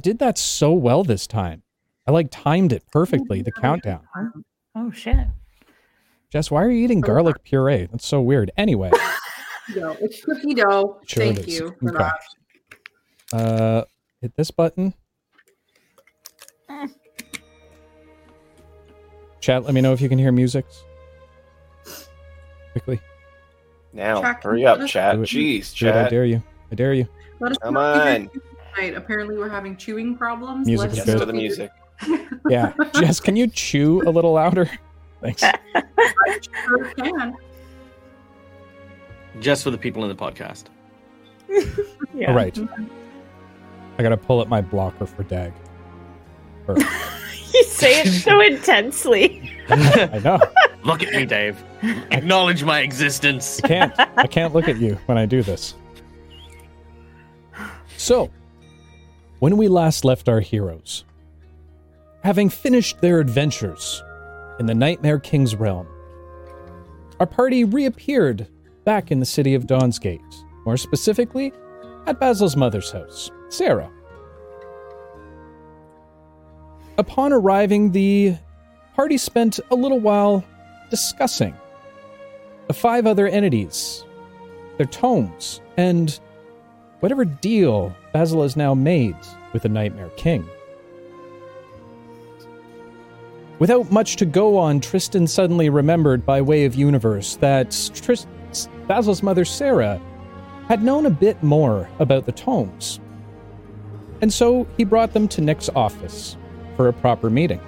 Wow, I did that so well this time. I like timed it perfectly, the countdown. Oh shit. Jess, why are you eating garlic puree? That's so weird. Anyway, No, it's cookie dough. Sure Thank you for Okay. that. uh hit this button. Chat, let me know if you can hear music. Quickly. Now, Chuck, hurry up, chat. Jeez, Do it, I dare you. I dare you. Come know if you on. Hear Tonight. Apparently, we're having chewing problems. Music Let's is Yes good. to the music. Yeah. Jess, can you chew a little louder? Thanks. I sure can. Just for the people in the podcast. Yeah. All right. I gotta pull up my blocker for Dag. Or- You say it so intensely. I know. Look at me, Dave. Acknowledge my existence. I can't. I can't look at you when I do this. So, when we last left our heroes, having finished their adventures in the Nightmare King's realm, our party reappeared back in the city of Dawn's Gate, more specifically, at Basil's mother's house, Sarah. Upon arriving, the party spent a little while discussing the five other entities, their tomes, and whatever deal Basil has now made with the Nightmare King. Without much to go on, Tristan suddenly remembered by way of universe that Tris- Basil's mother Sarah had known a bit more about the tomes. And so he brought them to Nick's office for a proper meeting.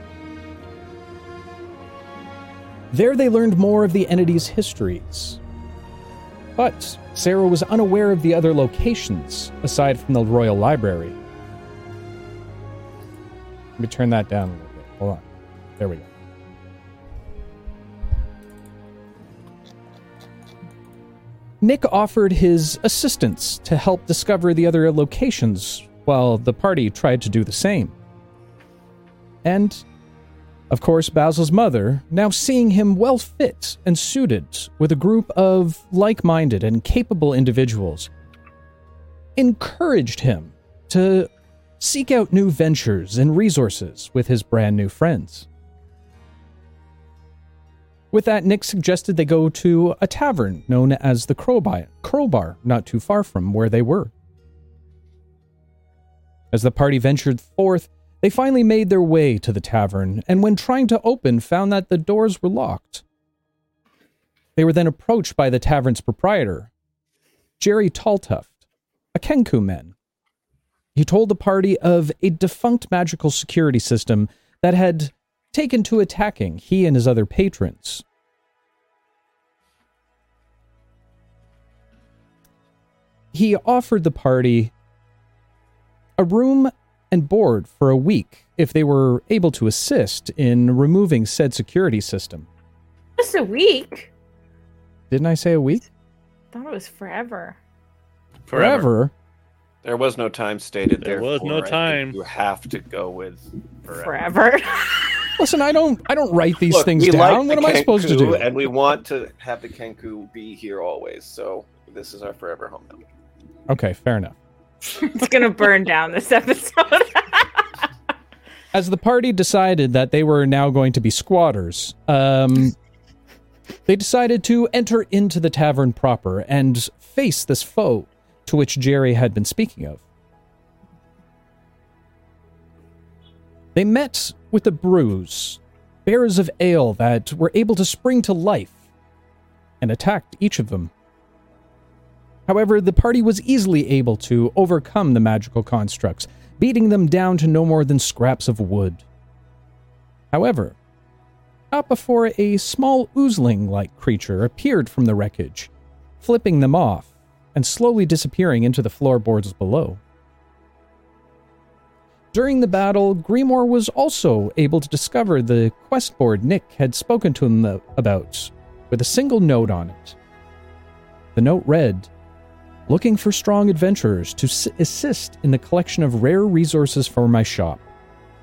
There they learned more of the entity's histories. But Sarah was unaware of the other locations aside from the Royal Library. Let me turn that down a little bit. Hold on. There we go. Nick offered his assistance to help discover the other locations while the party tried to do the same. And of course, Basil's mother, now seeing him well fit and suited with a group of like minded and capable individuals, encouraged him to seek out new ventures and resources with his brand new friends. With that, Nick suggested they go to a tavern known as the Crowbar, Crowbar, not too far from where they were. As the party ventured forth, they finally made their way to the tavern, and when trying to open, found that the doors were locked. They were then approached by the tavern's proprietor, Jerry Taltuft, a Kenku man. He told the party of a defunct magical security system that had taken to attacking he and his other patrons. He offered the party a room and board for a week if they were able to assist in removing said security system. Just a week. Didn't I say a week? thought it was forever. Forever. There was no time stated There there. was no time. You have to go with forever. Forever. Listen, I don't I don't write these Look, things down. like what the am I supposed to do? And we want to have the Kenku be here always. So this is our forever home now. Okay, fair enough. it's gonna burn down this episode. As the party decided that they were now going to be squatters, um, they decided to enter into the tavern proper and face this foe to which Jerry had been speaking of. They met with the brews, bearers of ale that were able to spring to life, and attacked each of them. However, the party was easily able to overcome the magical constructs, beating them down to no more than scraps of wood. However, not before a small oozling like creature appeared from the wreckage, flipping them off and slowly disappearing into the floorboards below. During the battle, Grimoire was also able to discover the quest board Nick had spoken to him about, with a single note on it. The note read, Looking for strong adventurers to s- assist in the collection of rare resources for my shop.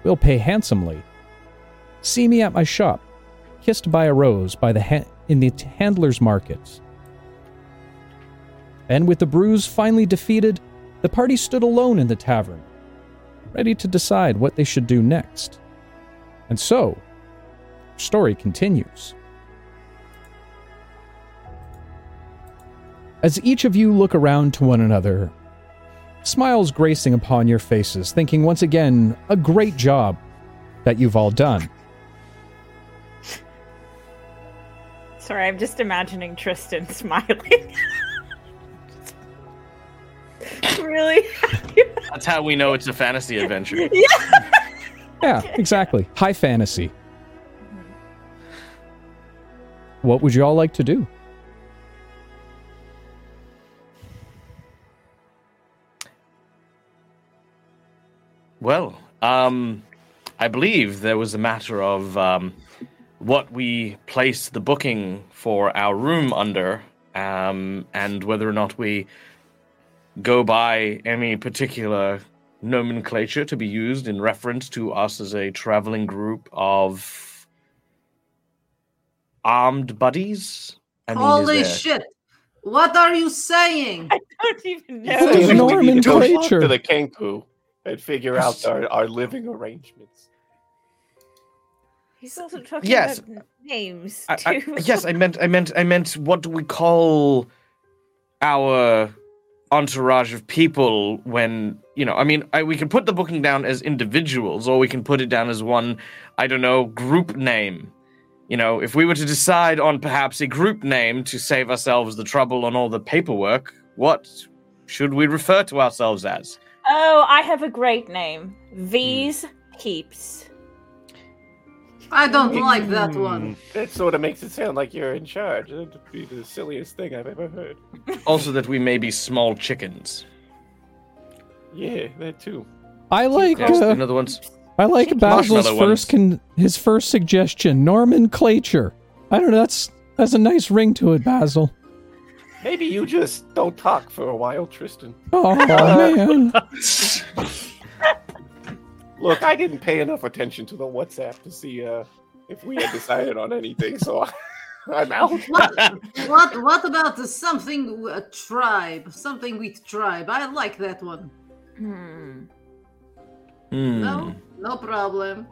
We'll pay handsomely. See me at my shop, kissed by a rose by the ha- in the handler's markets. And with the brews finally defeated, the party stood alone in the tavern. ready to decide what they should do next. And so, story continues. As each of you look around to one another, smiles gracing upon your faces, thinking once again, a great job that you've all done. Sorry, I'm just imagining Tristan smiling. really? That's how we know it's a fantasy adventure. Yeah, yeah, exactly. High fantasy. Mm-hmm. What would you all like to do? Well, um, I believe there was a matter of um, what we place the booking for our room under, um, and whether or not we go by any particular nomenclature to be used in reference to us as a traveling group of armed buddies. I mean, Holy there- shit! What are you saying? I don't even know. there's we Norman need to go talk Glacier. to the Kenku and figure out our, our living arrangements. He's also talking Yes. about names I, I, too. yes, I meant, I meant, I meant. What do we call our entourage of people when you know? I mean, I, we can put the booking down as individuals, or we can put it down as one. I don't know, group name. You know, if we were to decide on perhaps a group name to save ourselves the trouble on all the paperwork, what should we refer to ourselves as? Oh, I have a great name. V's Keeps. I don't like that one. That sort of makes it sound like you're in charge. That'd be the silliest thing I've ever heard. Also, that we may be small chickens. Yeah, that too. I like Yes, uh, another one's. I like Basil's Marshmallow first con- his first suggestion, Norman Clacher. I don't know. That's that's a nice ring to it, Basil. Maybe you just don't talk for a while, Tristan. Oh man, Look, I didn't pay enough attention to the WhatsApp to see uh, if we had decided on anything, so I'm out. What, what, what about the something uh, tribe? Something with tribe. I like that one. Hmm. Hmm. No, no problem.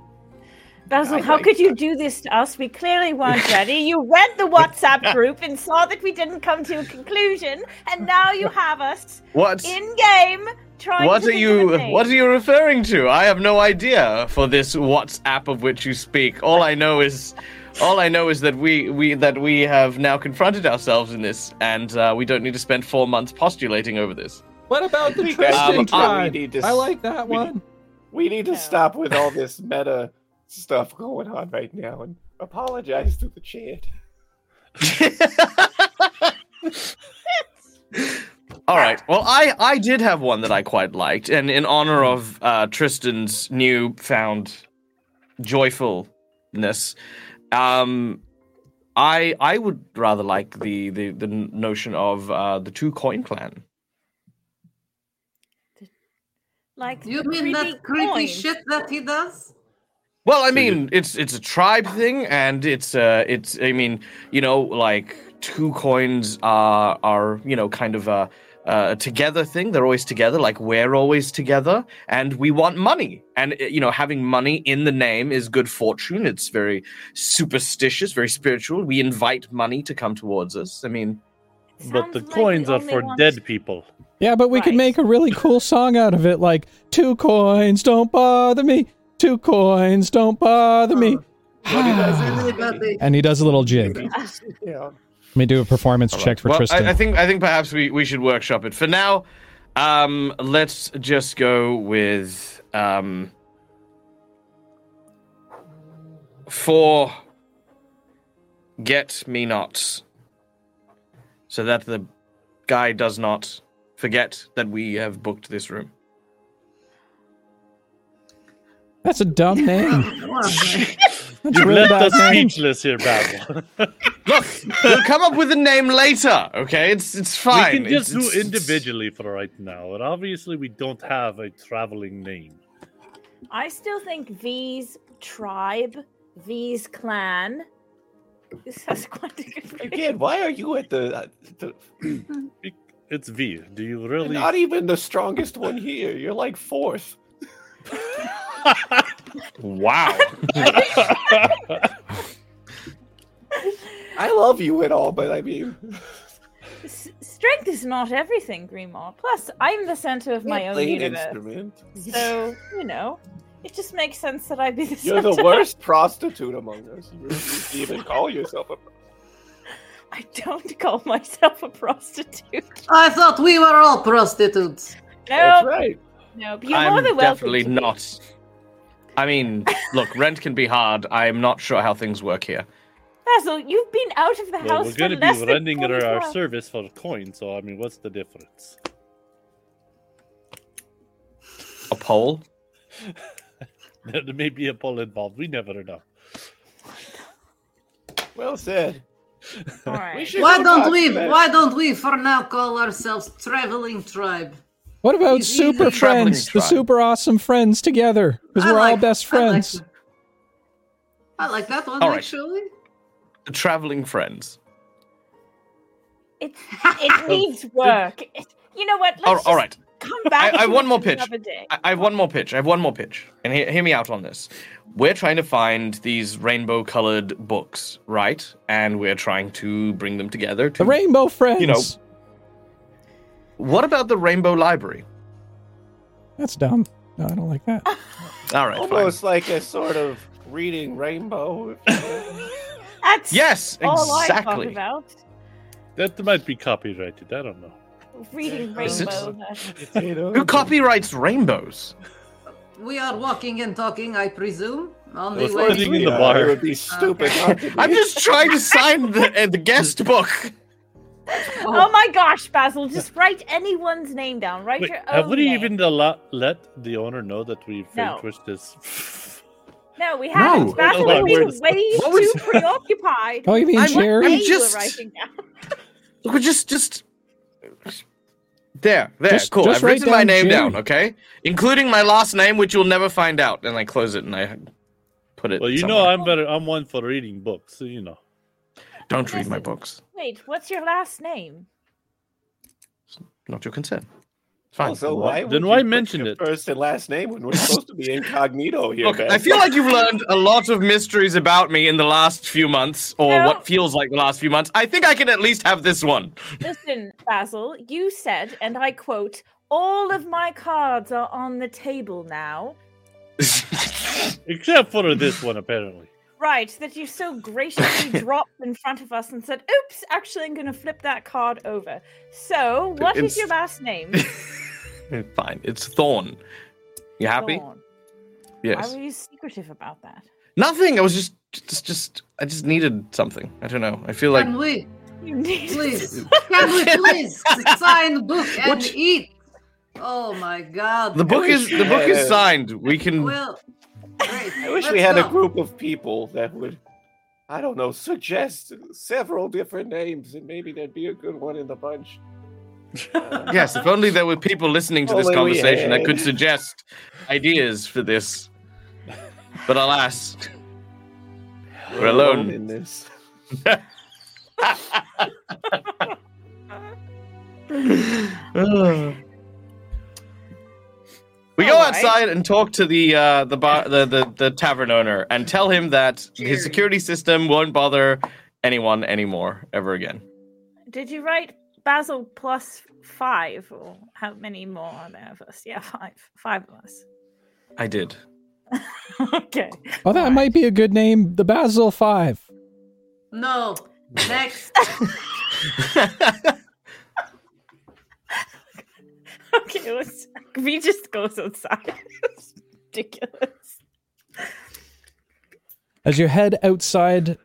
Basil, I how like could you do this to us? We clearly weren't ready. You read the WhatsApp group and saw that we didn't come to a conclusion, and now you have us What? in game trying What to are you? of a name. What are you referring to? I have no idea for this WhatsApp of which you speak. All I know is, all I know is that we we that we have now confronted ourselves in this, and uh, we don't need to spend four months postulating over this. what about the We Tristan need to- tribe? we need to I s- like that we- one. We need to No. stop with all this meta stuff going on right now and apologize to the chat. All right. Well, I I did have one that I quite liked, and in honor of uh, Tristan's newfound joyfulness, um, I I would rather like the the the notion of uh, the two coin clan. like You the mean that creepy coins. shit that he does? Well, I mean, it's it's a tribe thing, and it's uh, it's I mean, you know, like two coins are are you know kind of a a together thing. They're always together, like we're always together, and we want money, and uh, you know, having money in the name is good fortune. It's very superstitious, very spiritual. We invite money to come towards us. I mean, But the Sounds like coins we are for want- dead people. Yeah, but we could make a really cool song out of it, like two coins, don't bother me. Two coins, don't bother me. What did I say? Really, but they- And he does a little jig. yeah. Let me do a performance All check for well, Tristan. I, I think I think perhaps we, we should workshop it. For now, um, let's just go with um, for get me not, so that the guy does not forget that we have booked this room. That's a dumb name. That's a You really left bad us name. speechless here, Basil. Look, we'll come up with a name later. Okay, it's it's fine. we can just It's- do it's- individually for right now, and obviously we don't have a traveling name. I still think V's tribe, V's clan. This has quite a good Again, why are you at the, uh, the It's V. Do you you're really? not even the strongest one here? You're like fourth. Wow. I love you and all, but I mean, S- strength is not everything, Grimoire. Plus, I'm the center of my own universe. instrument. So, you know, it just makes sense that I'd be the You're the worst prostitute among us. You even call yourself a. I don't call myself a prostitute. I thought we were all prostitutes. That's No, right. no, but you're more I'm than welcome. definitely to be. not. I mean, look, rent can be hard. I'm not sure how things work here. Basil, you've been out of the Well, house we're going to be than renting our, 24 hours. service for coin, so I mean, what's the difference? A pole? There may be a pull involved. We never know. Well said. All We right. Why don't we? Why don't we, for now, call ourselves traveling tribe? What about Easy, super easy. Traveling friends? The super awesome friends together. Because we're all like- best I like friends. I like that one All right. actually. The traveling friends. It, it needs work. It- you know what? Let's All, just all right. come back. I- I to one more pitch. I, I have one more pitch. I have one more pitch. And hear, hear me out on this. We're trying to find these rainbow colored books, right? And we're trying to bring them together. To... The Rainbow Friends. You know- What about the Rainbow Library? That's dumb. No, I don't like that. All right, fine. Almost like a sort of reading rainbow. That's Yes, all I exactly. about. That might be copyrighted. I don't know. Reading Is it? rainbow. that's- you know? Who copyrights rainbows? We are walking and talking, I presume. On the way. sitting in the bar. It would be stupid Okay. not to be. I'm just trying to sign the, uh, the guest book. Oh. oh my gosh, Basil! Just write anyone's name down. Write Wait, your own. have we name. even allo- let the owner know that we've No. relinquished this? No, we haven't. No. Basil Well, has been way What was- too preoccupied. Oh, you mean I'm- Jerry? I'm just- writing down. Look, just, just there, there, Just- cool. just I've written my name Jerry. down, okay, including my last name, which you'll never find out. And I close it and I put it. well, you somewhere. know, I'm better. I'm one for reading books, so you know. Don't read my books. Wait, what's your last name? Not your consent. Fine. Oh, also, why then why mention it? First and last name when we're supposed to be incognito here. Look, Ben. I feel like you've learned a lot of mysteries about me in the last few months, or No. what feels like the last few months. I think I can at least have this one. Listen, Basil, you said, and I quote, all of my cards are on the table now. Except for this one, apparently. Right, that you so graciously dropped in front of us and said, oops, actually, I'm going to flip that card over. So, what is It's- your last name? Fine. It's Thorn. You happy? Dawn. Why Yes. were you secretive about that? Nothing. I was just, just, just. I just needed something. I don't know. I feel like. Can we, You need please, can we please sign the book and What- eat? Oh my god. The book is the book is signed. We can. Well, great. I wish Let's we had go. a group of people that would, I don't know, suggest several different names, and maybe there'd be a good one in the bunch. Uh, Yes, if only there were people listening to this conversation that could suggest ideas for this. But alas, we're alone. in this. We go All right. outside and talk to the uh, the bar the, the the tavern owner and tell him that his security system won't bother anyone anymore ever again. Did you write Basil plus five? Or how many more are there of us? Yeah, five. Five of us. I did. okay. Oh, that might be a good name. The Basil Five. No. Next. Okay, let's. We just goes outside. it's ridiculous. As you head outside,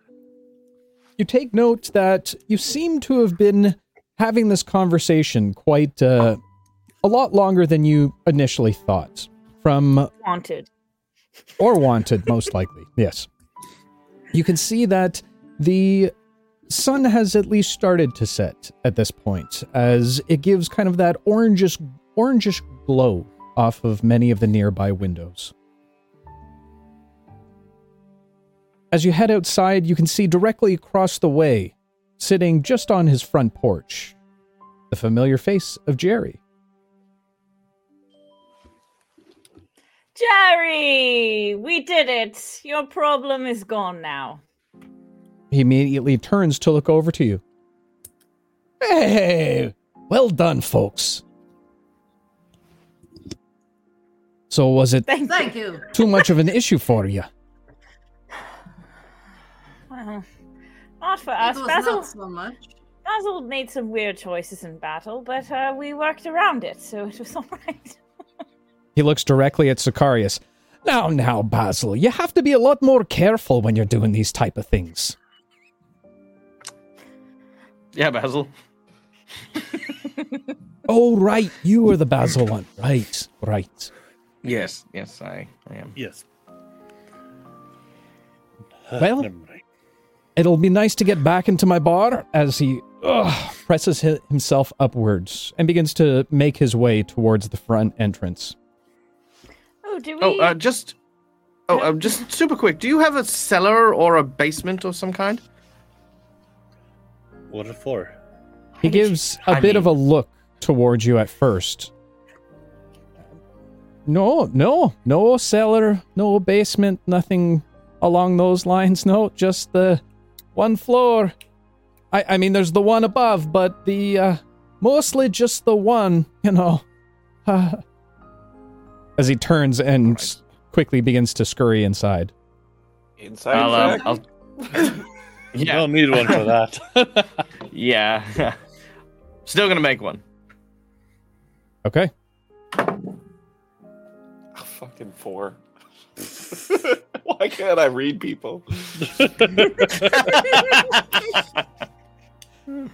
you take note that you seem to have been having this conversation quite uh, a lot longer than you initially thought. From Wanted. or wanted, most likely. Yes. You can see that the sun has at least started to set at this point, as it gives kind of that orangish, orangish glow off of many of the nearby windows. As you head outside, you can see directly across the way, sitting just on his front porch, the familiar face of Jerry. Jerry, we did it. Your problem is gone now. He immediately turns to look over to you. Hey, well done, folks. So, was it Thank, Thank you. too much of an issue for you? Well, not for It us. was Basil, not so much. Basil made some weird choices in battle, but uh, we worked around it, so it was all right. He looks directly at Sicarius. Now, now, Basil, you have to be a lot more careful when you're doing these type of things. Yeah, Basil. Oh, right, you were the Basil one. Right, right. Yes, yes, I, I am. Yes. Well- It'll be nice to get back into my bar as he ugh, presses himself upwards and begins to make his way towards the front entrance. Oh, do we? Oh, uh, just. Oh, uh, just super quick. Do you have a cellar or a basement of some kind? What it for? He gives a I bit of a look towards you at first. No, no, no cellar, no basement, nothing along those lines. No, just the one floor. I, I mean, there's the one above, but the uh, mostly just the one. You know. As he turns and s- quickly begins to scurry inside. Inside I'll, um, I'll. You yeah, don't need one for that. yeah. Still gonna make one. Okay. Fucking four. Why can't I read people?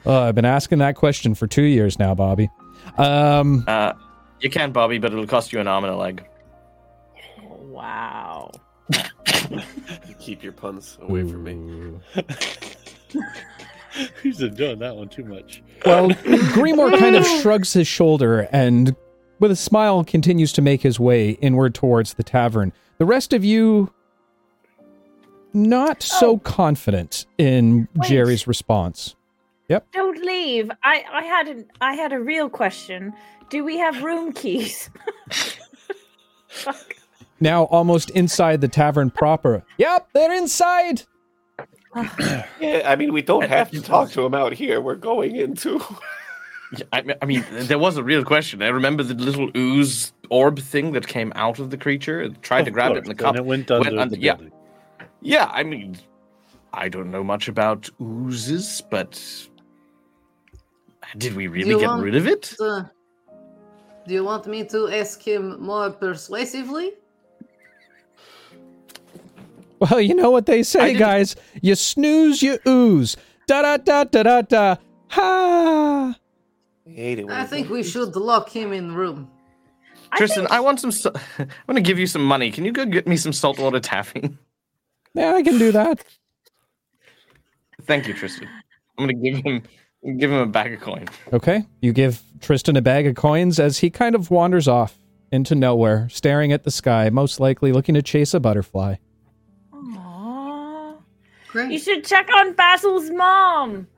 Uh, I've been asking that question for two years now, Bobby. Um, Uh, you can't, Bobby, but it'll cost you an arm and a leg. wow. Keep your puns away from me. He's enjoying that one too much. Well, Greenmore kind of shrugs his shoulder and, with a smile, continues to make his way inward towards the tavern. The rest of you, not so Oh. confident in Wait. Jerry's response. Yep. Don't leave. I, I had an, I had a real question. Do we have room keys? Fuck. Now, almost inside the tavern proper. Yep, they're inside. Yeah, I mean, we don't have to talk to him out here. We're going into. Yeah, I, mean- I mean, there was a real question. I remember the little ooze orb thing that came out of the creature. It tried to Of grab it in the cup. and it went under under- the yeah. building. Yeah, I mean, I don't know much about oozes, but did we really get want rid of it? Uh, do you want me to ask him more persuasively? Well, you know what they say, guys. You snooze, you ooze. Da da da da da da. Ha! I hate it when I think don't- we should lock him in the room. Tristan, think- I want some. sa- I'm going to give you some money. Can you go get me some saltwater taffy? Yeah, I can do that. Thank you, Tristan. I'm going to give him give him a bag of coins. Okay. You give Tristan a bag of coins as he kind of wanders off into nowhere, staring at the sky, most likely looking to chase a butterfly. Aww. Great. You should check on Basil's mom.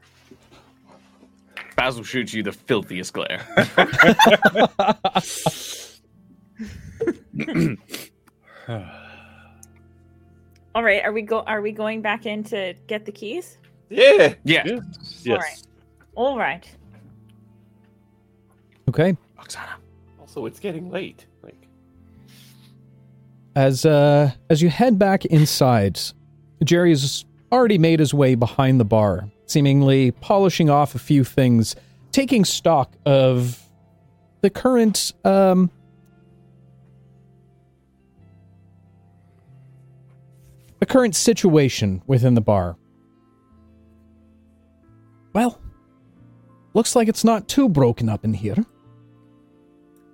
Basil shoots you the filthiest glare. All right, are we go? Are we going back in to get the keys? Yeah. yeah, Yes. Yes. Alright. All right. Okay. Oksana. Also, it's getting late. Like, As uh as you head back inside, Jerry's already made his way behind the bar, seemingly polishing off a few things, taking stock of the current um the current situation within the bar. Well, looks like it's not too broken up in here.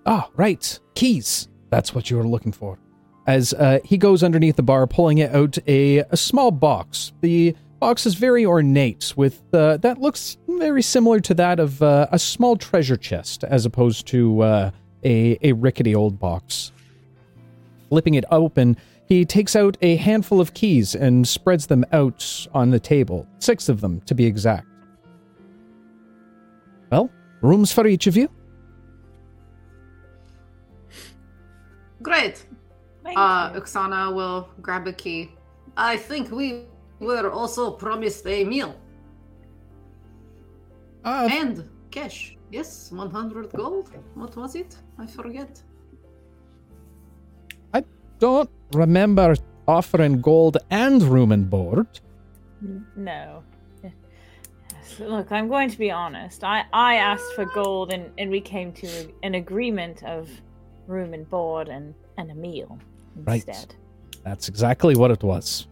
Ah, right. Keys. That's what you were looking for as uh, he goes underneath the bar, pulling it out a, a small box. The box is very ornate, with uh, that looks very similar to that of uh, a small treasure chest, as opposed to uh, a a rickety old box. Flipping it open, he takes out a handful of keys and spreads them out on the table, six of them to be exact. Well, rooms for each of you. Great. Uh. Oksana will grab a key. I think we were also promised a meal Uh, and cash. Yes, 100 gold. What was it? I forget. I don't remember offering gold and room and board. No. Look, I'm going to be honest. I, I asked for gold and, and we came to an agreement of room and board and, and a meal Right. instead. That's exactly what it was.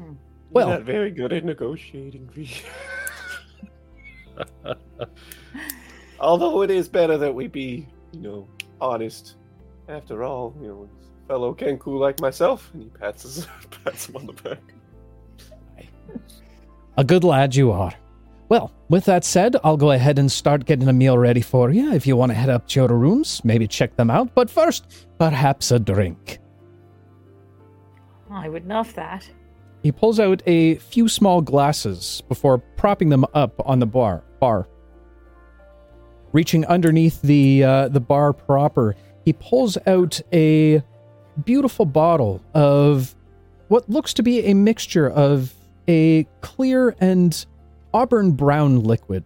Mhm. Well- You're not very good at negotiating. V. Although it is better that we be, you know, honest. After all, you know, fellow Kenku like myself, and he pats his, pats him on the back. A good lad you are. Well, with that said, I'll go ahead and start getting a meal ready for you. If you want to head up to your rooms, maybe check them out. But first, perhaps a drink. I would love that. He pulls out a few small glasses before propping them up on the bar. Bar. Reaching underneath the uh, the bar proper, he pulls out a beautiful bottle of what looks to be a mixture of a clear and auburn brown liquid.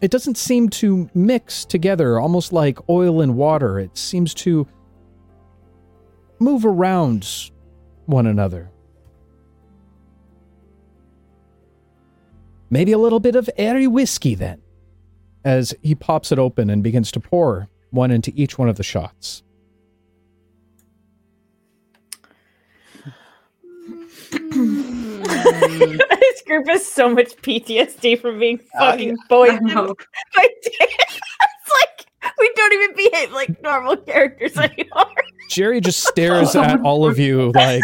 It doesn't seem to mix together, almost like oil and water. It seems to move around one another. Maybe a little bit of airy whiskey then, as he pops it open and begins to pour one into each one of the shots. this group has so much PTSD from being I- fucking I poisoned know. by Dan. It's like we don't even behave like normal characters anymore. Jerry just stares at all of you like,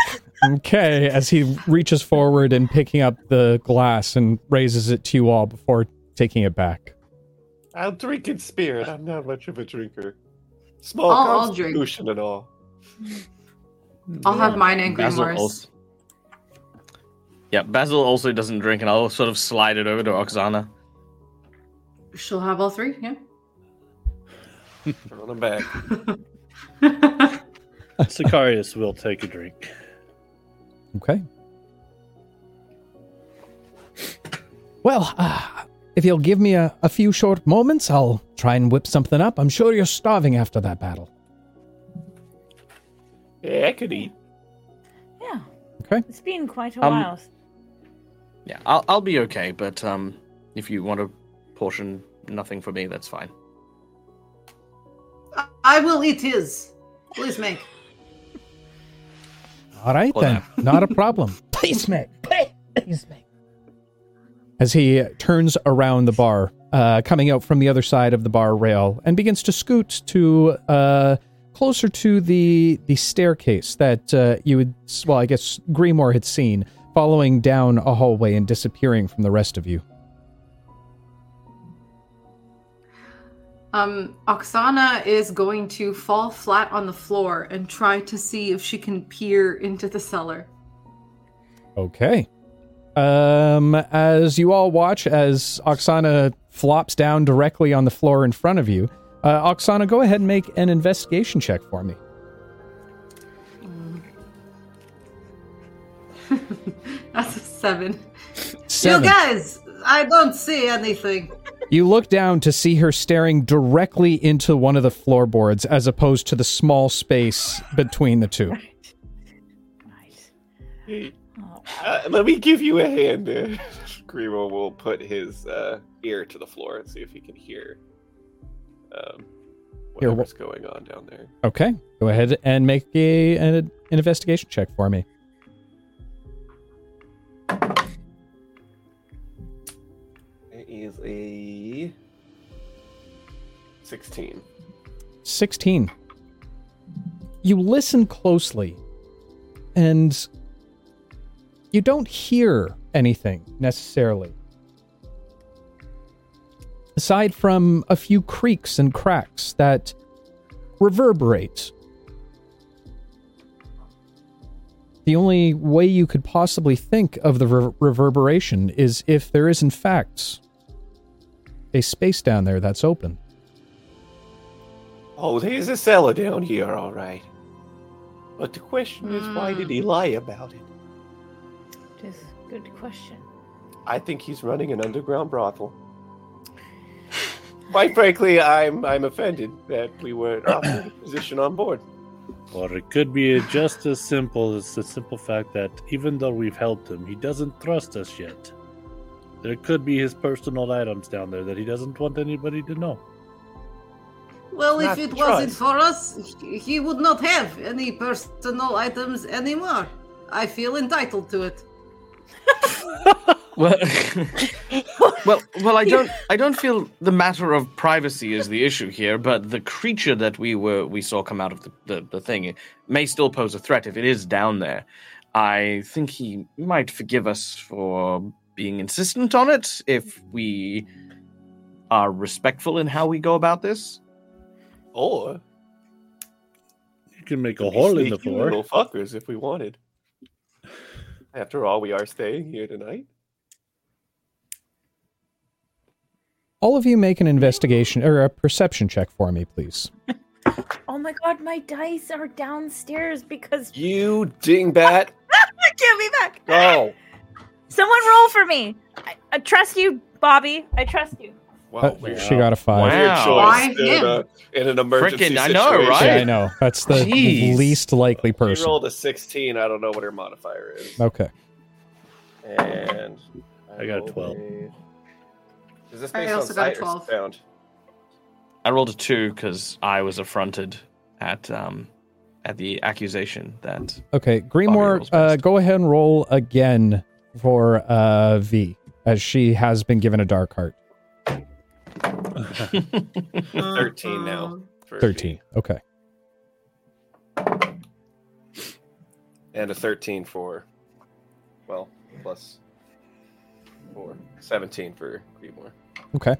okay, as he reaches forward and picking up the glass and raises it to you all before taking it back. I'll drink in spirit. I'm not much of a drinker. Small I'll- I'll drink. constitution and all. I'll have mm. mine and Basil Grimoire's. Yeah, Basil also doesn't drink, and I'll sort of slide it over to Oksana. She'll have all three, yeah. Throwing them back. Sicarius will take a drink. Okay. Well, uh, if you'll give me a, a few short moments, I'll try and whip something up. I'm sure you're starving after that battle. Yeah, I could eat. Yeah. Okay. It's been quite a Um, while. Yeah, I'll I'll be okay, but um, if you want to portion nothing for me, that's fine. I- I will eat his. Please make. All right, Well, then. Not a problem. Please make. Please make. As he turns around the bar, uh, coming out from the other side of the bar rail, and begins to scoot to uh, closer to the the staircase that uh, you would, well, I guess Grimoire had seen, following down a hallway and disappearing from the rest of you. Um, Oksana is going to fall flat on the floor and try to see if she can peer into the cellar. Okay. Um, as you all watch as Oksana flops down directly on the floor in front of you, uh, Oksana, go ahead and make an investigation check for me. That's a seven. Seven. You guys, I don't see anything. You look down to see her staring directly into one of the floorboards as opposed to the small space between the two. Oh, uh, let me give you a hand. Uh, Grimo will put his uh, ear to the floor and see if he can hear um, whatever's going on down there. Okay, go ahead and make a, an, an investigation check for me. 16. 16. You listen closely and you don't hear anything necessarily. Aside from a few creaks and cracks that reverberate. The only way you could possibly think of the re- reverberation is if there is, in fact, a space down there that's open. Oh, there's a cellar down here, all right. But the question is, why did Hmm. he lie about it? It is a good question. I think he's running an underground brothel. Quite frankly, I'm I'm offended that we weren't offered a position on board. Or it could be just as simple as the simple fact that even though we've helped him, he doesn't trust us yet. There could be his personal items down there that he doesn't want anybody to know. Well, if it trust. wasn't for us, he- he would not have any personal items anymore. I feel entitled to it. Well, well, well. I don't. I don't feel the matter of privacy is the issue here, but the creature that we were we saw come out of the, the, the thing may still pose a threat if it is down there. I think he might forgive us for being insistent on it if we are respectful in how we go about this. Or You can make a hole in the floor. little fuckers if we wanted. After all, we are staying here tonight. All of you make an investigation or a perception check for me, please. Oh my god, my dice are downstairs because You dingbat, give me back. go! Someone roll for me. I, I trust you, Bobby. I trust you. Wow, Uh, weird, she got a five. Wow. weird Why choice in, him? in an emergency Frickin' I situation. know, right? Yeah, I know. That's the Jeez. least likely person. She rolled a 16. I don't know what her modifier is. Okay. And I got a 12. a- Is this I based on also got a 12. sound? I rolled a two because I was affronted at um at the accusation that Okay, Greenmore, uh, go ahead and roll again for uh, V, as she has been given a dark heart. 13 now. Um, for 13. Okay. And a 13 for, well, plus 4. 17 for Greenmore. Okay.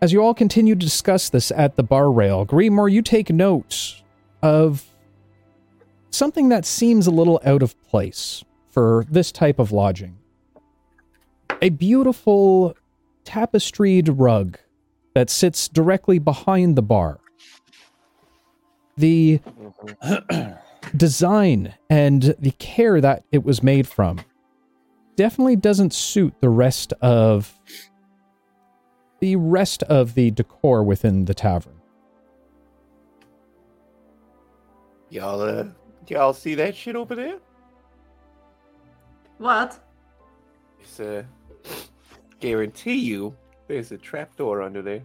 As you all continue to discuss this at the bar rail, Greenmore, you take note of something that seems a little out of place for this type of lodging. A beautiful tapestried rug that sits directly behind the bar. The design and the care that it was made from definitely doesn't suit the rest of the rest of the decor within the tavern. Y'all, uh, y'all see that shit over there? What? It's, uh, guarantee you there's a trapdoor under there.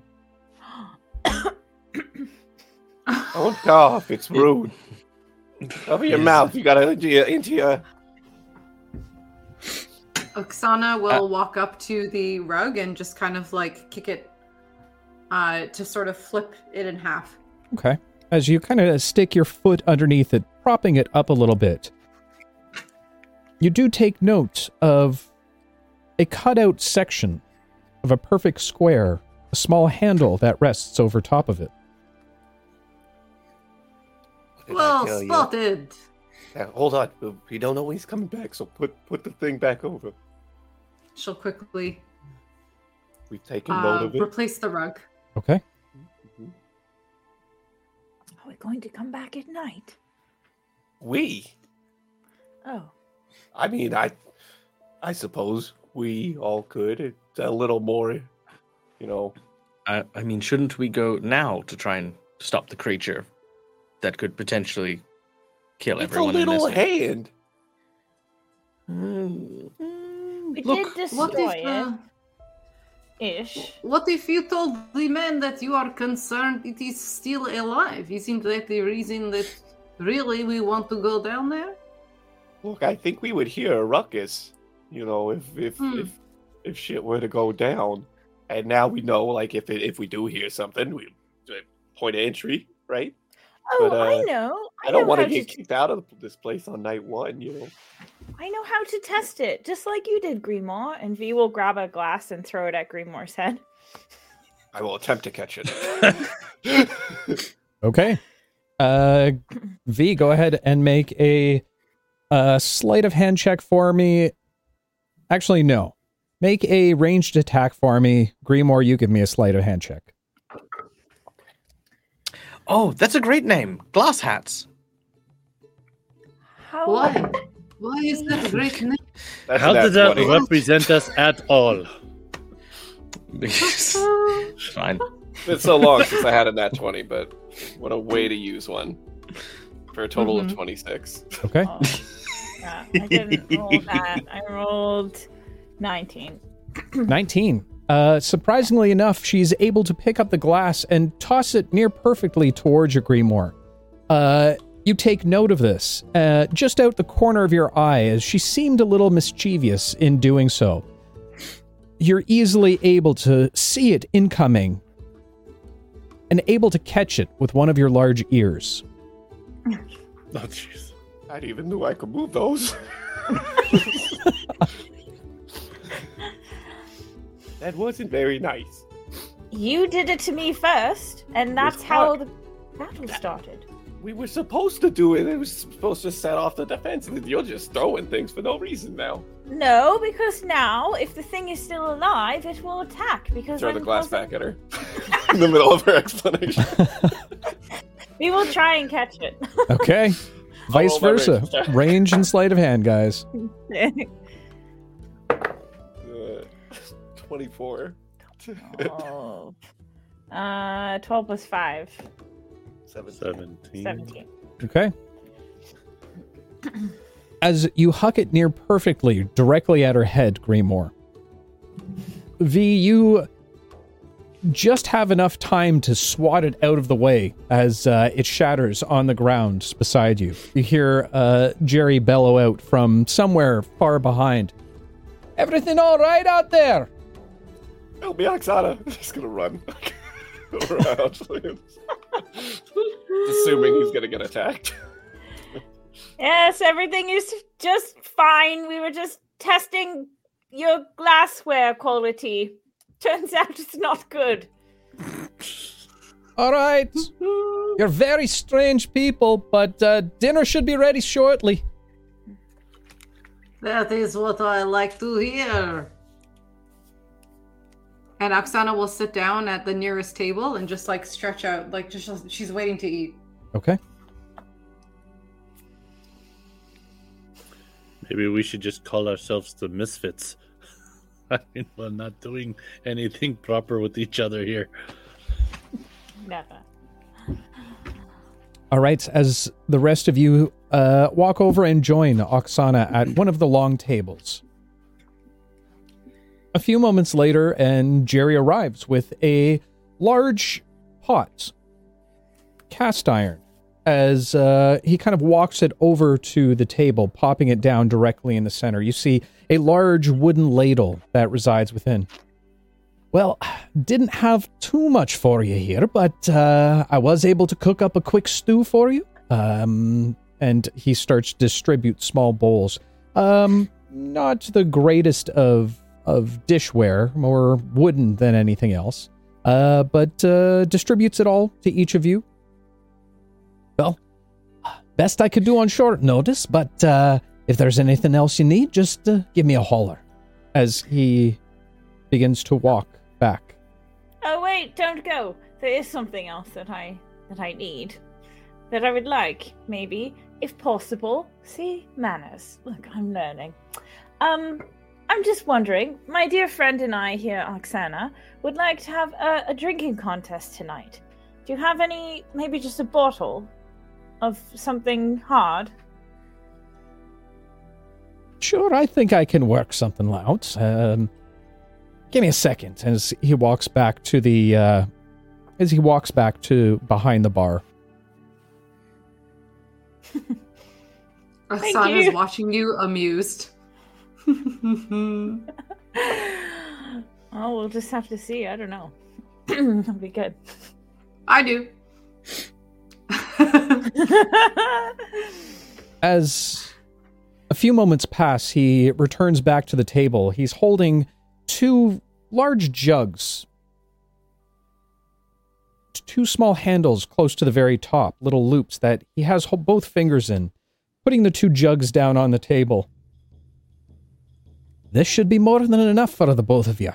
Don't cough, it's rude. Cover your Yes. mouth, you gotta into your, into your Oksana will walk up to the rug and just kind of like kick it uh, to sort of flip it in half. Okay. As you kind of stick your foot underneath it, propping it up a little bit, you do take note of a cutout section of a perfect square, a small handle that rests over top of it. What did I Well spotted. Now, hold on, we don't know when he's coming back, so put put the thing back over. She'll quickly We've taken note uh, of it. replace the rug. Okay. Are we going to come back at night? We, Oh, I mean, I, I suppose we all could. It's a little more, you know. I, I mean, shouldn't we go now to try and stop the creature that could potentially kill It's a everyone in little this? thing? hand. Mm, we Look, did What destroy if uh, it. Ish. what if you told the man that you are concerned it is still alive? Isn't that the reason that really we want to go down there? Look, I think we would hear a ruckus, you know, if if Hmm. if if shit were to go down. And now we know, like, if it, if we do hear something, we uh, point of entry, right? Oh, But, I uh, know. I, don't know want to how get kicked out of this place on night one, you know. I know how to test it, just like you did, Greenmore. And V will grab a glass and throw it at Greenmore's head. I will attempt to catch it. Okay. Uh, v, go ahead and make a, uh sleight of hand check for me. Actually, no. Make a ranged attack for me. Greenmore, you give me a sleight of hand check. Oh, that's a great name. Glass hats. How? Why? Why is that a great name? That's How does that 20. represent us at all? Fine. It's so long since I had a nat 20, but what a way to use one. For a total Mhm. of 26. Okay. Yeah, I didn't roll that. I rolled 19. 19. Uh, surprisingly enough, she's able to pick up the glass and toss it near perfectly towards your grimoire. Uh, you take note of this, uh, just out the corner of your eye, as she seemed a little mischievous in doing so. You're easily able to see it incoming and able to catch it with one of your large ears. Oh, jeez. I didn't even know I could move those. that wasn't very nice. You did it to me first, and that's how the battle started. We were supposed to do it. It was supposed to set off the defense. and You're just throwing things for no reason now. No, because now, if the thing is still alive, it will attack. Because Throw the I'm glass causing- back at her in the middle of her explanation. We will try and catch it. Okay. Vice versa. range. Range and sleight of hand, guys. Uh, 24. oh. Uh, 12 plus 5. 17. 17. 17. Okay. As you huck it near perfectly directly at her head, Greenmore. V, you just have enough time to swat it out of the way as uh, it shatters on the ground beside you. You hear uh, Jerry bellow out from somewhere far behind. Everything all right out there? Help me, Oksana. Just gonna run around. Assuming he's gonna get attacked. Yes, everything is just fine. We were just testing your glassware quality. Turns out it's not good. All right. You're very strange people, but uh, dinner should be ready shortly. That is what I like to hear. And Oksana will sit down at the nearest table and just like stretch out, like just she's waiting to eat. Okay. Maybe we should just call ourselves the Misfits. I mean, we're not doing anything proper with each other here. Never. All right, as the rest of you uh, walk over and join Oksana at one of the long tables. A few moments later, and Jerry arrives with a large pot, cast iron, as uh, he kind of walks it over to the table, popping it down directly in the center. You see a large wooden ladle that resides within. Well, didn't have too much for you here, but uh, I was able to cook up a quick stew for you. Um, and he starts distribute small bowls. Um, not the greatest of of dishware, more wooden than anything else. Uh, but uh, distributes it all to each of you. Well, best I could do on short notice, but uh, if there's anything else you need, just uh, give me a holler. As he begins to walk back. Oh wait, don't go. There is something else that I that I need. That I would like, maybe, if possible. See, manners. Look, I'm learning. Um, I'm just wondering, my dear friend and I here, Oksana, would like to have a, a drinking contest tonight. Do you have any, maybe just a bottle of something hard? Sure, I think I can work something out. Um, give me a second as he walks back to the uh, as he walks back to behind the bar. Thank Oksana's you. watching you amused. Oh, we'll just have to see. I don't know. That'll be good. I do. As a few moments pass, he returns back to the table. He's holding two large jugs, two small handles close to the very top, little loops that he has both fingers in, putting the two jugs down on the table. This should be more than enough for the both of you.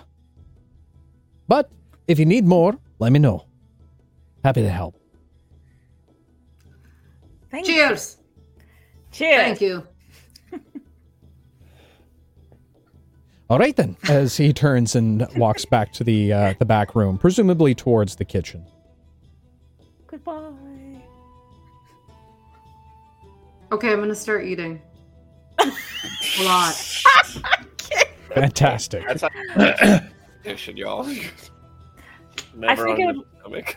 But if you need more, let me know. Happy to help. Thank you. Cheers. Cheers. Thank you. All right then. As he turns and walks back to the uh, the back room, presumably towards the kitchen. Goodbye. Okay, I'm gonna start eating. A lot. Fantastic. That's how tradition, y'all. Never on figured- your stomach.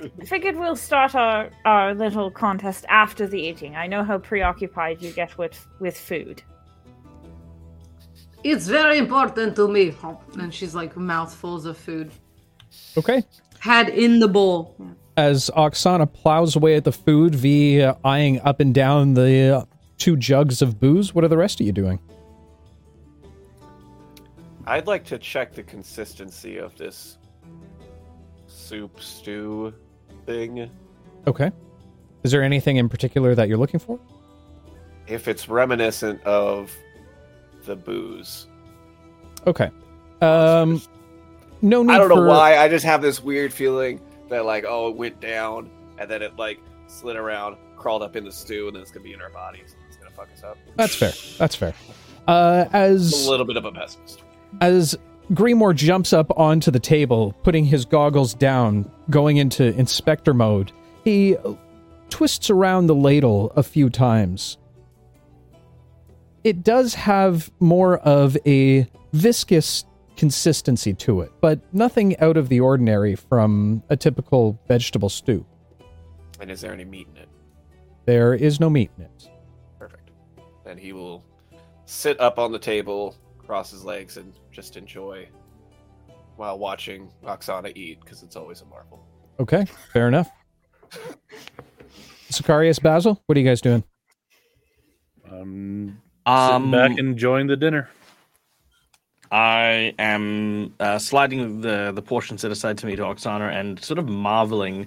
I figured we'll start our, our little contest after the eating. I know how preoccupied you get with, with food. It's very important to me. And she's like mouthfuls of food. Okay. Had in the bowl. As Oksana plows away at the food, V uh, eyeing up and down the uh, two jugs of booze. What are the rest of you doing? I'd like to check the consistency of this soup stew thing. Okay. Is there anything in particular that you're looking for? If it's reminiscent of the booze. Okay. Um, no need I don't know for- why. I just have this weird feeling that like, oh, it went down and then it like slid around, crawled up in the stew, and then it's gonna be in our bodies. And it's gonna fuck us up. That's fair. That's fair. Uh, as a little bit of a pessimist. as Greenmore jumps up onto the table, putting his goggles down, going into inspector mode, he twists around the ladle a few times. It does have more of a viscous consistency to it, but nothing out of the ordinary from a typical vegetable stew. And is there any meat in it? There is no meat in it. Perfect. Then he will sit up on the table, cross his legs, and just enjoy while watching Oksana eat because it's always a marvel. Okay, fair enough. Sicarius, Basil, what are you guys doing? Um, Um, sitting back enjoying the dinner. I am uh, sliding the the portion set aside to me to Oksana and sort of marveling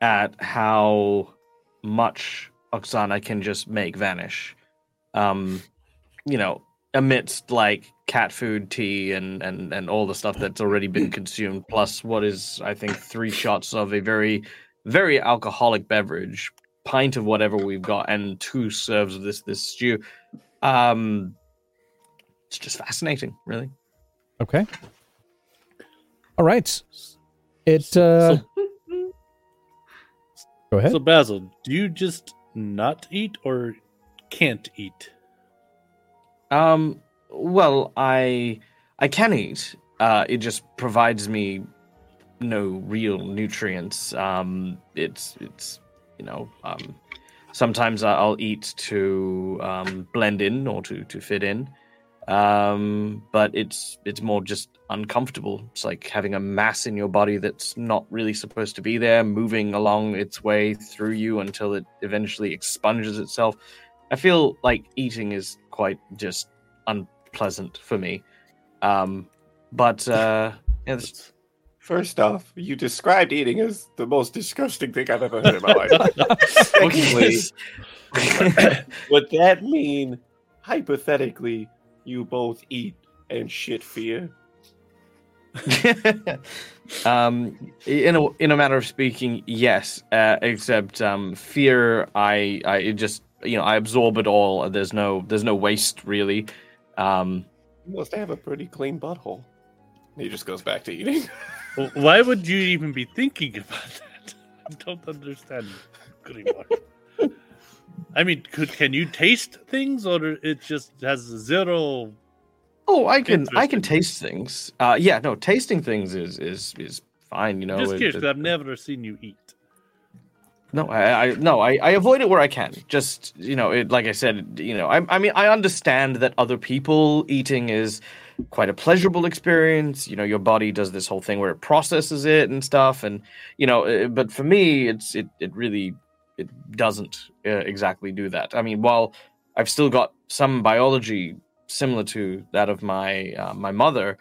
at how much Oksana can just make vanish. Um, you know, amidst like cat food, tea, and and and all the stuff that's already been consumed, plus what is I think three shots of a very very alcoholic beverage, pint of whatever we've got, and two serves of this this stew. Um, it's just fascinating, really. Okay. All right. It uh Go ahead. So Basil, do you just not eat or can't eat? Um, well, I I can eat. Uh, it just provides me no real nutrients. Um, it's it's you know um, sometimes I'll eat to um, blend in or to to fit in. Um, but it's it's more just uncomfortable. It's like having a mass in your body that's not really supposed to be there, moving along its way through you until it eventually expunges itself. I feel like eating is quite just unpleasant for me. Um, but uh, yeah, this- First off, you described eating as the most disgusting thing I've ever heard in my life. Secondly, would that mean hypothetically you both eat and shit fear? um, in a in a matter of speaking, yes. Uh, except um, fear, I I it just you know I absorb it all. There's no there's no waste really. Um, You must have a pretty clean butthole. He just goes back to eating. Well, Why would you even be thinking about that? I don't understand. I mean, could can you taste things, or it just has zero? oh, I can I can taste things. Uh, yeah, no, tasting things is is is fine. You know, just it- curious, it- 'cause I've never seen you eat. No, I, I no, I, I avoid it where I can. Just you know, it like I said, you know, I, I mean, I understand that other people eating is quite a pleasurable experience. You know, your body does this whole thing where it processes it and stuff, and you know, uh, but for me, it's it it really it doesn't uh, exactly do that. I mean, while I've still got some biology similar to that of my uh, my mother,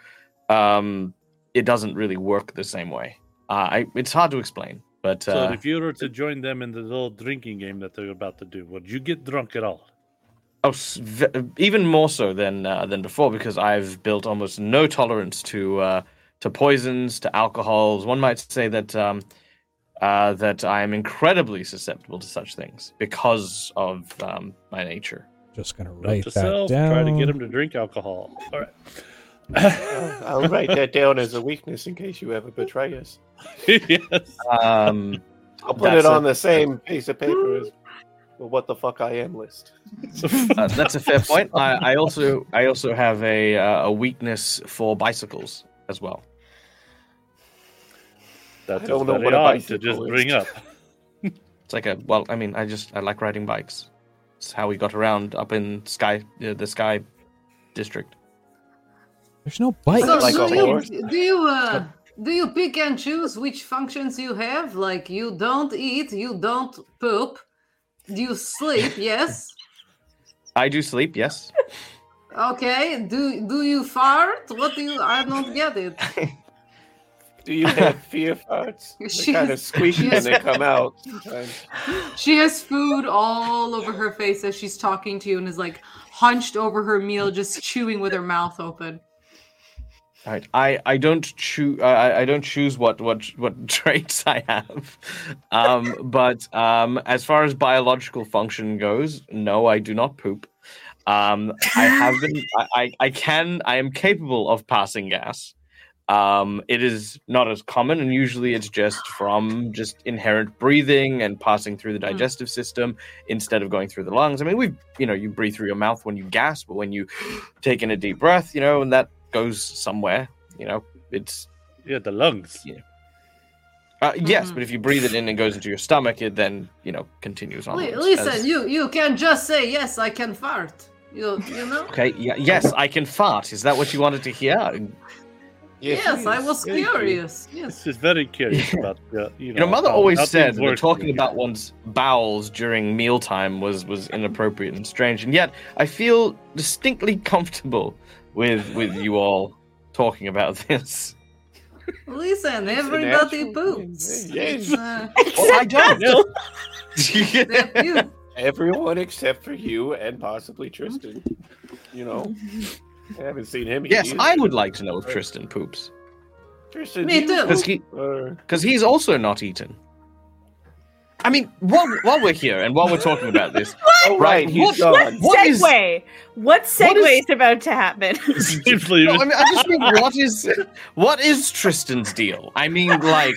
um, it doesn't really work the same way. Uh, I, it's hard to explain, but So uh, if you were to join them in the little drinking game that they're about to do, would you get drunk at all? Oh, s- v- even more so than uh, than before because I've built almost no tolerance to uh, to poisons, to alcohols. One might say that um, uh, that I am incredibly susceptible to such things because of um, my nature. Just gonna Note write to that self, down. try to get him to drink alcohol. All right. I'll write that down as a weakness in case you ever betray us. yes. Um, I'll put it on a- the same piece of paper as the what the fuck I am list. uh, that's a fair point. I, I also I also have a uh, a weakness for bicycles as well. That's I don't know what a odd to just is. bring up. It's like a well, I mean, I just I like riding bikes. It's how we got around up in Sky uh, the Sky District. There's no bike. So like do a you do you uh, do you pick and choose which functions you have? Like you don't eat, you don't poop, do you sleep. Yes. I do sleep, yes. Okay. Do do you fart? What do you? I don't get it. Do you have fear farts? They kind of is- squeak she they come out. She has food all over her face as she's talking to you and is like hunched over her meal, just chewing with her mouth open. Right. I I don't choose I I don't choose what what what traits I have. Um but um as far as biological function goes, no, I do not poop. Um I have been I I, I can I am capable of passing gas. Um it is not as common and usually it's just from just inherent breathing and passing through the Hmm. digestive system instead of going through the lungs. I mean, we you know, you breathe through your mouth when you gasp, but when you take in a deep breath, you know, and that goes somewhere. You know, it's Yeah, the lungs. uh, yes, Mhm. but if you breathe it in and goes into your stomach, it then you know continues on. Li- listen, you you can just say yes. I can fart. You you know. Okay. Yeah. Yes, I can fart. Is that what you wanted to hear? Yes, I was Thank curious. Yes. This is very curious about the, you know. You know, mother how- always how said things that talking about one's bowels during mealtime was was inappropriate and strange, and yet I feel distinctly comfortable with with you all talking about this. Listen, It's a everybody natural poops. thing, yes. Uh, Well, I don't. that you. Everyone except for you and possibly Tristan. You know, I haven't seen him. eat yes, either. I would like to know if Tristan poops Tristan, Me too. because he or- because he's also not eaten. I mean, while while we're here and while we're talking about this, Oh, Right, right, he's what- gone. What is- segue. What segue what is- is about to happen? Seems No, I mean, I just mean, what is what is Tristan's deal? I mean, like,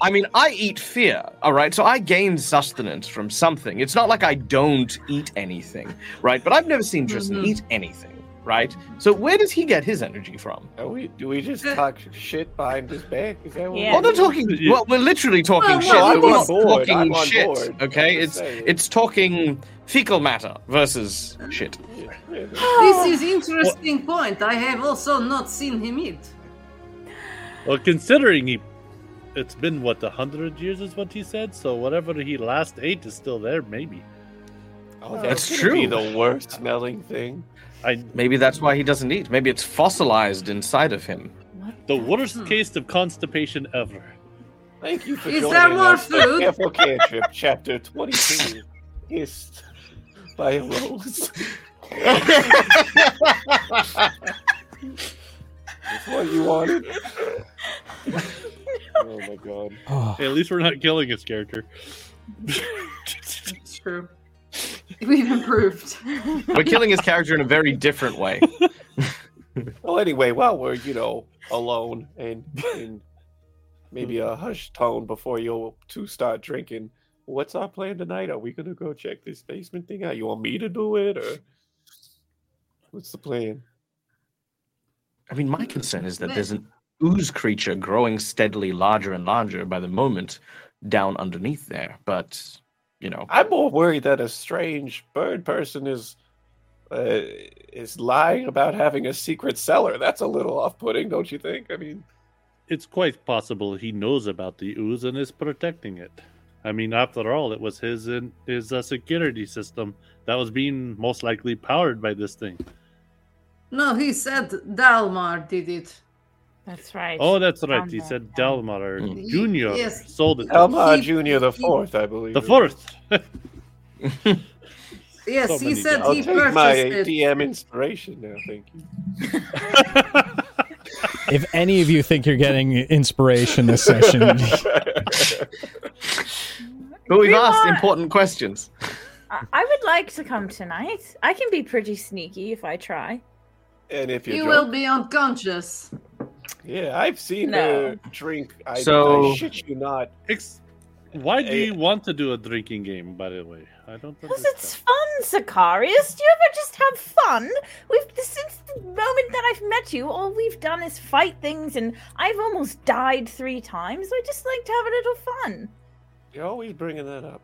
I mean, I eat fear, all right. So I gain sustenance from something. It's not like I don't eat anything, right? But I've never seen Tristan Mhm. eat anything, right? So where does he get his energy from? Are we, do we just talk shit behind his back? Is that what Yeah. We're not talking. Well, we're literally talking Well, shit. no, I'm we're not board, talking I'm on shit. board. Okay, it's saying. it's talking fecal matter versus shit. Yeah, yeah, This is interesting point. I have also not seen him eat. well, considering he, it's been what a hundred years is what he said. So whatever he last ate is still there. Maybe. Oh, That's that's gonna Be true. the worst smelling thing. I Maybe that's why he doesn't eat. Maybe it's fossilized inside of him. the worst Hmm. case of constipation ever. Thank you for Is joining there more us food? Careful Cantrip, Chapter 22. Kissed by a rose. That's what you wanted? oh my god. Oh, Hey, at least we're not killing his character. It's true. We've improved. We're killing his character in a very different way. Well, anyway, while we're, you know, alone and in maybe a hushed tone before you two start drinking, what's our plan tonight? Are we going to go check this basement thing out? You want me to do it or what's the plan? I mean, my concern is that there's an ooze creature growing steadily larger and larger by the moment down underneath there. But, you know, I'm more worried that a strange bird person is uh, is lying about having a secret cellar. That's a little off-putting, don't you think? I mean, It's quite possible he knows about the ooze and is protecting it. I mean, after all, it was his in, his uh, security system that was being most likely powered by this thing. No, he said Dalmar did it. That's right. Oh, that's right. He said yeah. Dalmar Mm. Junior Yes. sold it. Delmar Junior the fourth, I believe. The fourth. Yes, So he many said guys. I'll he take my purchased it. DM inspiration now. Thank you. if any of you think you're getting inspiration this session, But we've We asked want- important questions. I, I would like to come tonight. I can be pretty sneaky if I try. And if you're You drunk, will be unconscious. Yeah, I've seen No. her drink. I, So- I shit you not. Ex- Why do Hey. you want to do a drinking game, by the way? I don't Because it's fun, Sicarius. Do you ever just have fun? We've since the moment that I've met you, all we've done is fight things, and I've almost died three times. I just like to have a little fun. You're always bringing that up.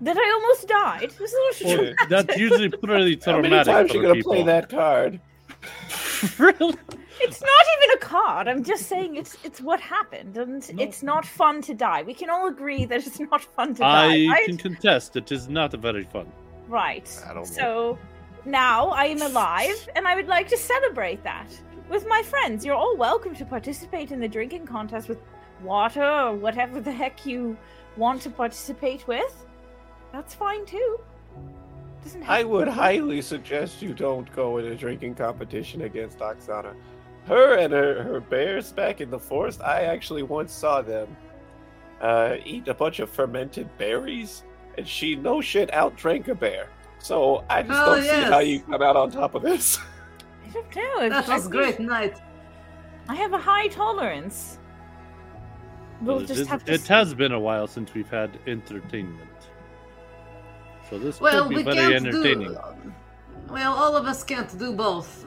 That I almost died. It was a little Well, that's usually pretty traumatic. How many traumatic times for you gonna people. play that card? really? It's not even a card. I'm just saying it's it's what happened, and No. it's not fun to die. We can all agree that it's not fun to I die, right? can contest. It is not very fun. Right. I know. So now I am alive, and I would like to celebrate that with my friends. You're all welcome to participate in the drinking contest with water or whatever the heck you want to participate with. That's fine too. Doesn't have I would highly suggest you don't go in a drinking competition against Oksana. Her and her, her bears back in the forest, I actually once saw them uh, eat a bunch of fermented berries, and she no shit outdrank a bear. So I just Oh, don't see how you come out on top of this. I don't know. if- That was think great night. I have a high tolerance. We'll It just is- have to. it see. has been a while since we've had entertainment. So this Well, could be we very can't entertaining. do. Well, all of us can't do both.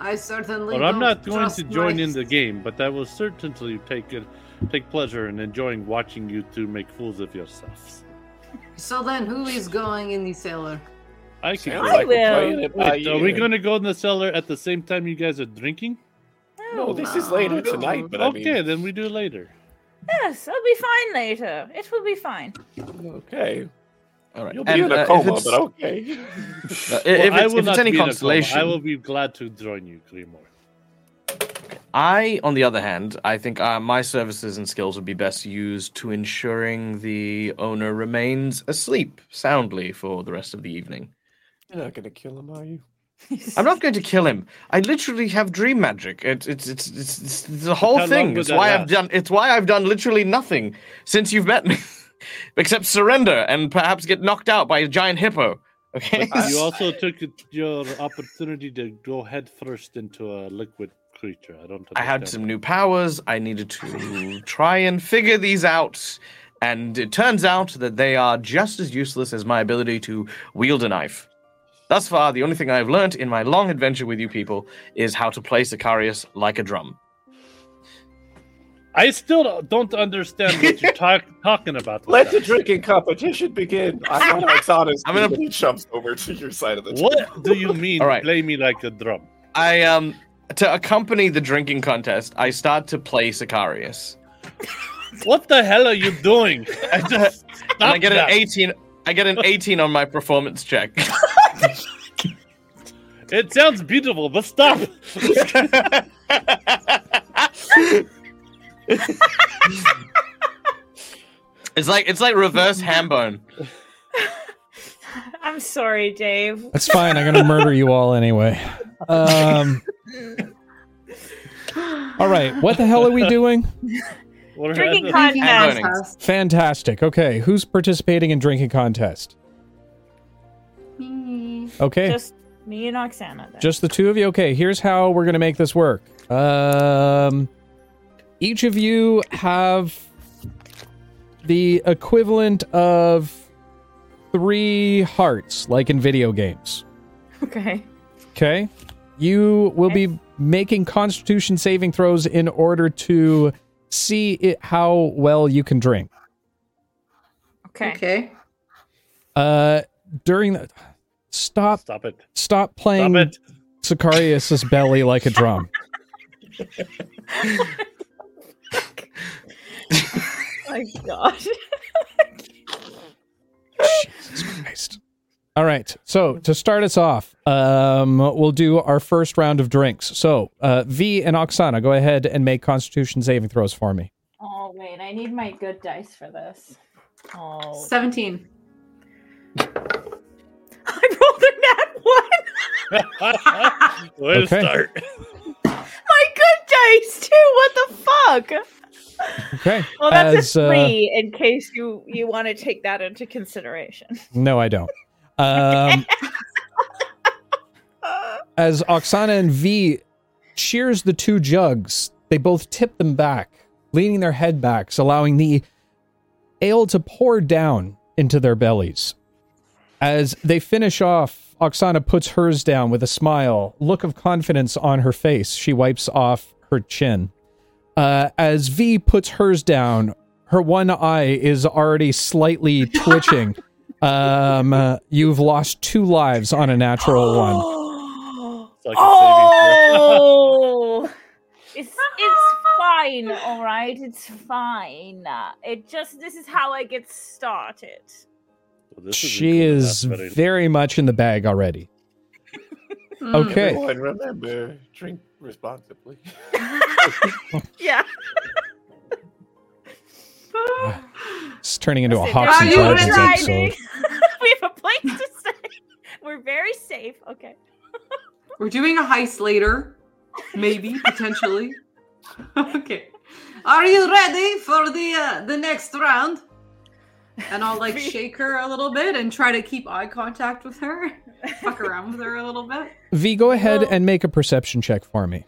I certainly. Well, I'm don't going trust to join my- in the game, but I will certainly take it, take pleasure in enjoying watching you two make fools of yourselves. So then, who is going in the cellar? I can. Sounds go. I like we're will. it Wait, are we going to go in the cellar at the same time you guys are drinking? No, this is later tonight, but I okay, mean, then we do later. Yes, I'll be fine later. It will be fine. okay. All right. You'll be And, in a uh, coma, it's- but okay. uh, if Well, it's, I will if it's not any be in a coma. consolation, I will be glad to join you, Grimoire. I, on the other hand, I think uh, my services and skills would be best used to ensuring the owner remains asleep soundly for the rest of the evening. You're not gonna kill him, are you? I'm not going to kill him. I literally have dream magic. It's it's it's it's, it's the whole how thing. It's why I've done. It's why I've done literally nothing since you've met me, except surrender and perhaps get knocked out by a giant hippo. Okay. But you also took your opportunity to go head first into a liquid creature. I don't. I had some that. new powers. I needed to try and figure these out. And it turns out that they are just as useless as my ability to wield a knife. Thus far, the only thing I've learnt in my long adventure with you people is how to play Sicarius like a drum. I still don't- don't understand what you're talk, talking about. Let that. the drinking competition begin. I'm on Oksana's I'm gonna- team, and he jumps over to your side of the table. What do you mean? All right. Play me like a drum. I um to accompany the drinking contest, I start to play Sicarius. What the hell are you doing? and I get an 18 I get an 18 on my performance check. It sounds beautiful, but stop. It's like it's like reverse hambone. I'm sorry, Dave. That's fine. I'm gonna murder you all anyway. Um. All right. What the hell are we doing? What Drinking contest. Fantastic. Okay. Who's participating in drinking contest? Me. Okay. Just, Just me and Oksana. Then. the two of you. Okay. Here's how we're gonna make this work. Um. Each of you have the equivalent of three hearts, like in video games. okay. Okay. You will be making constitution saving throws in order to see it, how well you can drink. Okay. Okay. Uh during the stop Stop it. stop Stop playing it. Sicarius's belly like a drum. My God. Jesus Christ. All right. So to start us off, um, we'll do our first round of drinks. So uh, V and Oksana, go ahead and make Constitution saving throws for me. Oh wait, I need my good dice for this. Oh, 17. I rolled a nat one. Way to Okay. start. My good dice too. What the fuck? Okay. Well, that's as, a uh, three in case you you want to take that into consideration. no, I don't. Um, as Oksana and V cheers the two jugs, they both tip them back, leaning their head backs, allowing the ale to pour down into their bellies. As they finish off, Oksana puts hers down with a smile, look of confidence on her face. She wipes off her chin. Uh, as V puts hers down, her one eye is already slightly twitching. um, uh, you've lost two lives on a natural one. It's like a oh, it's it's fine. All right, it's fine. It just this is how I get started. Throw. Well, this She good is enough, very much in the bag already. Mm. Okay. Everyone remember, drink responsibly. Yeah. It's turning into a Listen, Hawks and are Dragons episode. we have a place to stay. We're very safe. Okay. We're doing a heist later. Maybe, potentially. okay. Are you ready for the uh, the next round? And I'll like shake her a little bit and try to keep eye contact with her. Fuck around with her a little bit. V, go ahead Well- and make a perception check for me.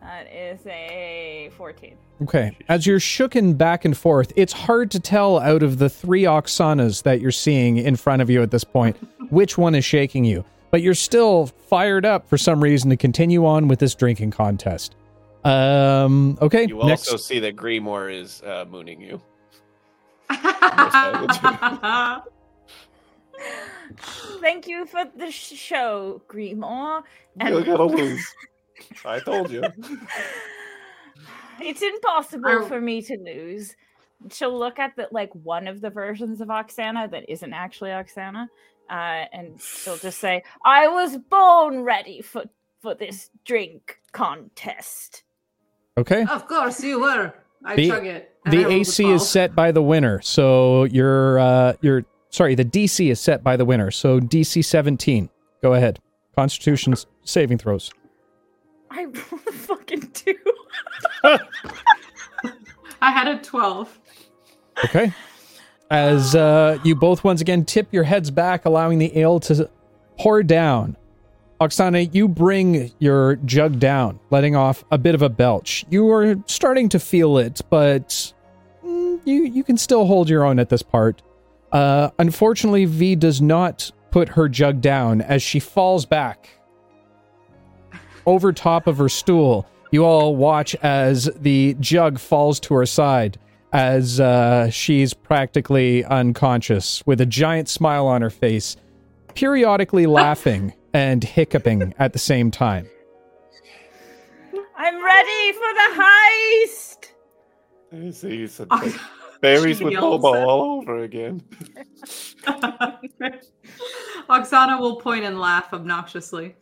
That is a fourteen. Okay. As you're shooken back and forth, it's hard to tell out of the three Oksanas that you're seeing in front of you at this point which one is shaking you. But you're still fired up for some reason to continue on with this drinking contest. Um. Okay. You next. also see that Greenmore is uh, mooning you. Thank you for the sh- show, Greenmore. You're gonna lose. I told you. it's impossible I- for me to lose. She'll look at the like one of the versions of Oksana that isn't actually Oksana, uh, and she'll just say, "I was born ready for for this drink contest." Okay. of course you were. I The- chug it. The AC 12. is set by the winner, so you're uh you're sorry. The DC is set by the winner, so DC 17. Go ahead. Constitution s- saving throws. I rolled a fucking two. I had a 12. Okay. As uh, you both once again tip your heads back, allowing the ale to pour down. Oksana, you bring your jug down, letting off a bit of a belch. You are starting to feel it, but mm, you you can still hold your own at this part. Uh, unfortunately, V does not put her jug down as she falls back over top of her stool. You all watch as the jug falls to her side as uh, she's practically unconscious with a giant smile on her face, periodically laughing and hiccuping at the same time. I'm ready for the heist. I see some Oks- berries with yells Bobo all over again. Oksana will point and laugh obnoxiously.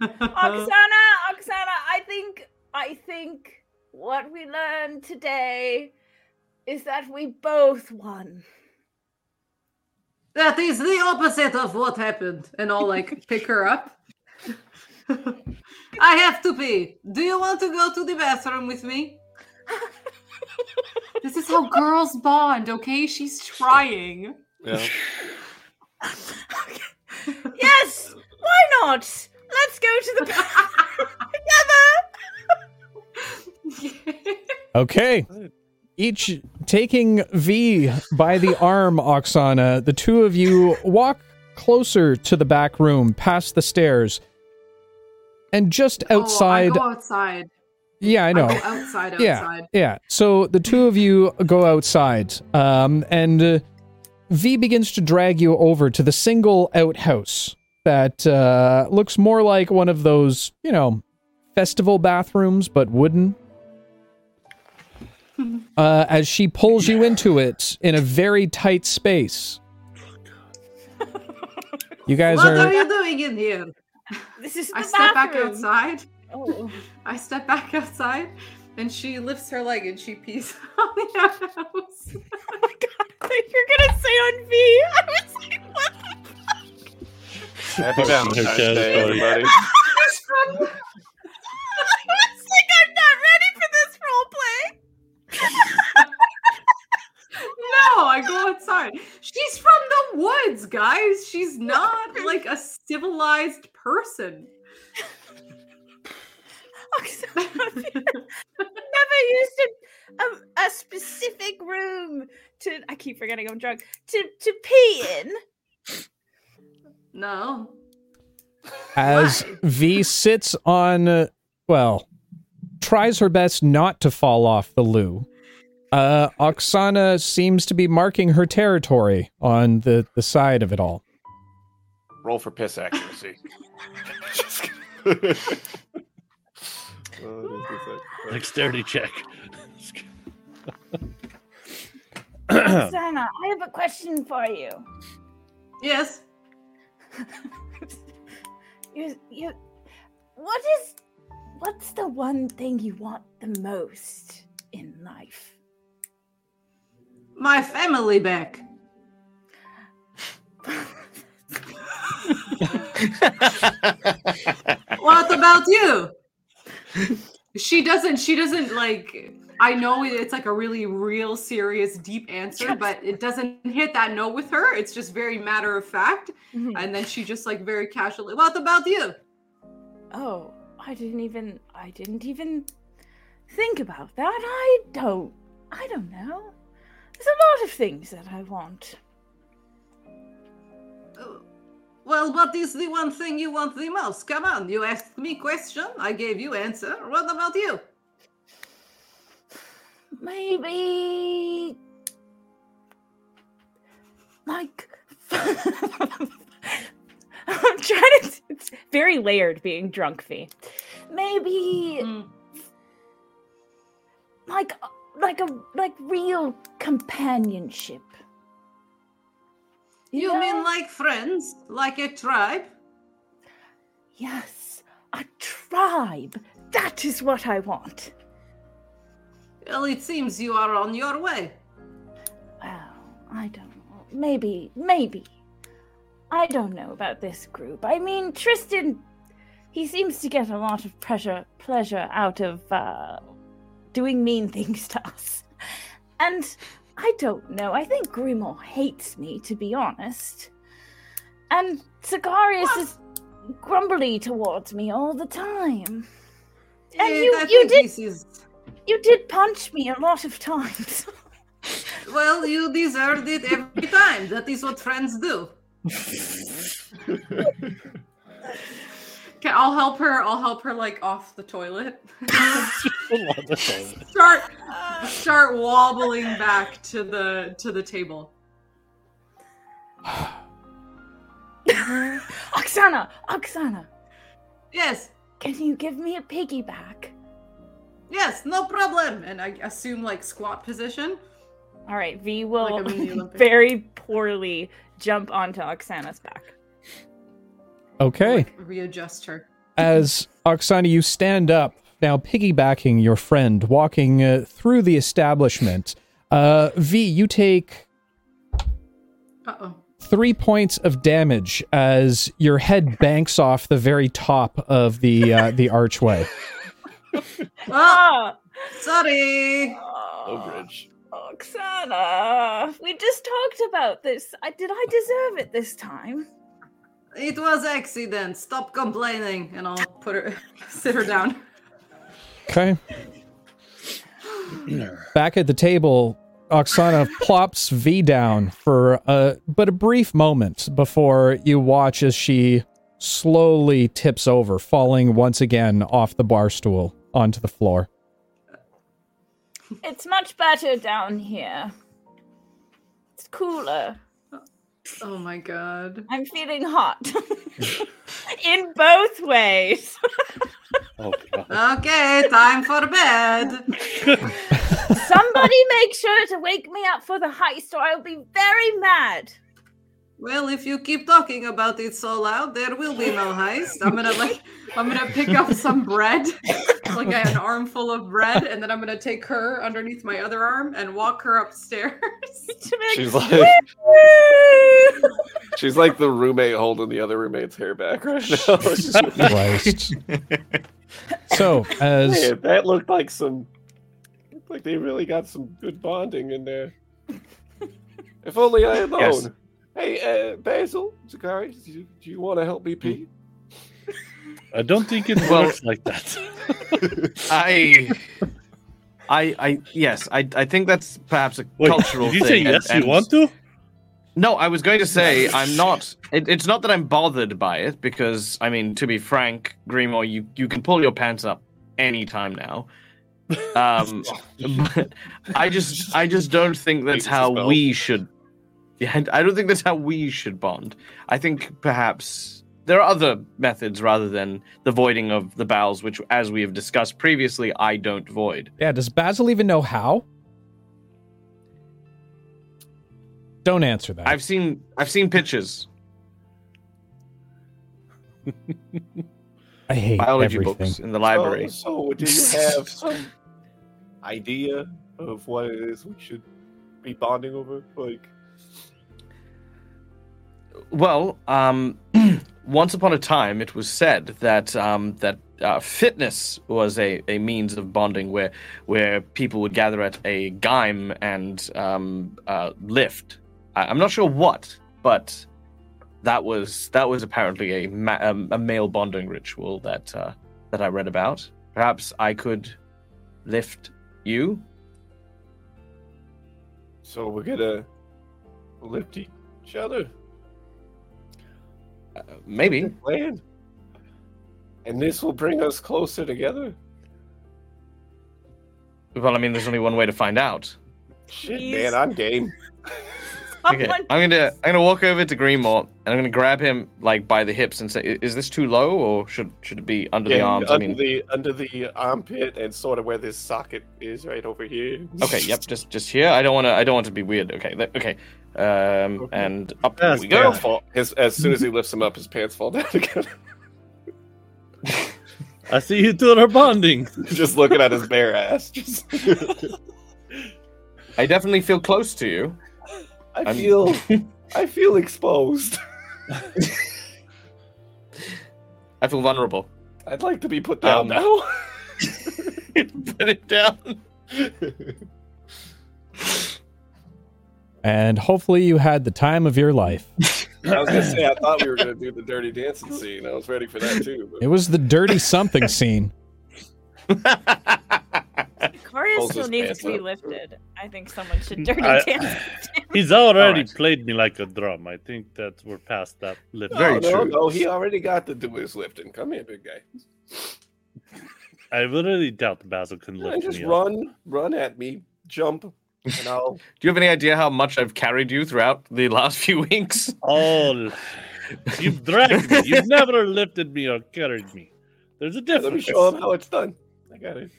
Oksana, Oksana, I think I think what we learned today is that we both won. That is the opposite of what happened. And I'll like pick her up. I have to pee. Do you want to go to the bathroom with me? This is how girls bond, okay? She's trying. Yeah. Yes, why not? Let's go to the bathroom together. Okay. Each taking V by the arm, Oksana, the two of you walk closer to the back room, past the stairs. And just outside. Oh, I go outside. yeah, I know. I go outside, Yeah, yeah. So the two of you go outside, um, and uh, V begins to drag you over to the single outhouse that uh, looks more like one of those, you know, festival bathrooms, but wooden. Uh, as she pulls you into it in a very tight space. You guys What are. are you doing in here? This is the I step back bathroom. outside. Oh. I step back outside, and she lifts her leg and she pees on the outhouse. oh my god, you're gonna say on V. I was like, what the fuck? Happy Valentine's Okay, Day, buddy. everybody. no, I go outside. She's from the woods, guys. She's not like a civilized person. i. Never used a, a, a, specific room to. I keep forgetting I'm drunk. To to pee in. No. As Why? V sits on, uh, well, tries her best not to fall off the loo. Uh, Oksana seems to be marking her territory on the, the side of it all. Roll for piss accuracy. Oh, it is. Dexterity check. Oksana, I have a question for you. Yes. you you what is what's the one thing you want the most in life? My family back. What about you? She doesn't she doesn't like I know it's like a really real serious deep answer, but it doesn't hit that note with her. It's just very matter of fact. Mm-hmm. And then she just like very casually, what about you? oh, I didn't even I didn't even think about that. I don't I don't know. There's a lot of things that I want. Uh, Well, what is the one thing you want the most? Come on, you asked me question, I gave you answer. What about you? Maybe like I'm trying to it's very layered being drunk V. Maybe Mm. like like a like real companionship. You mean know? like friends, like a tribe? yes, a tribe. That is what I want. Well, it seems you are on your way. Well, I don't know. Maybe, maybe. I don't know about this group. I mean, Tristan, he seems to get a lot of pleasure, pleasure out of uh, doing mean things to us. And I don't know. I think Grimoire hates me, to be honest. And Sicarius What? is grumbly towards me all the time. And Eh, you- I you did, is... you did punch me a lot of times. well, you deserved it every time. That is what friends do. Okay, I'll help her. I'll help her like off the toilet. start start wobbling back to the to the table. Oksana, Oksana, Yes, can you give me a piggyback? yes, no problem. And I assume like squat position. All right, V will Like a mini Olympic. very poorly jump onto Oksana's back. Okay. Like, readjust her. As Oksana, you stand up, now piggybacking your friend, walking uh, through the establishment. Uh, v, you take Uh oh. three points of damage as your head banks off the very top of the uh, the archway. Oh, Ah, sorry. Oh, bridge. Oksana, we just talked about this. I, did I deserve it this time? It was accident. Stop complaining, and I'll put her sit her down. Okay. Back at the table, Oksana plops V down for a but a brief moment before you watch as she slowly tips over, falling once again off the bar stool onto the floor. It's much better down here. It's cooler. Oh my god. I'm feeling hot. In both ways. Oh god. Okay, time for bed. Somebody make sure to wake me up for the heist or I'll be very mad. Well, if you keep talking about it so loud, there will be no heist. I'm gonna like, I'm gonna pick up some bread, like I have an armful of bread, and then I'm gonna take her underneath my other arm and walk her upstairs. To make- She's like she's like the roommate holding the other roommate's hair back right now. It's just- Christ. so, as Man, that looked like some looked like they really got some good bonding in there. If only I had known. Yes. Hey, uh, Basil, Zakari, do you, do you want to help me pee? I don't think it Well- works like that. I, I, I, yes, I, I think that's perhaps a Wait, cultural did you thing. say yes? and- you want to? No, I was going to say I'm not. It, it's not that I'm bothered by it because I mean, to be frank, Grimo, you you can pull your pants up anytime now. Um, but I just I just don't think that's how we should. Yeah, I don't think that's how we should bond. I think perhaps there are other methods rather than the voiding of the bowels, which, as we have discussed previously, I don't void. Yeah, does Basil even know how? Don't answer that. I've seen I've seen pictures, I hate biology everything. books in the library. So, so do you have some idea of what it is we should be bonding over? Like, Well, um, once upon a time, it was said that um, that uh, fitness was a, a means of bonding, where where people would gather at a gaim and um, uh, lift. I, I'm not sure what, but that was that was apparently a ma- um, a male bonding ritual that uh, that I read about. Perhaps I could lift you. so we're gonna lift each other. Uh, maybe. Good plan. And this will bring us closer together. Well, I mean, there's only one way to find out. Shit, Please. man, I'm game. Okay, I'm gonna I'm gonna walk over to Grimoire and I'm gonna grab him like by the hips and say, "Is this too low, or should should it be under the Yeah, arms?" I under mean, the under the armpit and sort of where this socket is right over here. okay, yep, just just here. I don't want to I don't want to be weird. Okay, okay, um, and up Yes, we Pants go. fall. His, as soon as he lifts him up, his pants fall down again. I see you two are bonding. Just looking at his bare ass. Just I definitely feel close to you. I I'm- feel I feel exposed. I feel vulnerable. I'd like to be put down Um, now. Put it down. and hopefully you had the time of your life. I was gonna say I thought we were gonna do the dirty dancing scene. I was ready for that too. It was the dirty something scene. Coria still needs to be lifted. I think someone should dirty I- dance. He's already Alright. played me like a drum. I think that we're past that lift. Very no, no, true. no, he already got to do his lifting. Come here, big guy. I literally doubt the Basil can Yeah, lift just me up. run, run at me, jump, and I'll. Do you have any idea how much I've carried you throughout the last few weeks? Oh, you've dragged me. You've never lifted me or carried me. There's a difference. Let me show him how it's done. I got it.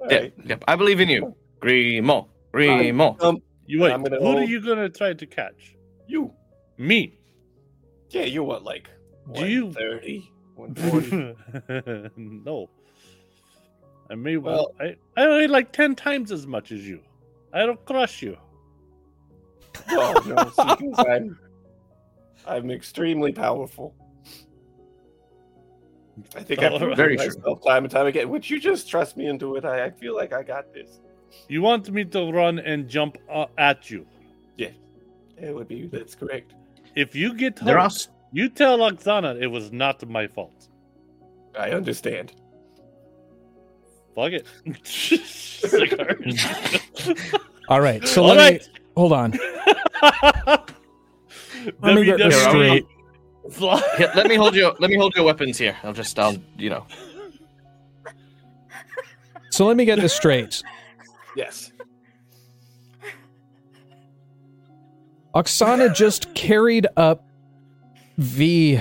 All Yeah, right. yep. I believe in you, Grimo. Grimo. Um, You wait. I'm Who gonna are hold- you gonna try to catch? you. Me. Yeah, you're what, like Do you- 130, 140? no. I may Well- well. I I weigh like ten times as much as you. I don't crush you. oh, no, see, 'cause I'm, I'm extremely powerful. I think I've All proven right. Very myself time and time again. Would you just trust me into it? I, I feel like I got this. You want me to run and jump uh, at you? Yeah, it would be. That's correct. If you get hurt, There are you tell Oksana it was not my fault. I understand. Fuck it. All right, so All let right. me hold on. Let me get this straight. Fly- Here, let me hold your let me hold your weapons here. I'll just I'll you know. So let me get this straight. Yes. Oksana just carried up V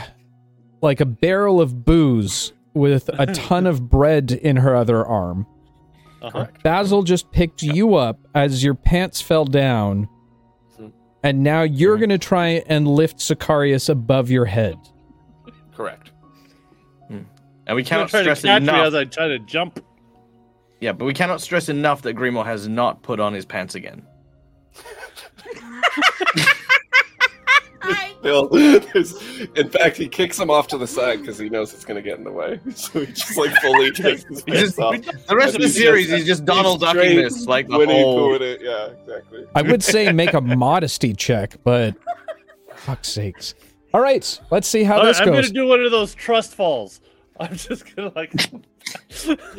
like a barrel of booze with a ton of bread in her other arm. Uh-huh. Basil just picked you up as your pants fell down, and now you're going to try and lift Sicarius above your head. Correct. Hmm. And we You're cannot to stress catch me enough. as I try to jump. Yeah, but we cannot stress enough that Grimo has not put on his pants again. I Bill. In fact, he kicks him off to the side because he knows it's going to get in the way. So he just like fully takes his He just- off. the rest of the series, just- he's just Donald he's ducking this like the Winnie whole. Poohing it. Yeah, exactly. I would say make a modesty check, but fuck's sakes. All right, let's see how All this right, I'm gonna do one of those trust falls. I'm just gonna like.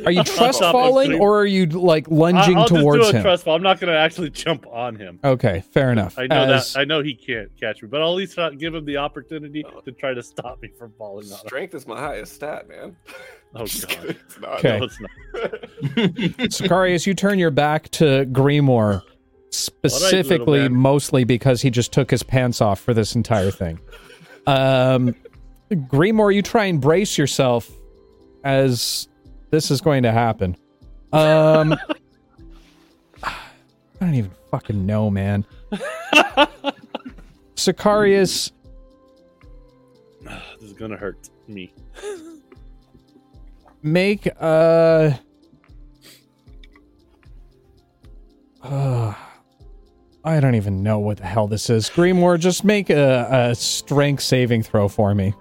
Are you trust falling or are you like I- lunging I'll towards just do a him? trust fall. I'm not gonna actually jump on him. Okay, fair enough. I know As- that. I know he can't catch me, but I'll at least not give him the opportunity to try to stop me from falling on him. Strength is my highest stat, man. Oh god. It's not. Okay. No, it's not. Sicarius, you turn your back to Grimoire, specifically, man. mostly because he just took his pants off for this entire thing. Um, Grimoire, you try and brace yourself as this is going to happen. Um, I don't even fucking know, man. Sicarius, this is gonna hurt me. make uh uh I don't even know what the hell this is. Grimoire, just make a, a strength saving throw for me.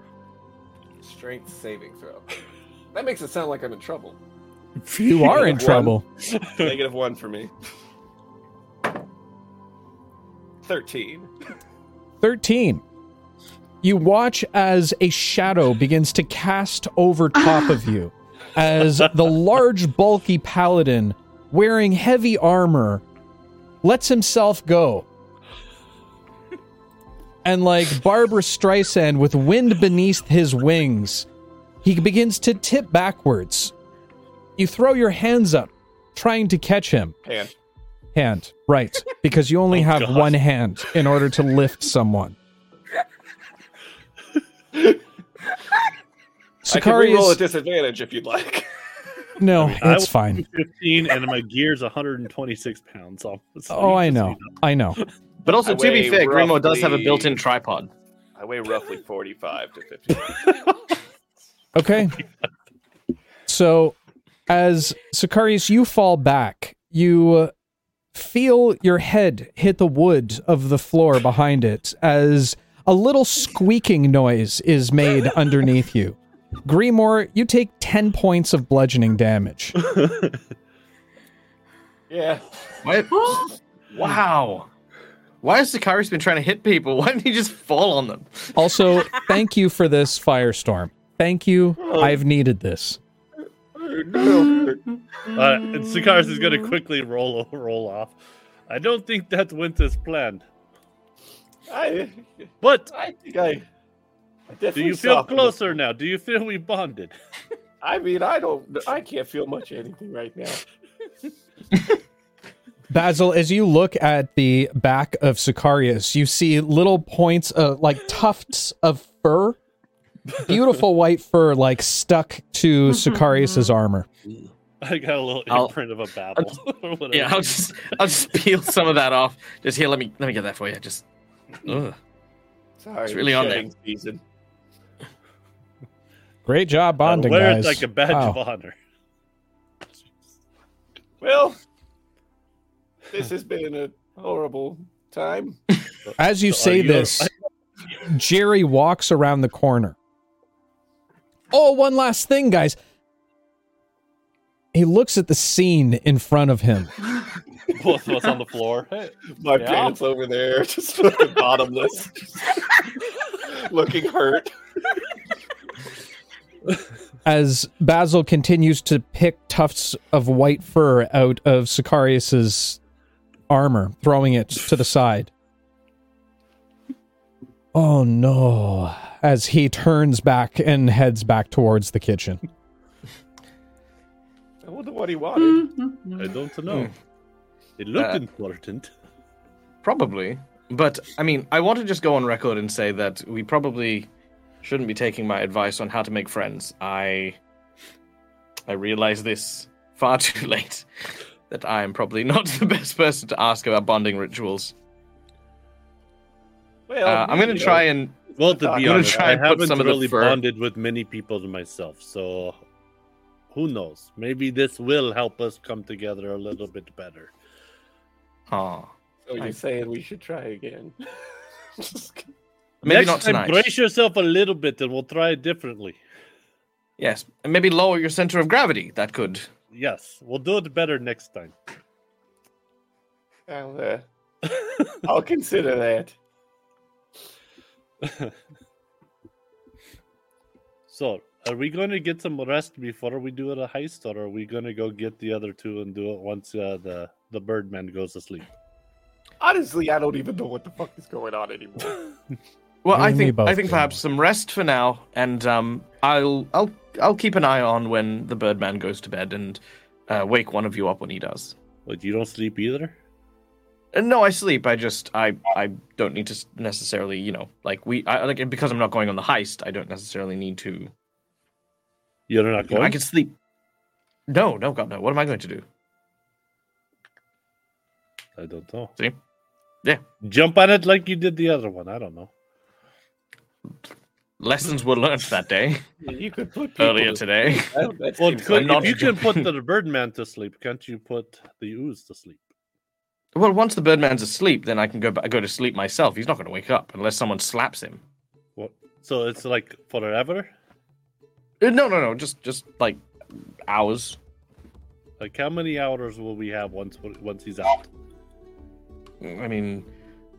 Strength saving throw. That makes it sound like I'm in trouble. You are in One. trouble. Negative one for me. Thirteen. 13. You watch as a shadow begins to cast over top of you, as the large, bulky paladin wearing heavy armor lets himself go. And like Barbra Streisand with wind beneath his wings, he begins to tip backwards. You throw your hands up, trying to catch him. Hand. Hand, right, because you only Oh, have God. one hand in order to lift someone. I can re-roll at Sicarius, disadvantage if you'd like. no, I it's will- fine. 15, and my gear's 126 pounds. So so Oh, I know, I know. But also, I to be weigh fair, Grimo does have a built-in tripod. I weigh roughly forty-five to fifty. Okay. So, as Sicarius, you fall back. You uh, feel your head hit the wood of the floor behind it as a little squeaking noise is made underneath you. Grimoire, you take 10 points of bludgeoning damage. yeah. What? wow. Why has Sicarius been trying to hit people? Why didn't he just fall on them? Also, thank you for this firestorm. Thank you. I've needed this. Uh, and Sicarius is going to quickly roll roll off. I don't think that went as planned. I, But I think I. I do you feel softened up. closer now? Do you feel we bonded? I mean, I don't. I can't feel much anything right now. Basil, as you look at the back of Sicarius, you see little points, uh, like tufts of fur, beautiful white fur, like stuck to Sicarius's armor. I got a little I'll- imprint of a babble. or whatever. Yeah, I'll just I'll just peel some of that off. Just here, let me let me get that for you. Just ugh. Sorry, It's really on there. shedding Season. Great job I'll bonding, wear guys. it like a badge Wow. of honor. Well, this has been a horrible time. As you So say you- this, Jerry walks around the corner. Oh, one last thing, guys. He looks at the scene in front of him. What's what's on the floor? My Yeah. pants over there, just fucking bottomless, looking hurt. as Basil continues to pick tufts of white fur out of Sicarius's armor, throwing it to the side. Oh no, as he turns back and heads back towards the kitchen. I wonder what he wanted. Mm, mm, mm. I don't know. It looked Uh, important. Probably. But I mean, I want to just go on record and say that we probably shouldn't be taking my advice on how to make friends. I I realize this far too late that I am probably not the best person to ask about bonding rituals. Well, Uh, I'm going to try and Well, to I'm be gonna honest, try I and put haven't some really fur- bonded with many people myself, so who knows? Maybe this will help us come together a little bit better. Aw. So you're saying we should try again? Maybe Next not time, tonight. brace yourself a little bit, and we'll try it differently. Yes, and maybe lower your center of gravity. That could. Yes, we'll do it better next time. I'll, uh, I'll consider that. So, are we going to get some rest before we do the heist, or are we going to go get the other two and do it once uh, the the Birdman goes to sleep? Honestly, I don't even know what the fuck is going on anymore. Well, I You and me think I think Gilmore. perhaps some rest for now, and um, I'll I'll I'll keep an eye on when the Birdman goes to bed and uh, wake one of you up when he does. But you don't sleep either. Uh, no, I sleep. I just I I don't need to necessarily you know like we I like because I'm not going on the heist. I don't necessarily need to. You're not You know, going. I can sleep. No, no, God, no. What am I going to do? I don't know. See? Yeah. Jump on it like you did the other one. I don't know. Lessons were learned that day you could put earlier to- today. That, that Well, could, not if you can put the Birdman to sleep, can't you put the ooze to sleep? Well, once the Birdman's asleep, then I can go ba- go to sleep myself. He's not going to wake up unless someone slaps him. What? So it's like forever. Uh, No, no, no. Just just like hours. Like how many hours will we have once once he's out? I mean,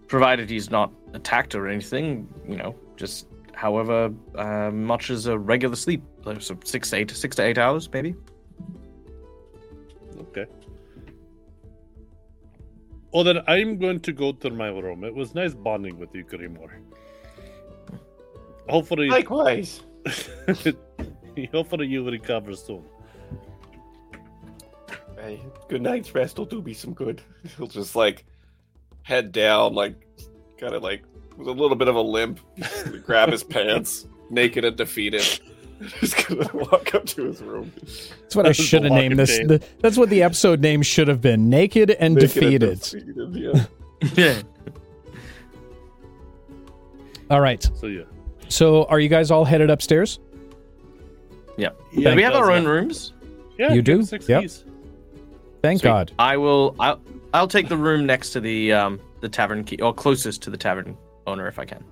provided he's not attacked or anything, you know, just however uh, much as a regular sleep, like, so six to eight, six to eight hours, maybe. Okay. Well, then I'm going to go to my room. It was nice bonding with you, Grimoire. Hopefully, Likewise. hopefully you recover soon. Hey, good night's rest will do me some good. He'll just like head down, like kind of like with a little bit of a limp, grab his pants, naked and defeated. Just gonna walk up to his room. That's what I That was should have named this. The, that's what the episode name should have been: "Naked and Naked and Defeated." defeated, yeah. Yeah. All right. So yeah. So, are you guys all headed upstairs? Yeah. Yeah, do we have our that. own rooms? Yeah, You do? Six Yep. keys. Thank Sweet. God. I will. I'll. I'll take the room next to the um the tavern key, or closest to the tavern owner if I can.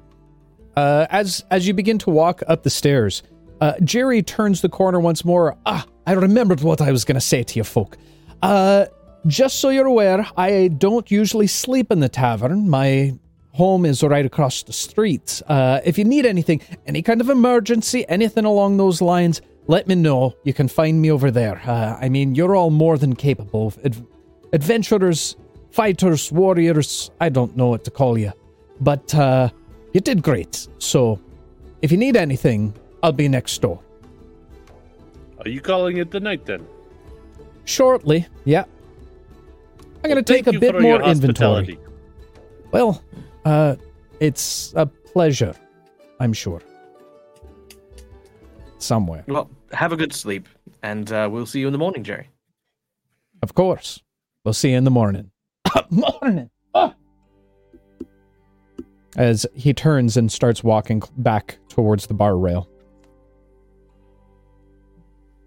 Uh, as as you begin to walk up the stairs, uh, Jerry turns the corner once more. Ah, I remembered what I was going to say to you folk. Uh, just so you're aware, I don't usually sleep in the tavern. My home is right across the street. Uh, if you need anything, any kind of emergency, anything along those lines, let me know. You can find me over there. Uh, I mean, you're all more than capable. of adventurers, fighters, warriors. I don't know what to call you, but uh, you did great. So, if you need anything, I'll be next door. Are you calling it the night then? Shortly, yeah. I'm going Well, to take a bit more inventory. Well, uh, it's a pleasure, I'm sure. Somewhere. Well, have a good sleep, and uh, we'll see you in the morning, Jerry. Of course. We'll see you in the morning. morning! Ah. As he turns and starts walking back towards the bar rail.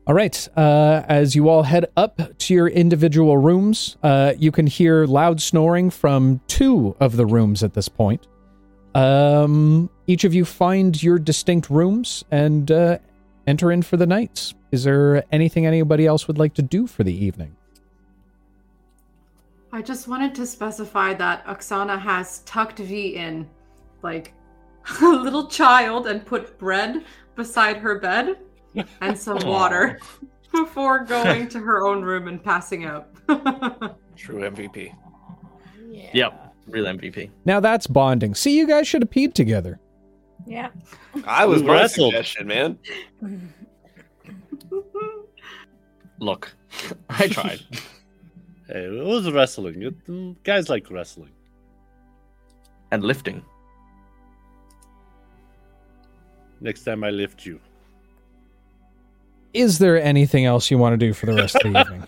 All right. Uh, as you all head up to your individual rooms, uh, you can hear loud snoring from two of the rooms at this point. Um, each of you find your distinct rooms and uh, enter in for the night. Is there anything anybody else would like to do for the evening? I just wanted to specify that Oksana has tucked V in like a little child and put bread beside her bed and some water before going to her own room and passing out. True MVP. Yeah. Yep, real MVP. Now that's bonding. See, you guys should have peed together. Yeah. I was We my wrestled. suggestion, man. Look, I tried. Hey, it was wrestling. It, guys like wrestling. and lifting. Next time I lift you. Is there anything else you want to do for the rest of the evening?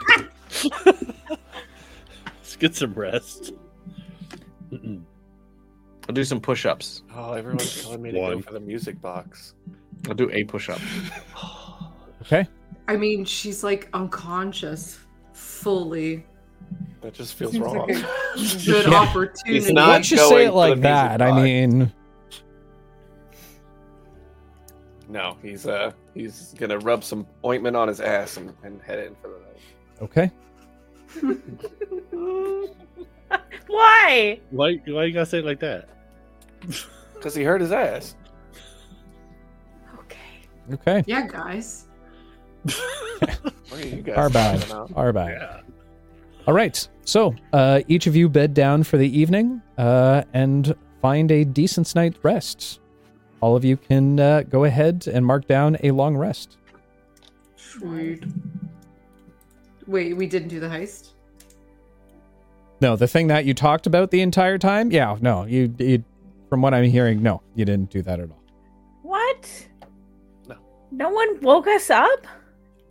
Let's get some rest. Mm-mm. I'll do some push-ups. Oh, everyone's telling me to go for the music box. I'll do a push-up. Okay. I mean, she's like unconscious fully. That just feels Seems wrong. like good Yeah. opportunity. He's not Once you say it like that, I mean, No, he's uh he's gonna rub some ointment on his ass and, and head in for the night. Okay. Why? Why, why you gotta say it like that? Because he hurt his ass. Okay. Okay. Yeah, guys. What are you guys Are bad. talking about? Are bad. Yeah. All right. So, uh, each of you bed down for the evening uh, and find a decent night's rest. All of you can uh, go ahead and mark down a long rest. Sweet. Wait, we didn't do the heist? No, the thing that you talked about the entire time, yeah, no, you, you from what I'm hearing, no, you didn't do that at all. What? No. No one woke us up?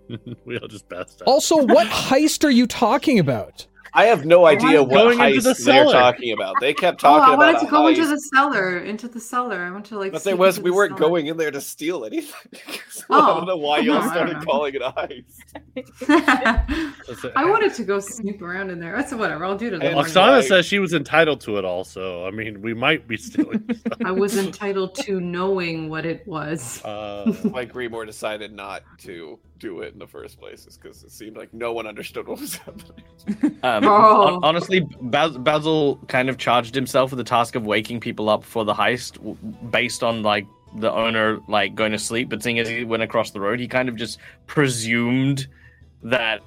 we all just passed out. Also, what heist are you talking about? I have no idea what going into heist the they're talking about. They kept Oh, talking I about wanted a to go into the cellar. Into the cellar. I want to like. but sneak there was into we the weren't cellar. going in there to steal anything. So I Oh. don't know why y'all started calling it a heist. I wanted to go snoop around in there. That's whatever. I'll do it in the And morning. Oksana like- says she was entitled to it also. I mean, we might be stealing. I was entitled to knowing what it was. Uh, Why Grimoire decided not to do it in the first place is because it seemed like no one understood what was happening. Um, Oh. hon- honestly, Bas- Basil kind of charged himself with the task of waking people up for the heist, w- based on like the owner like going to sleep. But seeing as he went across the road, he kind of just presumed that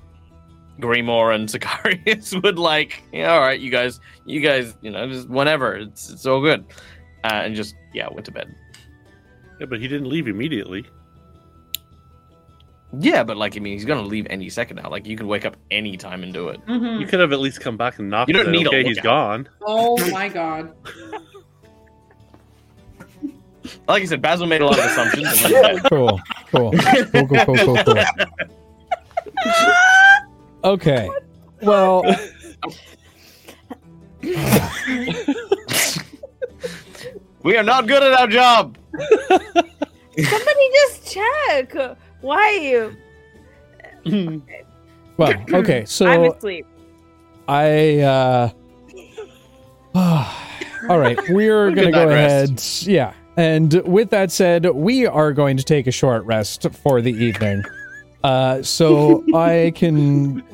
Grimoire and Sicarius would like, yeah, all right, you guys, you guys, you know, just whenever, it's it's all good, uh, and just yeah, went to bed. yeah, but he didn't leave immediately. Yeah, but like I mean, he's gonna leave any second now. Like you can wake up any time and do it. Mhm. You could have at least come back and knocked. You don't and said, need a okay, he's lookout." gone. Oh my god. Like I said, Basil made a lot of assumptions. And went to bed. Cool, cool, cool, cool, cool, cool, cool. Okay. Well, We are not good at our job. Somebody just check. Why are you? well, okay. So I'm asleep. I. uh All right, we're gonna go ahead. rest. Yeah, and with that said, we are going to take a short rest for the evening. Uh, so I can.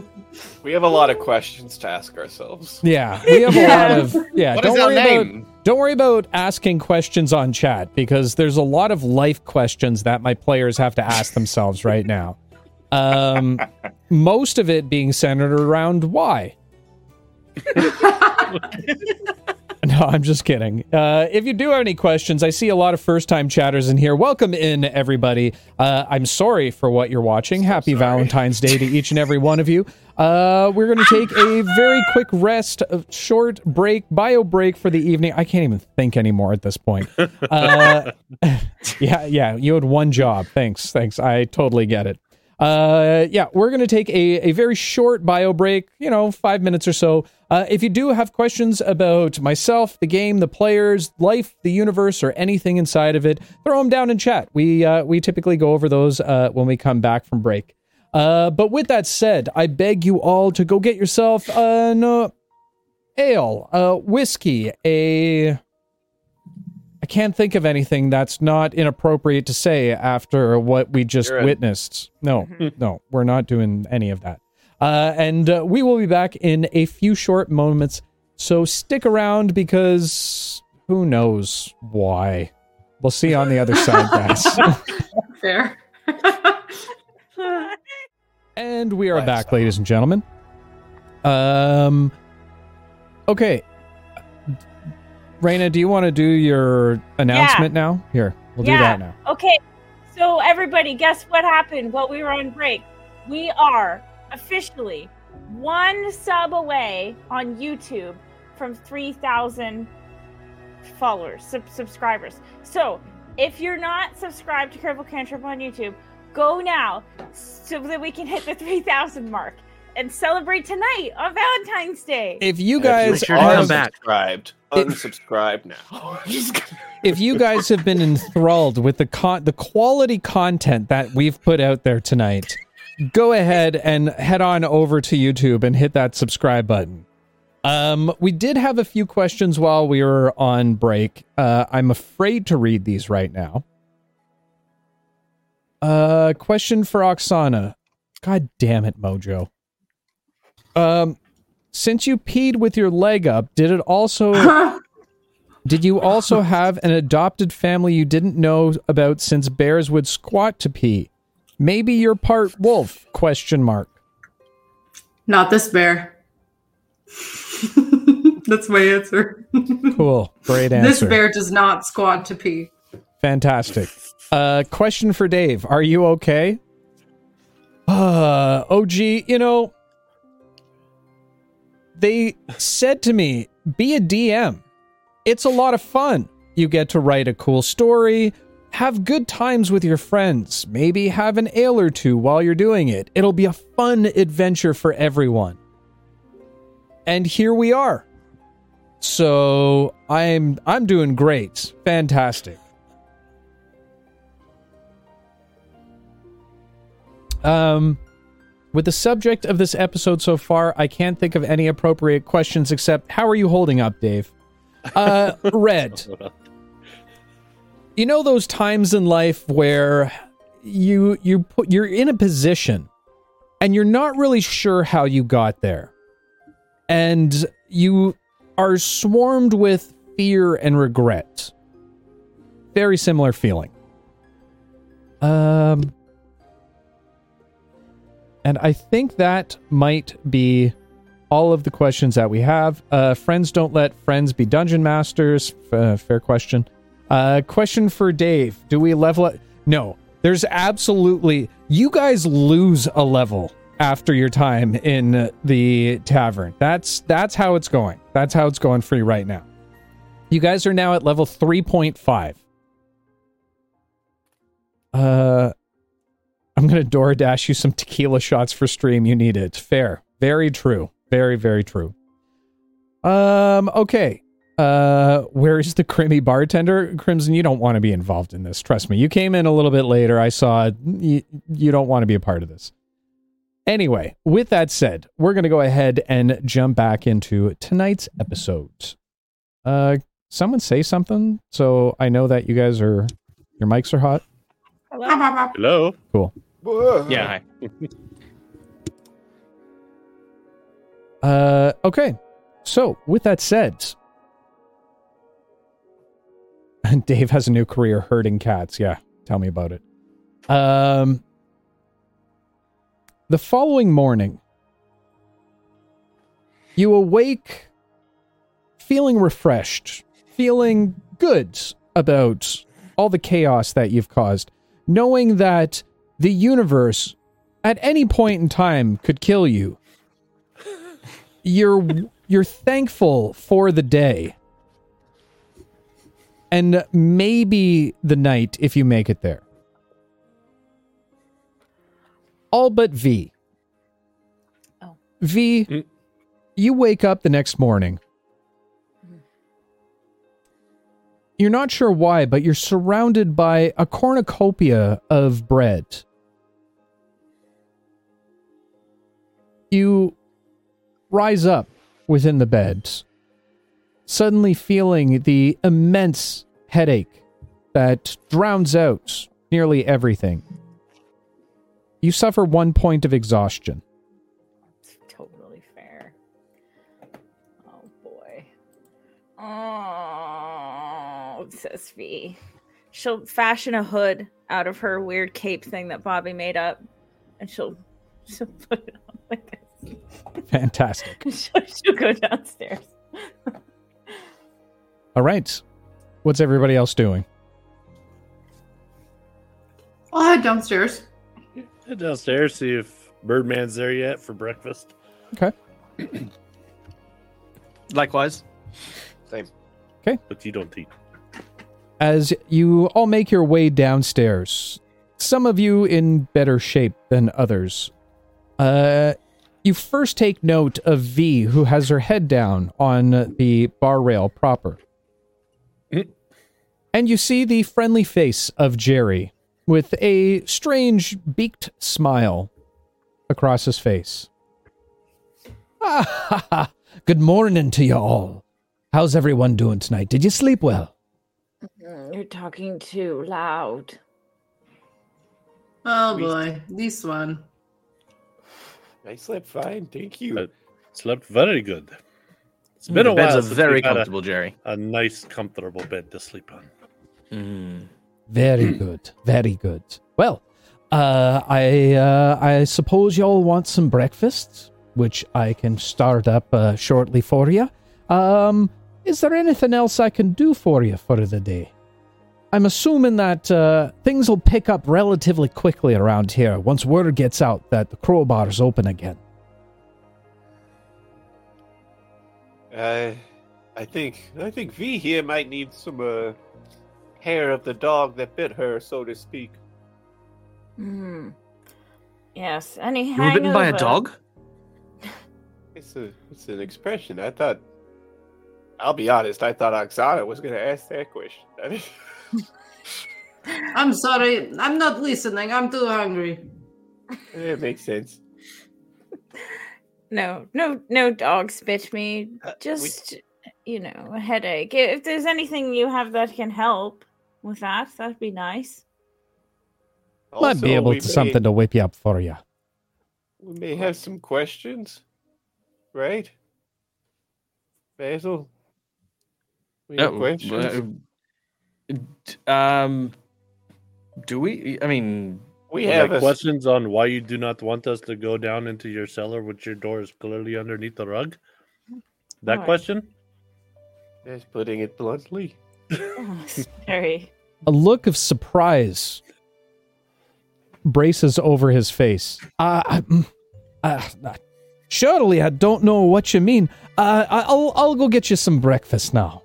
We have a lot of questions to ask ourselves. Yeah, we have a lot of. Yeah, What don't is our worry about. Name? Don't worry about asking questions on chat because there's a lot of life questions that my players have to ask themselves right now. Um, most of it being centered around why. No, I'm just kidding. Uh, if you do have any questions, I see a lot of first time chatters in here. Welcome in, everybody. Uh, I'm sorry for what you're watching. Happy Valentine's Day to each and every one of you. Uh, we're going to take a very quick rest, short break, bio break for the evening. I can't even think anymore at this point. Uh, yeah, yeah, you had one job. Thanks, thanks. I totally get it. Uh, yeah, we're going to take a, a very short bio break, you know, five minutes or so. Uh, if you do have questions about myself, the game, the players, life, the universe, or anything inside of it, throw them down in chat. We, uh, we typically go over those uh, when we come back from break. Uh, but with that said, I beg you all to go get yourself an uh, ale, a whiskey, a. I can't think of anything that's not inappropriate to say after what we just You're in. witnessed. No, no, we're not doing any of that. Uh, and uh, we will be back in a few short moments. So stick around because who knows why. We'll see you on the other side, guys. Fair. And we are Last back, time. ladies and gentlemen. Um, okay. Raina, do you want to do your announcement now? Here, we'll do that now. Okay, so everybody, guess what happened while we were on break? We are officially one sub away on YouTube from 3,000 followers, sub- subscribers. So if you're not subscribed to Careful Cantrip on YouTube, go now so that we can hit the 3,000 mark and celebrate tonight on Valentine's Day. If you And if guys sure to have, come back. Subscribed. It- Unsubscribe now. If you guys have been enthralled with the con- the quality content that we've put out there tonight, go ahead and head on over to YouTube and hit that subscribe button. Um, we did have a few questions while we were on break. Uh, I'm afraid to read these right now. Uh, question for Oksana. God damn it, Mojo. Um, since you peed with your leg up, did it also did you also have an adopted family you didn't know about since bears would squat to pee? Maybe you're part wolf? Question mark. Not this bear. That's my answer. Cool. Great answer. This bear does not squat to pee. Fantastic. Uh, question for Dave. Are you okay? Uh, OG, you know, they said to me, be a DM. It's a lot of fun. You get to write a cool story, have good times with your friends, maybe have an ale or two while you're doing it. It'll be a fun adventure for everyone. And here we are. So, I'm I'm doing great. Fantastic. Um, with the subject of this episode so far, I can't think of any appropriate questions except how are you holding up, Dave? Uh, Red. You know those times in life where you you put you're in a position and you're not really sure how you got there. And you are swarmed with fear and regret. Very similar feeling. Um and I think that might be all of the questions that we have. Uh, friends don't let friends be dungeon masters. Uh, fair question. Uh, question for Dave: Do we level up? No. There's absolutely you guys lose a level after your time in the tavern. That's that's how it's going. That's how it's going for you right now. You guys are now at level three point I'm gonna DoorDash you some tequila shots for stream. You need it. Fair. Very true. Very, very true. Um, okay. Uh, where is the creamy bartender? Crimson, you don't want to be involved in this. Trust me. You came in a little bit later. I saw you, you don't want to be a part of this. Anyway, with that said, we're going to go ahead and jump back into tonight's episode. Uh, someone say something so I know that you guys are, your mics are hot. Hello? Hello. Cool. Yeah, hi. Uh, okay. So, with that said, Dave has a new career herding cats. Yeah, tell me about it. Um, the following morning, you awake feeling refreshed, feeling good about all the chaos that you've caused, knowing that the universe at any point in time could kill you. You're you're thankful for the day. And maybe the night if you make it there. All but v. Oh. v Mm. you wake up the next morning you're not sure why but you're surrounded by a cornucopia of bread you rise up within the bed, suddenly feeling the immense headache that drowns out nearly everything. You suffer one point of exhaustion. It's totally fair. Oh boy. Oh, says V. She'll fashion a hood out of her weird cape thing that Bobby made up, and she'll she'll put it on like this. Fantastic. she'll, she'll go downstairs. All right. What's everybody else doing? I'll head downstairs. Head downstairs, see if Birdman's there yet for breakfast. Okay. Likewise. Same. Okay. But you don't eat. As you all make your way downstairs, some of you in better shape than others, uh, you first take note of V, who has her head down on the bar rail proper. Mm. And you see the friendly face of Jerry with a strange beaked smile across his face. Good morning to you all. How's everyone doing tonight? Did you sleep well? You're talking too loud. Oh boy, this one. I slept fine, thank you. Uh, Slept very good. It's been the a beds while are since very we've a- comfortable, Jerry. A, nice, comfortable bed to sleep on. Mm. Very good. Very good. Well, uh, I uh, I suppose y'all want some breakfast, which I can start up uh, shortly for you. Um, is there anything else I can do for you for the day? I'm assuming that uh, things will pick up relatively quickly around here once word gets out that the crowbar's open again. Uh, I think I think V here might need some uh, hair of the dog that bit her, so to speak. Hmm. Yes. Any You were bitten by a dog? It's a it's an expression. I thought. I'll be honest. I thought Oksana was going to ask that question. I mean, I'm sorry, I'm not listening. I'm too hungry. it makes sense. No, no, no dogs bit me. Uh, we- Just, you know, a headache. If there's anything you have that can help with that, that'd be nice. Might be able to may- something to whip you up for you. We may have some questions, right? Basil. We have Oh, questions. uh, um, do we? I mean, we have a questions on why you do not want us to go down into your cellar, which your door is clearly underneath the rug. That Alright. question? That's putting it bluntly. Very. A look of surprise braces over his face. Uh, I- mm, uh, uh, surely I don't know what you mean. Uh, I- I'll I'll go get you some breakfast now.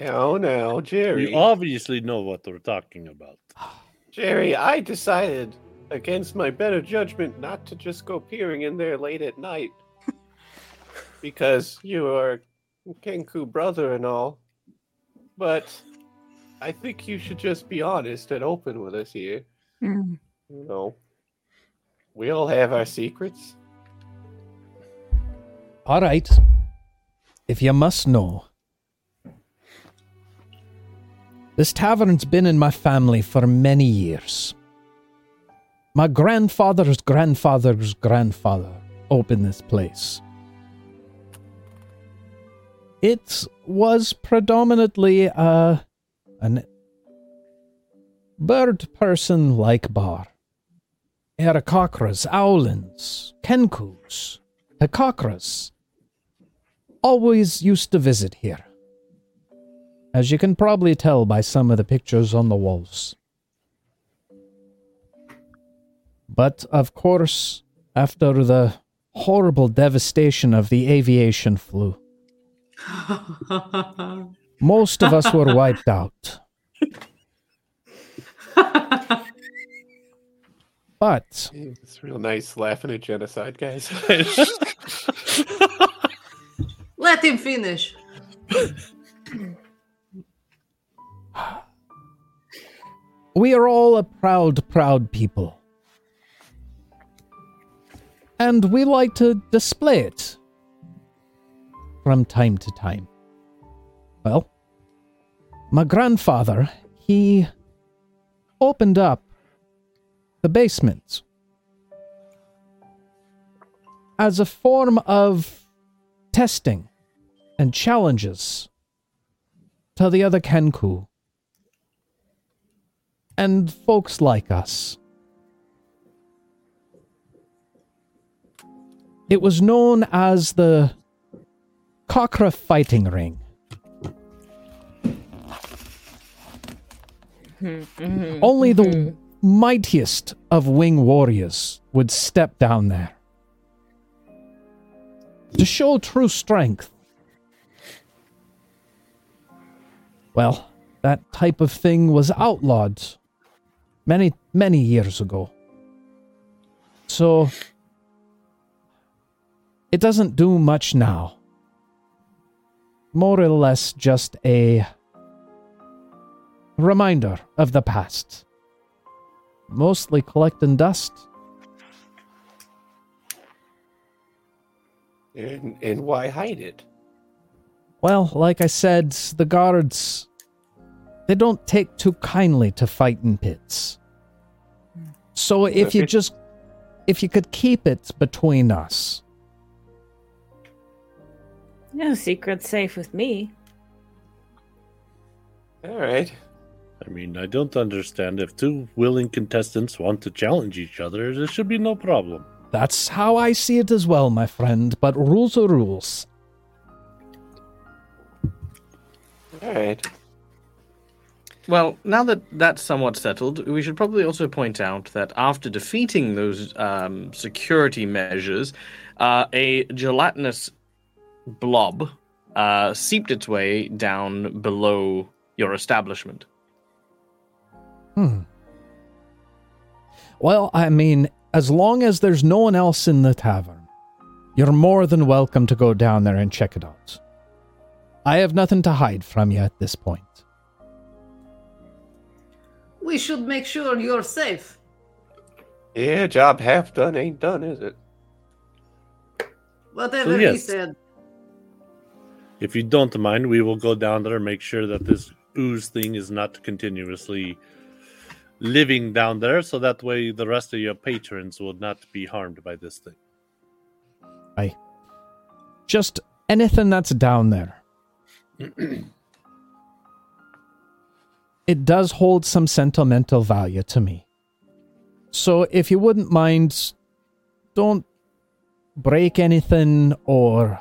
Now, now, Jerry. You obviously know what we're talking about. Jerry, I decided, against my better judgment, not to just go peering in there late at night. because you are Kenku brother and all. But I think you should just be honest and open with us here. Hmm. You know, we all have our secrets. All right. If you must know, this tavern's been in my family for many years. My grandfather's grandfather's grandfather opened this place. It was predominantly uh, an bird person like bar. Aarakocras, Owlins, Kenkus, Hekakras always used to visit here. As you can probably tell by some of the pictures on the walls. But of course, after the horrible devastation of the aviation flu, most of us were wiped out. But It's real nice laughing at genocide, guys. Let him finish. we are all a proud, proud people. And we like to display it from time to time. Well, my grandfather, he opened up the basement as a form of testing and challenges to the other Kenku and folks like us. It was known as the Cockra Fighting Ring. Only the mightiest of wing warriors would step down there to show true strength. Well, that type of thing was outlawed many, many years ago. So, it doesn't do much now. More or less just a reminder of the past. Mostly collecting dust. and, and why hide it? Well, like I said, the guards they don't take too kindly to fighting pits. So if you just if you could keep it between us. No secret's safe with me. All right. I mean, I don't understand. If two willing contestants want to challenge each other, there should be no problem. That's how I see it as well, my friend, but rules are rules. All right. Well, now that that's somewhat settled, we should probably also point out that after defeating those um, security measures, uh, a gelatinous blob uh, seeped its way down below your establishment. Hmm. Well, I mean, as long as there's no one else in the tavern, you're more than welcome to go down there and check it out. I have nothing to hide from you at this point. We should make sure you're safe. Yeah, job half done ain't done, is it? Whatever he yes. said. If you don't mind, we will go down there and make sure that this ooze thing is not continuously living down there, so that way the rest of your patrons will not be harmed by this thing. I just anything that's down there. it does hold some sentimental value to me. So if you wouldn't mind, don't break anything or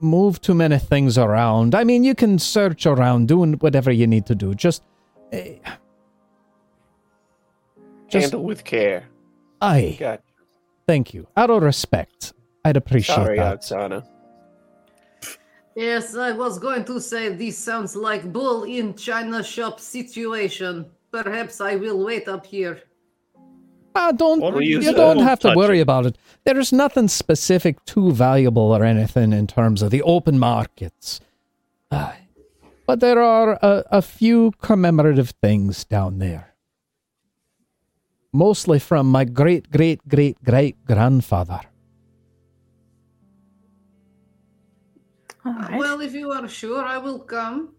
move too many things around. I mean, you can search around, doing whatever you need to do. Just. eh, just Handle with care. I Got thank you. Out of respect, I'd appreciate it. Sorry, that. Oksana. Yes, I was going to say this sounds like bull in China shop situation. Perhaps I will wait up here. Ah, don't Or you use don't have to worry touching. about it. There's nothing specific too valuable or anything in terms of the open markets. Ah, but there are a, a few commemorative things down there. Mostly from my great great great great grandfather. Right. Well, if you are sure, I will come.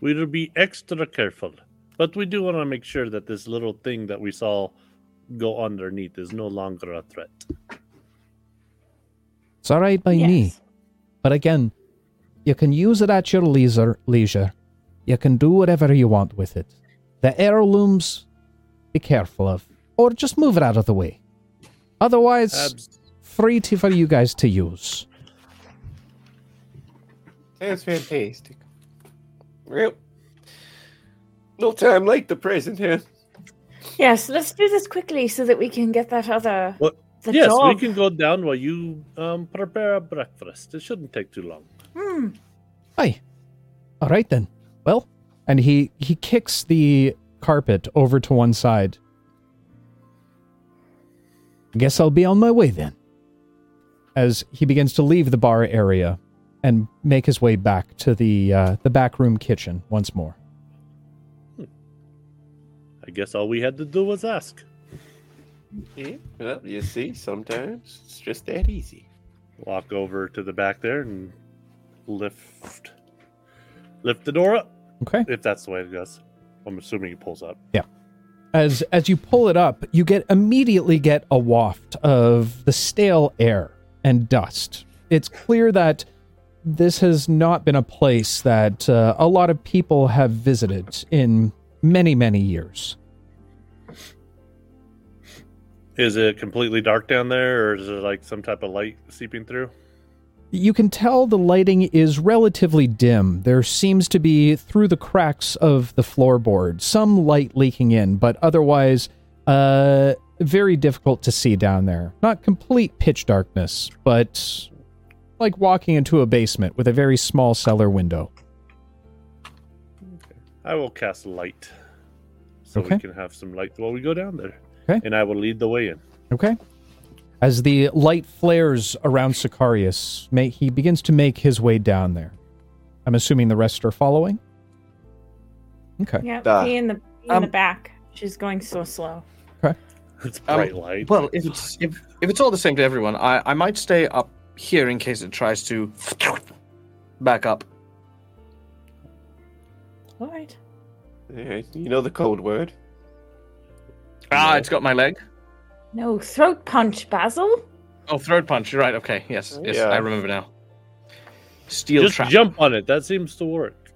We will be extra careful, but we do want to make sure that this little thing that we saw go underneath is no longer a threat. It's all right by me. But again, you can use it at your leisure. Leisure, you can do whatever you want with it. The heirlooms, be careful of, or just move it out of the way. Otherwise, Abs- free to, for you guys to use. Sounds fantastic. Well, no time like the present, huh? Yes, let's do this quickly so that we can get that other. What? The yes, job. we can go down while you um, prepare a breakfast. It shouldn't take too long. Hmm. Aye. All right then. Well, and he he kicks the carpet over to one side. Guess I'll be on my way then. As he begins to leave the bar area and make his way back to the uh, the back room kitchen once more. I guess all we had to do was ask. Yeah, well, you see, sometimes it's just that easy. Walk over to the back there and lift lift the door up. Okay. If that's the way it goes. I'm assuming he pulls up. Yeah. As as you pull it up, you get immediately get a waft of the stale air and dust. It's clear that this has not been a place that uh, a lot of people have visited in many many years. Is it completely dark down there, or is there like some type of light seeping through? You can tell the lighting is relatively dim. There seems to be, through the cracks of the floorboard, some light leaking in, but otherwise, uh, very difficult to see down there. Not complete pitch darkness, but like walking into a basement with a very small cellar window. I will cast light, so Okay. we can have some light while we go down there. Okay. And I will lead the way in. Okay. As the light flares around Sicarius, may, he begins to make his way down there. I'm assuming the rest are following. Okay. Yeah, Duh. be in the be in Um, the back. She's going so slow. It's Um, bright light. Well, if it's if, if it's all the same to everyone, I, I might stay up here in case it tries to back up. All right. Yeah, you know the code word. Ah, it's got my leg. No, throat punch, Basil. Oh, throat punch. You're right. Okay. Yes. Yes. Yeah. I remember now. Steel Just trap. jump on it. That seems to work.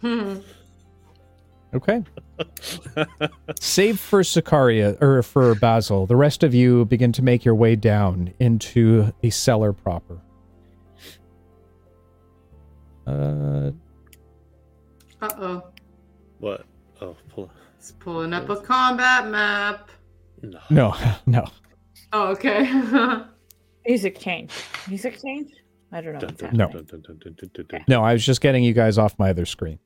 Hmm. Okay. Save for Sicarius or for Basil. The rest of you begin to make your way down into the cellar proper. Uh, Uh oh. What? Oh, pull. It's pulling up a combat map. No. no, no. Oh, okay. Music change. Music change. I don't know. Dun, What's dun, happening. No. dun, dun, dun, dun, dun, dun. No, I was just getting you guys off my other screen.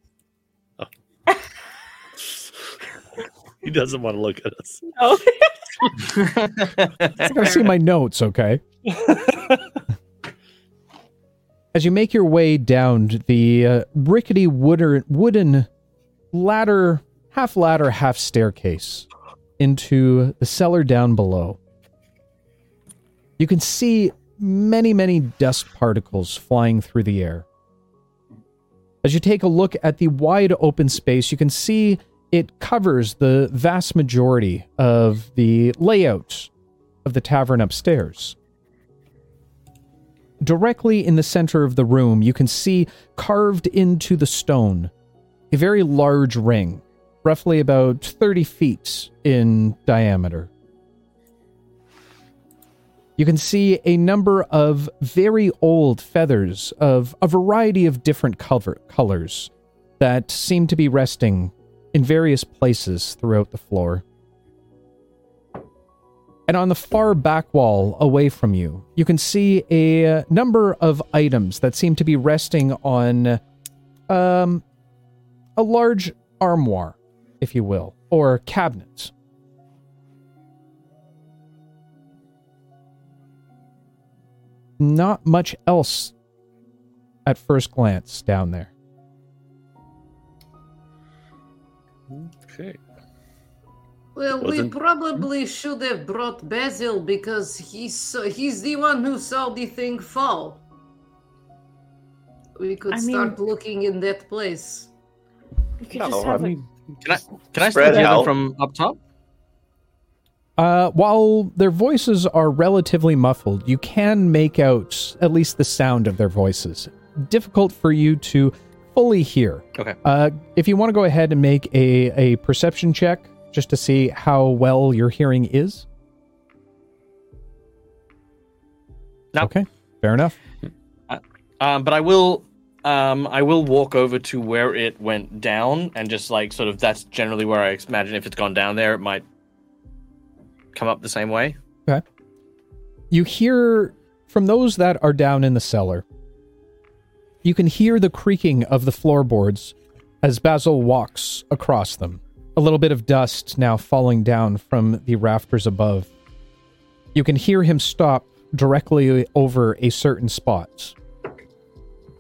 He doesn't want to look at us. Oh. I gotta see my notes, okay? As you make your way down the uh, rickety wooden, wooden ladder, half ladder, half staircase into the cellar down below, you can see many, many dust particles flying through the air. As you take a look at the wide open space, you can see it covers the vast majority of the layout of the tavern upstairs. Directly in the center of the room, you can see carved into the stone a very large ring, roughly about 30 feet in diameter. You can see a number of very old feathers of a variety of different cover- colors that seem to be resting in various places throughout the floor. And on the far back wall away from you, you can see a number of items that seem to be resting on um, a large armoire, if you will, or cabinets. Not much else at first glance down there. Okay. Well, we Wasn't- probably should have brought Basil because he's so, he's the one who saw the thing fall. We could I start mean- looking in that place. We could No, just I have a mean, Can I can I Spread still hear out. from up top? Uh, while their voices are relatively muffled, you can make out at least the sound of their voices. Difficult for you to fully hear. Okay. Uh, if you want to go ahead and make a, a perception check just to see how well your hearing is. No. Okay, fair enough. Um, but I will um, I will walk over to where it went down and just like sort of that's generally where I imagine if it's gone down there, it might come up the same way. Okay. You hear from those that are down in the cellar. You can hear the creaking of the floorboards as Basil walks across them. A little bit of dust now falling down from the rafters above. You can hear him stop directly over a certain spot.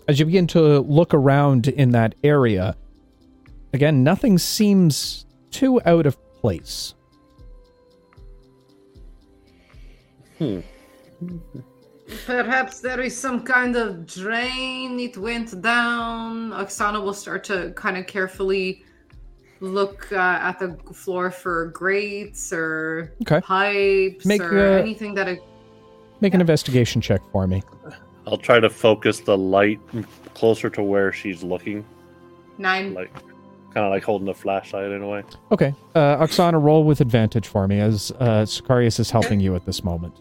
As you begin to look around in that area, again, nothing seems too out of place. Hmm. Perhaps there is some kind of drain. It went down. Oksana will start to kind of carefully look uh, at the floor for grates or Okay. pipes Make, or uh, anything that. It, Make an investigation check for me. I'll try to focus the light closer to where she's looking, nine. like kind of like holding a flashlight in a way. Okay. Uh, Oksana, roll with advantage for me as uh, Sicarius is helping you at this moment.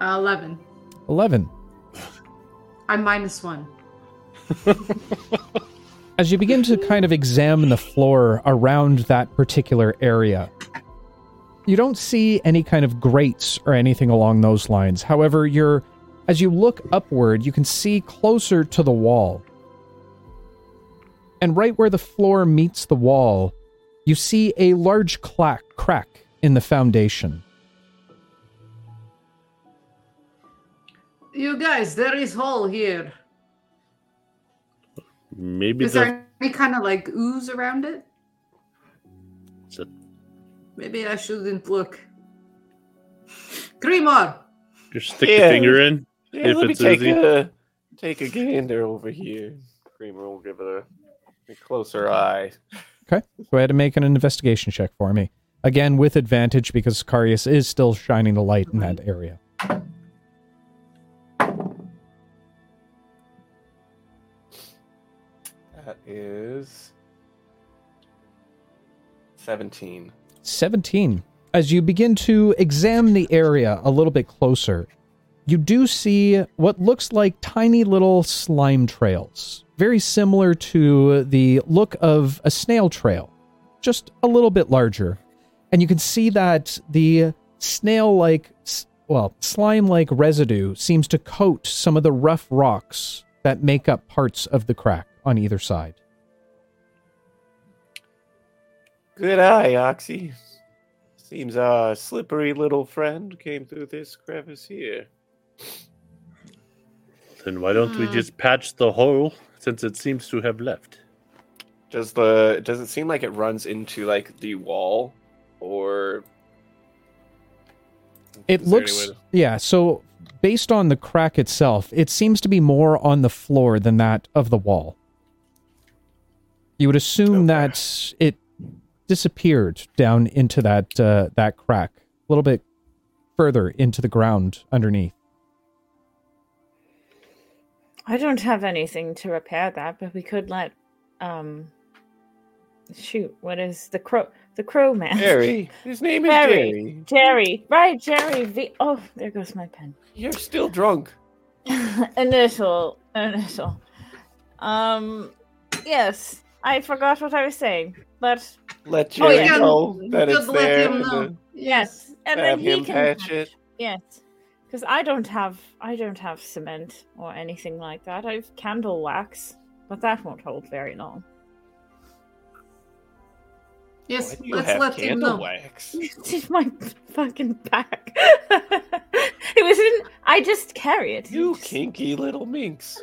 Uh, Eleven. 11. I'm minus one. As you begin to kind of examine the floor around that particular area, you don't see any kind of grates or anything along those lines. However, you're as you look upward, you can see closer to the wall. And right where the floor meets the wall, you see a large clack, crack in the foundation. You guys, there is hole here. Maybe Is the there any kind of like ooze around it? a- Maybe I shouldn't look. Grimoire! just stick Yeah. your finger in. Yeah, If let me take Uzi. a take a gander over here. Grimoire will give it a, a closer eye. Okay. Go ahead and make an investigation check for me. Again, with advantage because Carius is still shining the light in that area. Is 17. 17. As you begin to examine the area a little bit closer, you do see what looks like tiny little slime trails, very similar to the look of a snail trail, just a little bit larger. And you can see that the snail like, well, slime like residue seems to coat some of the rough rocks that make up parts of the crack on either side. Good eye, Oxy. Seems our slippery little friend came through this crevice here. Then why don't we Hmm. just patch the hole since it seems to have left? Does the does it seem like it runs into like the wall or It Is there any looks, way to- yeah. So based on the crack itself, it seems to be more on the floor than that of the wall. You would assume Okay. that it disappeared down into that uh, that crack, a little bit further into the ground underneath. I don't have anything to repair that, but we could let um shoot, what is the crow the crow man? Jerry? His name is Jerry. Jerry. Jerry. Right, Jerry V oh, there goes my pen. You're still drunk. initial initial. Um yes. I forgot what I was saying. But Let Oh, yeah. know that Just it's let there. him know. then yes. And have then he can patch it. Yes. Because I don't have I don't have cement or anything like that. I've candle wax, but that won't hold very long. Yes, Why do you let's have let him know. wax? It's in my fucking back. it was in. I just carry it. You kinky little minx.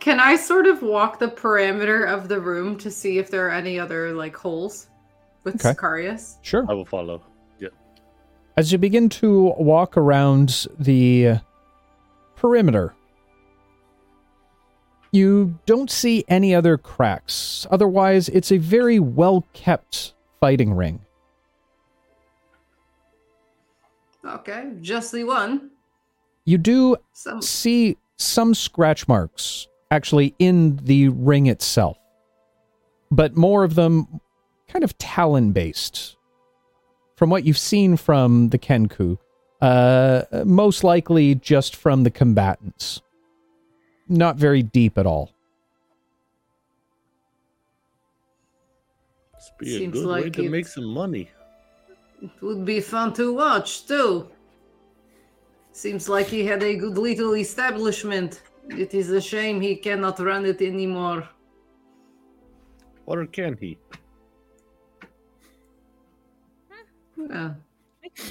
Can I sort of walk the perimeter of the room to see if there are any other like holes with Okay. Sicarius? Sure. I will follow. Yeah. As you begin to walk around the perimeter, you don't see any other cracks. Otherwise, it's a very well kept fighting ring. Okay, just the one. You do Some see some scratch marks actually in the ring itself, but more of them kind of talon based. From what you've seen from the Kenku, uh, most likely just from the combatants. Not very deep at all. This be a Seems good way like to it- make some money. it would be fun to watch too. Seems like he had a good little establishment. It is a shame he cannot run it anymore. Or can he? Yeah.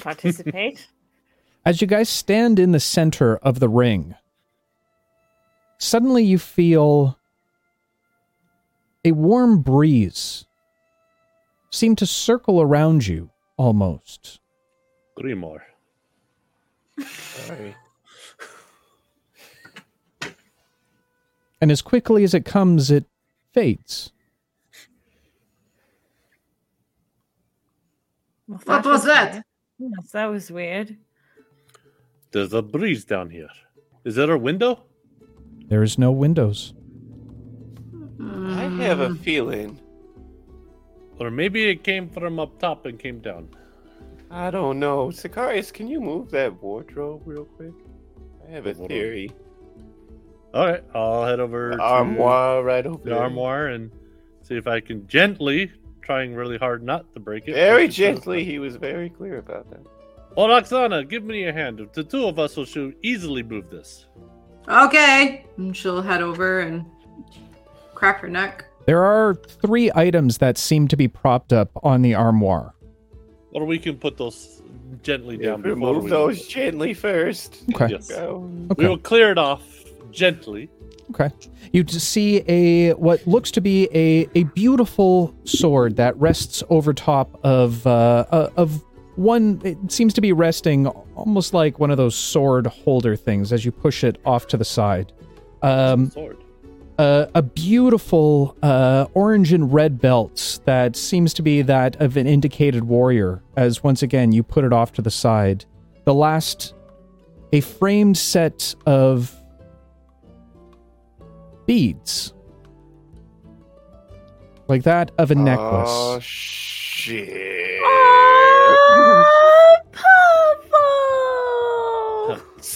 Participate. As you guys stand in the center of the ring, suddenly you feel a warm breeze seem to circle around you almost. Grimoire. Sorry. And as quickly as it comes, it fades. Well, What was that? weird. Yes, that was weird. There's a breeze down here. Is there a window? There is no windows. I have a hmm. feeling. Or maybe it came from up top and came down. I don't know. Sicarius, can you move that wardrobe real quick? I have a Wardrobe. theory. All right, I'll head over The to armoire right over the there. armoire and see if I can gently, trying really hard not to break it. Very push it down. gently. He was very clear about that. Oh, Roxana, give me a hand. The two of us will should easily move this. Okay. And she'll head over and crack her neck. There are three items that seem to be propped up on the armoire. Or we can put those gently Yeah, down. before remove we those move. gently first. Okay. Yes. Go. We will clear it off gently. Okay. You see a what looks to be a, a beautiful sword that rests over top of uh, uh, of one. It seems to be resting almost like one of those sword holder things as you push it off to the side. Um, Sword. A, a beautiful uh, orange and red belt that seems to be that of an indicated warrior. As once again you put it off to the side, the last a framed set of beads, like that of a necklace. Oh shit! Oh, Papa!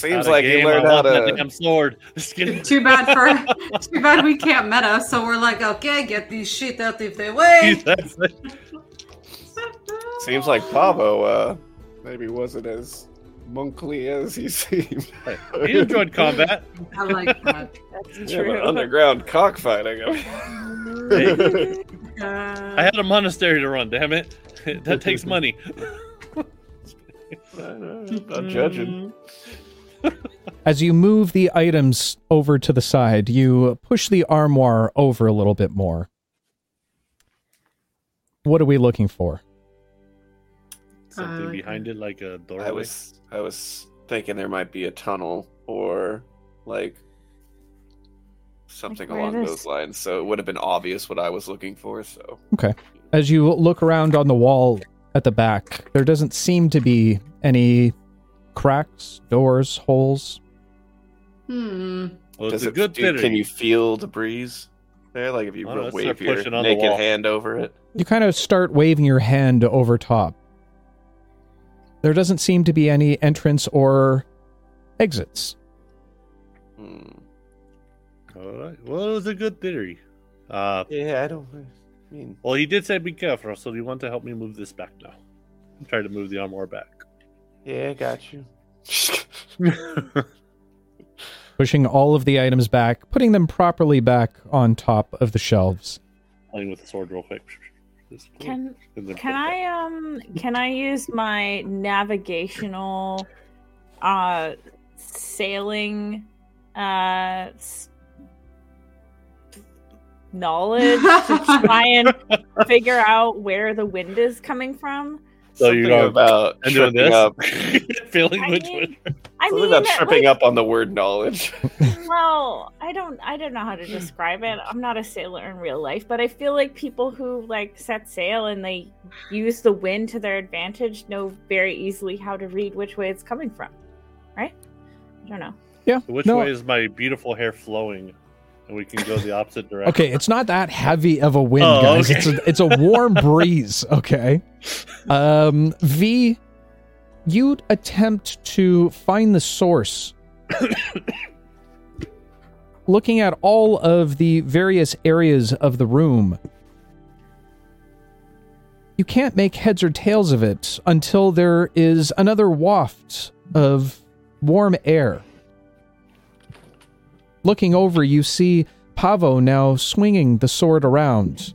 Seems Out of like you game, learned I how want that to. damn sword. Too bad for too bad we can't meta, so we're like, okay, get these shit out of the way. That's it. Seems like Pavo uh, maybe wasn't as monkly as he seemed. He enjoyed combat. I like that. That's Yeah, underground cockfighting. I mean, Uh, I had a monastery to run. Damn it, that takes money. I'm not judging. As you move the items over to the side, you push the armoire over a little bit more. What are we looking for? Something Uh, behind it, like a doorway. I was I was thinking there might be a tunnel or like something Like along this- those lines. So it would have been obvious what I was looking for. So okay, As you look around on the wall at the back, there doesn't seem to be any cracks, doors, holes. hmm. well, it's Does a it, good do- can you feel the breeze there? Like if you Oh, wave your pushing on the naked hand over it. You kind of start waving your hand over top. There doesn't seem to be any entrance or exits. Hmm. All right. Well, it was a good theory. Uh, Yeah, I don't. I mean, well, he did say be careful, so do you want to help me move this back now? I'm trying to move the armor back. Yeah, I got you. Pushing all of the items back, putting them properly back on top of the shelves. Playing with the sword real quick. Can can I um can I use my navigational uh sailing uh knowledge to try and figure out where the wind is coming from? So Something you go about and doing tripping this, up. feeling I which mean, one. I mean, about tripping like, up on the word knowledge. well, I don't I don't know how to describe it. I'm not a sailor in real life, but I feel like people who like set sail and they use the wind to their advantage know very easily how to read which way it's coming from. Right? I don't know. Yeah. Which no, way is my beautiful hair flowing? We can go the opposite direction. Okay, it's not that heavy of a wind, Oh, guys. okay. It's a it's a warm breeze. Okay. Um, V, you attempt to find the source. Looking at all of the various areas of the room, you can't make heads or tails of it until there is another waft of warm air. Looking over, you see Pavo now swinging the sword around.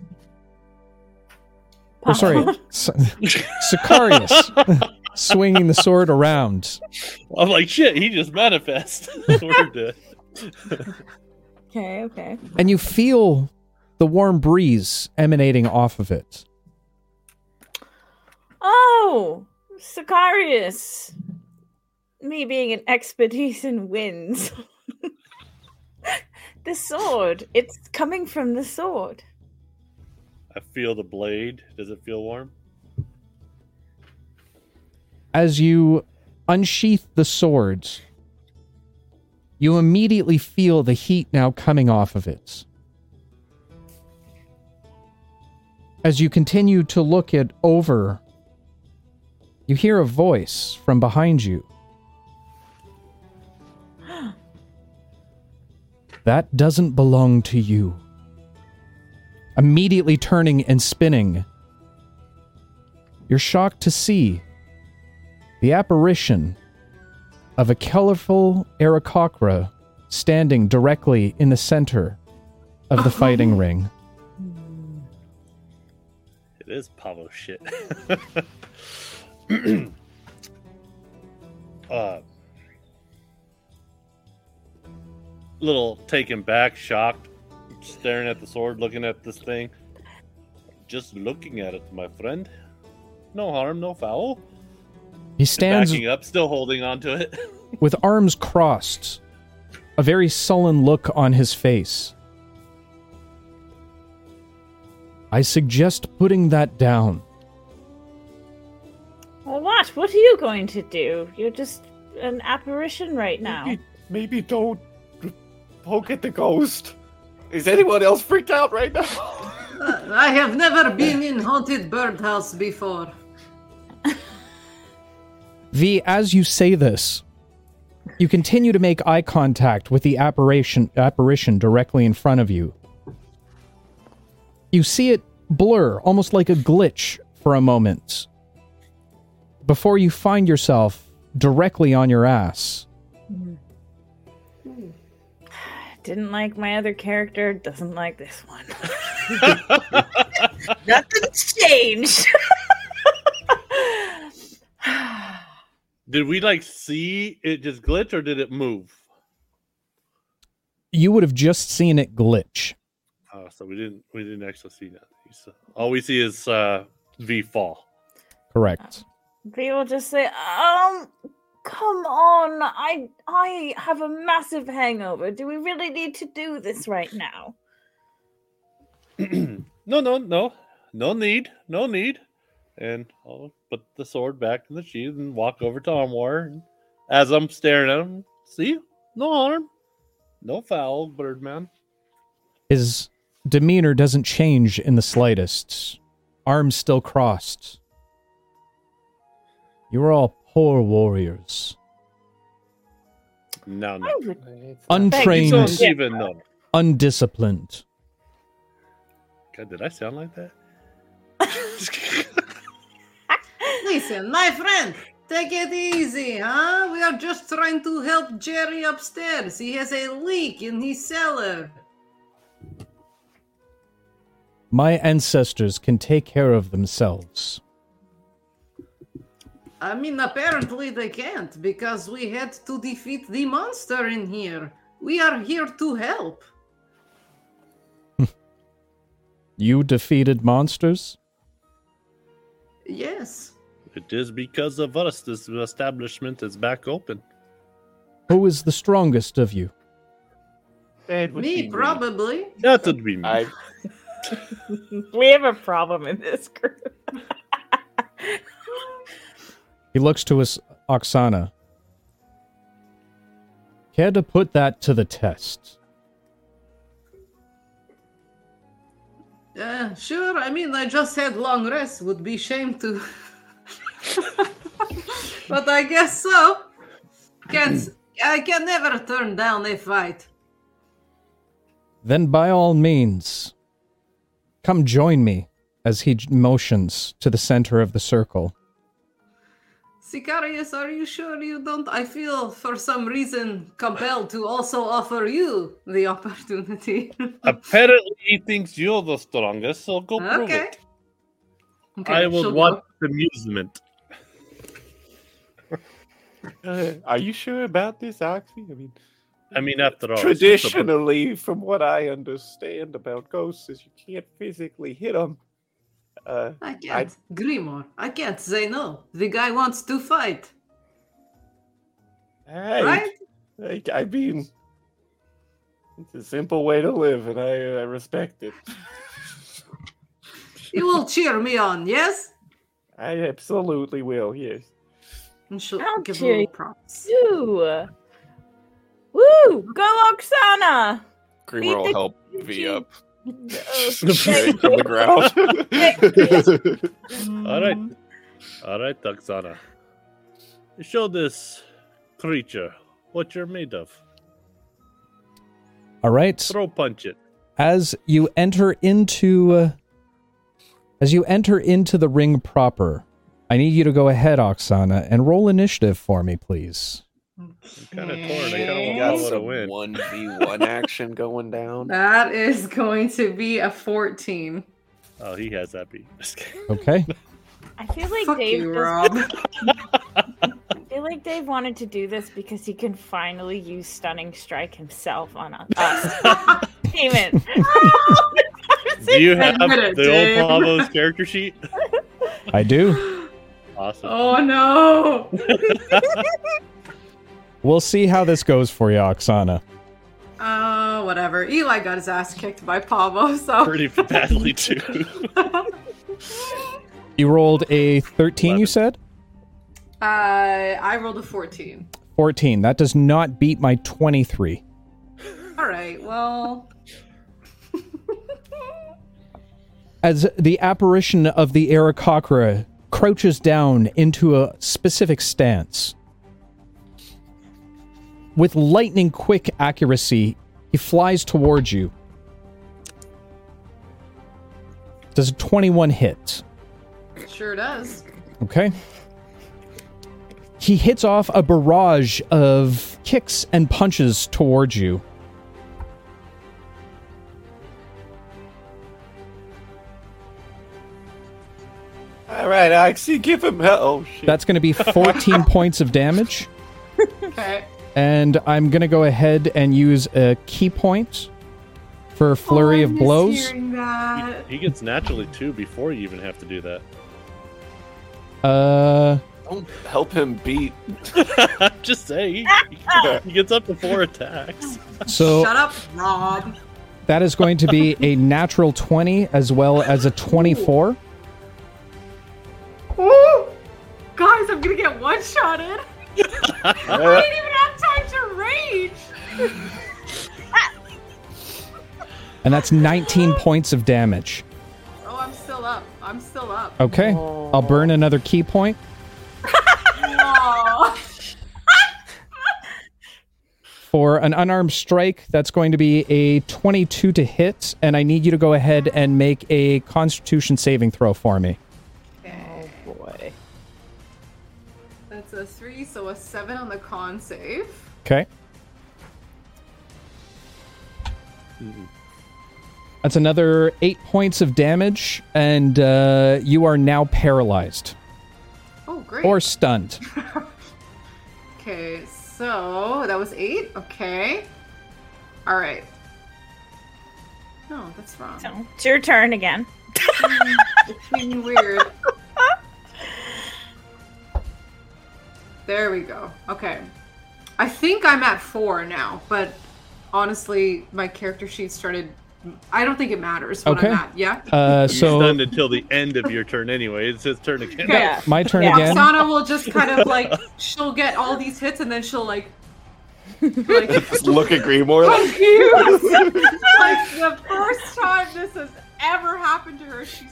Or sorry, S- Sicarius swinging the sword around. I'm like, shit, he just manifest. Okay, okay. And you feel the warm breeze emanating off of it. Oh, Sicarius. Me being an expertise in winds. The sword. It's coming from the sword. I feel the blade. Does it feel warm? As you unsheath the swords, you immediately feel the heat now coming off of it. As you continue to look it over, you hear a voice from behind you. That doesn't belong to you. Immediately turning and spinning, you're shocked to see the apparition of a colorful Aarakocra standing directly in the center of the fighting ring. It is Pavo shit. uh, little taken back, shocked, staring at the sword, looking at this thing. Just looking at it, my friend. No harm, no foul. He stands Backing up, still holding on to it. with arms crossed, a very sullen look on his face. I suggest putting that down. Well, what? What are you going to do? You're just an apparition right now. Maybe, maybe don't poke at the ghost. Is anyone else freaked out right now? Uh, I have never been in haunted birdhouse before. V, as you say this, you continue to make eye contact with the apparition apparition directly in front of you. You see it blur, almost like a glitch, for a moment, before you find yourself directly on your ass. Didn't like my other character, doesn't like this one. Nothing's changed. Did we like see it just glitch or did it move? You would have just seen it glitch. Oh, so we didn't we didn't actually see that. So all we see is uh V fall. Correct. People just say, um, come on, I I have a massive hangover. Do we really need to do this right now? no, no, no, no need, no need. And I'll put the sword back in the sheath and walk over to armoire. As I'm staring at him, see, no harm, no foul, Birdman. His demeanor doesn't change in the slightest. Arms still crossed. You are all poor warriors. No, no, I would you Untrained, even know. undisciplined. God, did I sound like that? Listen, my friend, take it easy, huh? We are just trying to help Jerry upstairs. He has a leak in his cellar. My ancestors can take care of themselves. I mean, apparently they can't because we had to defeat the monster in here. We are here to help. You defeated monsters? Yes. it is because of us this establishment is back open. Who is the strongest of you? That would Me, be probably. That would be me. I, we have a problem in this group. He looks to his Oksana. Care to put that to the test? Uh, sure, I mean, I just had long rest. Would be shame to. but I guess so. Can't. I can never turn down a fight. Then by all means, come join me as he motions to the center of the circle. Sicarius, are you sure you don't? I feel for some reason compelled to also offer you the opportunity. Apparently, he thinks you're the strongest, so go prove okay. it. Okay, I will she'll want go. amusement. uh, are you sure about this, Oxy? I mean, I mean, after all, it's just a- traditionally, from what I understand about ghosts, is you can't physically hit them. Uh, I can't. Grimoire, I can't say no. The guy wants to fight, hey, right? I, I mean, it's a simple way to live, and I, I respect it. You will cheer me on, yes? I absolutely will. Yes. And she'll I'll give a cheer little you. props. Woo! Woo! Go Oksana! Grimoire will help V up. From the ground. All right. All right, Oksana. Show this creature what you're made of. All right. Throw punch it. As you enter into uh, as you enter into the ring proper, I need you to go ahead, Oksana, and roll initiative for me, please. Kind of torn. I kind of want got to some win. one v one action going down. That is going to be a 14. Oh, he has that beat. Okay. I feel like Fuck Dave you, just- Rob. I feel like Dave wanted to do this because he can finally use stunning strike himself on us. Damn it. Do you have Admit it, the Dave. old Pavo's character sheet? I do. Awesome. oh no! We'll see how this goes for you, Oksana. Uh, whatever. Eli got his ass kicked by Pavo, so. Pretty badly too. You rolled a 13, you said? uh, I rolled a 14. 14. That does not beat my 23. All right, well. As the apparition of the Aarakocra crouches down into a specific stance, with lightning quick accuracy, he flies towards you. Does a 21 hit? Sure does. Okay. He hits off a barrage of kicks and punches towards you. All right, Oxy, give him hell. Oh shit! That's going to be 14 points of damage. Okay. And I'm going to go ahead and use a ki point for a Flurry Oh, I of Blows. hearing that. he gets naturally two before you even have to do that. Uh, Don't help him beat. Just say he, he gets up to four attacks. so Shut up, Rob. that is going to be a natural 20 as well as a 24. Woo! Guys, I'm gonna get one shotted. I didn't even have time to rage. And that's 19 points of damage. Oh, I'm still up. I'm still up. Okay. I'll burn another ki point. Aw. For an unarmed strike, that's going to be a 22 to hit, and I need you to go ahead and make a constitution saving throw for me. Three, so a seven on the con save. Okay. That's another eight points of damage, and uh, you are now paralyzed Oh, great. or stunned. Okay, so that was eight. Okay. All right. No, that's wrong. So it's your turn again. it's being weird. There we go. Okay. I think I'm at four now, but honestly, my character sheet started. I don't think it matters what Okay. I'm at. Yeah. Uh, You're so stunned until the end of your turn anyway. It's his turn again. Okay. Yeah. my turn Yeah. again. Oksana will just kind of like she'll get all these hits and then she'll like like Just look at Grimoire. Like, confused. like the first time this has ever happened to her, she's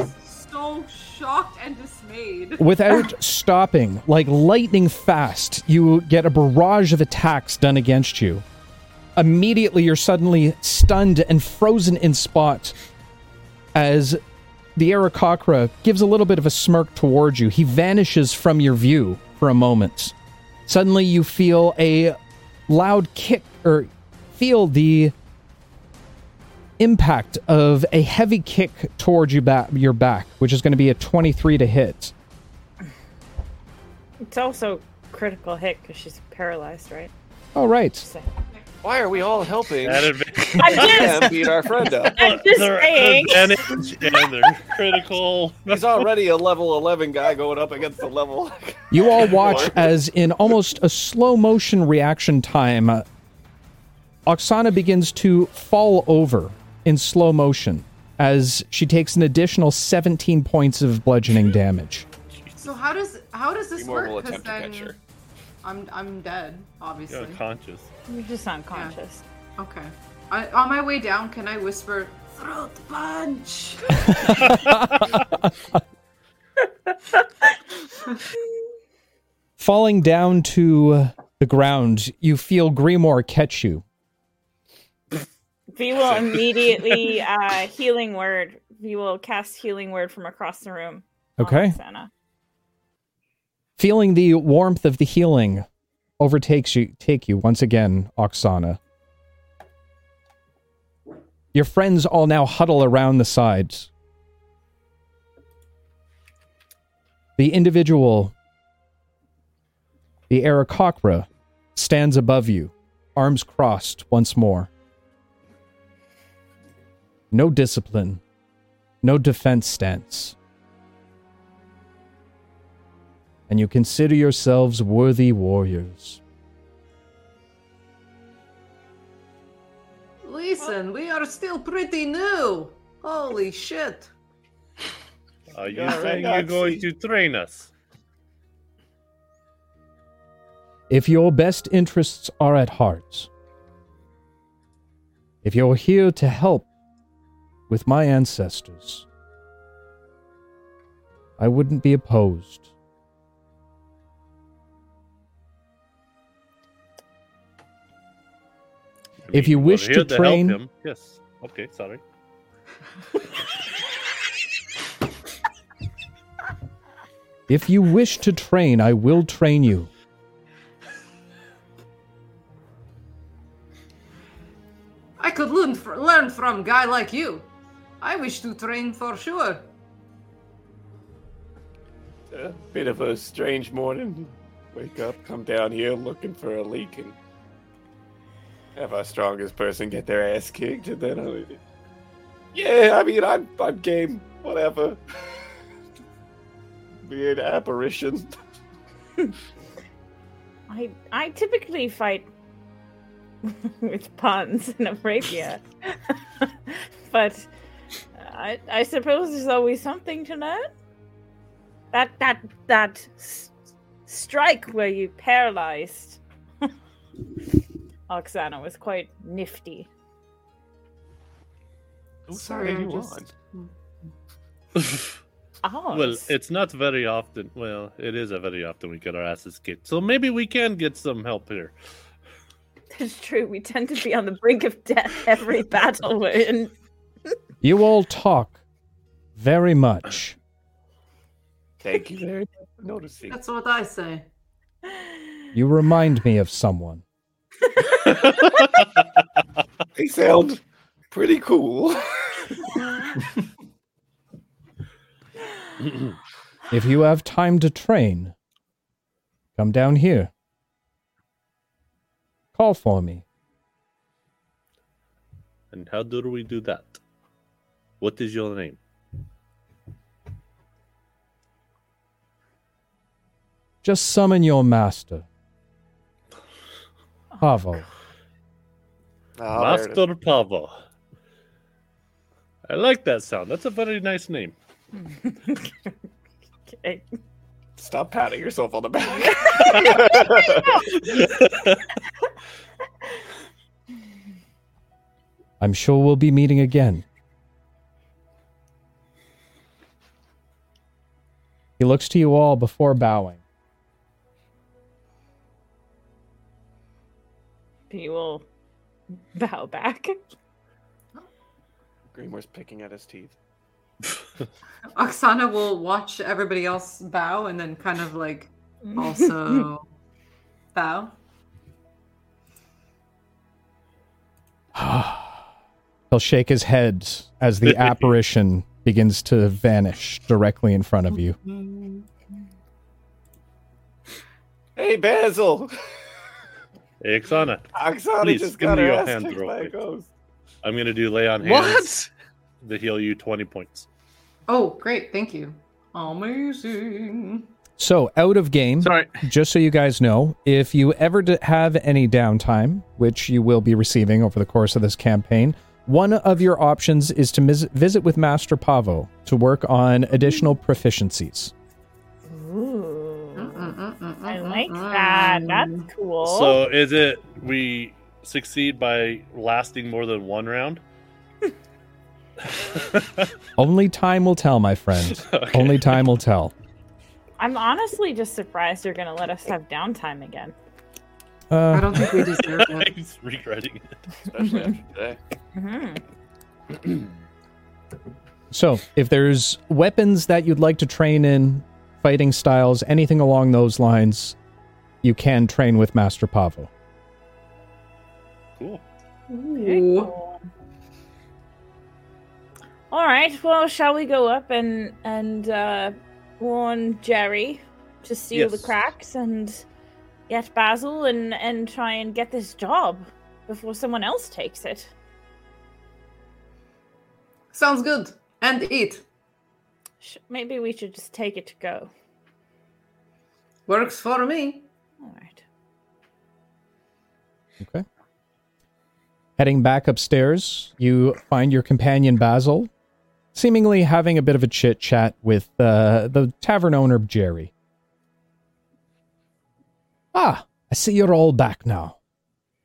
so shocked and dismayed. Without stopping, like lightning fast, you get a barrage of attacks done against you. Immediately, you're suddenly stunned and frozen in spot as the Aarakocra gives a little bit of a smirk towards you. He vanishes from your view for a moment. Suddenly, you feel a loud kick, or feel the impact of a heavy kick towards you back, your back, which is going to be a 23 to hit. It's also critical hit because she's paralyzed, right? All right. So- Why are we all helping At advantage. I'm just, him beat our friend up? I'm just They're saying. advantage and they're critical. He's already a level 11 guy going up against the level. You all watch as, in almost a slow motion reaction time, uh, Oksana begins to fall over in slow motion as she takes an additional 17 points of bludgeoning damage. So how does how does this Grimoire will work? Because attempt to then catch her. I'm I'm dead, obviously. You're unconscious. You're just unconscious. Okay. I, on my way down, can I whisper throat punch? Falling down to the ground, you feel Grimoire catch you. V will immediately uh, healing word. V will cast healing word from across the room. Okay. Oksana. Feeling the warmth of the healing overtakes you take you once again, Oksana. Your friends all now huddle around the sides. The individual, the Aarakocra, stands above you, arms crossed once more. No discipline, no defense stance and you consider yourselves worthy warriors. Listen, we are still pretty new. Holy shit. Are you Yeah, saying you're going to train us? If your best interests are at heart, if you're here to help with my ancestors, I wouldn't be opposed. I If you wish to train- him. Yes. Okay, sorry. If you wish to train, I will train you. I could learn, fr- learn from a guy like you. I wish to train for sure. A bit of a strange morning. Wake up, come down here looking for a leak, and have our strongest person get their ass kicked, and then I, yeah, I mean, I'm I'm game, whatever. Weird apparition. I I typically fight with puns in a rapier, but I I suppose there's always something to learn. That that that s- strike where you paralyzed Oksana was quite nifty. Whose Sorry, side are I you just- Oh, well, it's not very often. Well, it is a very often we get our asses kicked. So maybe we can get some help here. it's true. We tend to be on the brink of death every battle we're in. You all talk very much. Thank you very much for noticing. That's what I say. You remind me of someone. They sound pretty cool. If you have time to train, come down here. Call for me. And how do we do that? What is your name? Just summon your master. Pavo. Ah, there it is. Master Pavo. I like that sound. That's a very nice name. Okay. Stop patting yourself on the back. I'm sure we'll be meeting again. He looks to you all before bowing. He will bow back. Grimoire's picking at his teeth. Oksana will watch everybody else bow and then kind of like also bow. He'll shake his head as the apparition begins to vanish directly in front of you. Hey, Basil! Hey, Ixana, Oksana Please, just give got me her your hand real quick. ghost. I'm going to do lay on hands What? to heal you 20 points. Oh, great. Thank you. Amazing. So, out of game, Sorry. just so you guys know, if you ever have any downtime, which you will be receiving over the course of this campaign, one of your options is to mis- visit with Master Pavo to work on additional proficiencies. Ooh. I like that. That's cool. So is it we succeed by lasting more than one round? Only time will tell, my friend. Okay. Only time will tell. I'm honestly just surprised you're gonna let us have downtime again. I Uh, don't think we deserve it. He's regretting it. Especially after today. so, if there's weapons that you'd like to train in, fighting styles, anything along those lines, you can train with Master Pavo. Cool. Ooh. All right. Well, shall we go up and and uh, warn Jerry to seal the cracks and get Basil and and try and get this job before someone else takes it? Sounds good. And eat. Sh- Maybe we should just take it to go. Works for me. All right. Okay. Heading back upstairs, you find your companion Basil, seemingly having a bit of a chit chat with uh, the tavern owner Jerry. Ah, I see you're all back now.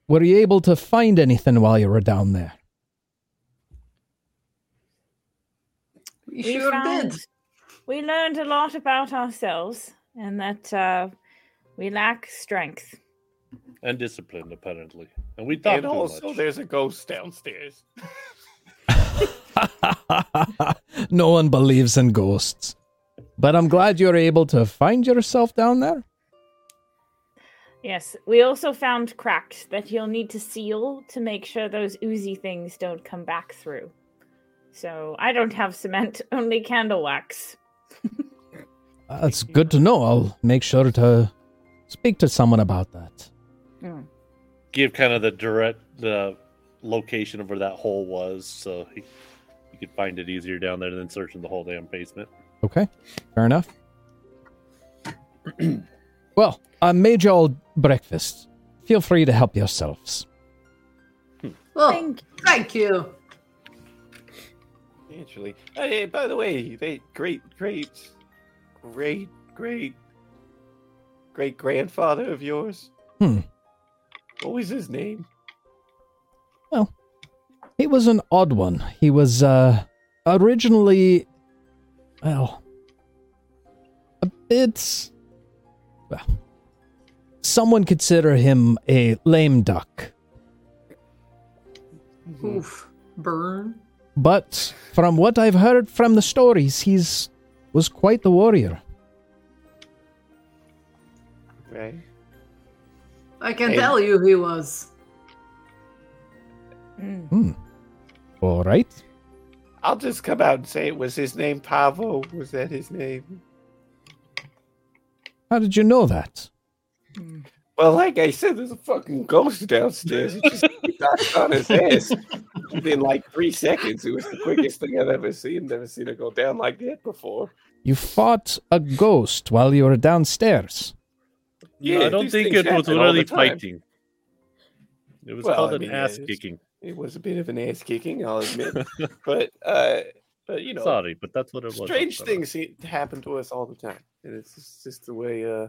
Were you able to find anything while you were down there? We We sure found- did. We learned a lot about ourselves and that uh, we lack strength. and discipline, apparently. And we thought. And also, much. there's a ghost downstairs. no one believes in ghosts. But I'm glad you're able to find yourself down there. Yes, we also found cracks that you'll need to seal to make sure those oozy things don't come back through. So I don't have cement, only candle wax. That's good to know. I'll make sure to speak to someone about that. Hmm. Give kind of the direct the location of where that hole was, so he, you could find it easier down there than searching the whole damn basement. Okay, fair enough. well, I made you all breakfast. Feel free to help yourselves. Well, Thank thank you. Actually, hey, by the way, they great, great, great, great, great grandfather of yours. Hmm. What was his name? Well, he was an odd one. He was uh originally well a bit well some would consider him a lame duck. Oof. Burn. But from what I've heard from the stories, he's was quite the warrior. Right. I can Hey. tell you he was. Mm. Hmm. All right. I'll just come out and say it was his name. Pavo. Was that his name? How did you know that? Well, like I said, there's a fucking ghost downstairs. It just knocked on his ass within like three seconds. It was the quickest thing I've ever seen. Never seen it go down like that before. You fought a ghost while you were downstairs. Yeah, No, I don't think it was really fighting. It was Well, called I an mean, yeah, ass kicking. It was a bit of an ass kicking, I'll admit. but uh, but you know, Sorry, but that's what it was. strange things he- happen to us all the time, and it's just, just the way. Uh,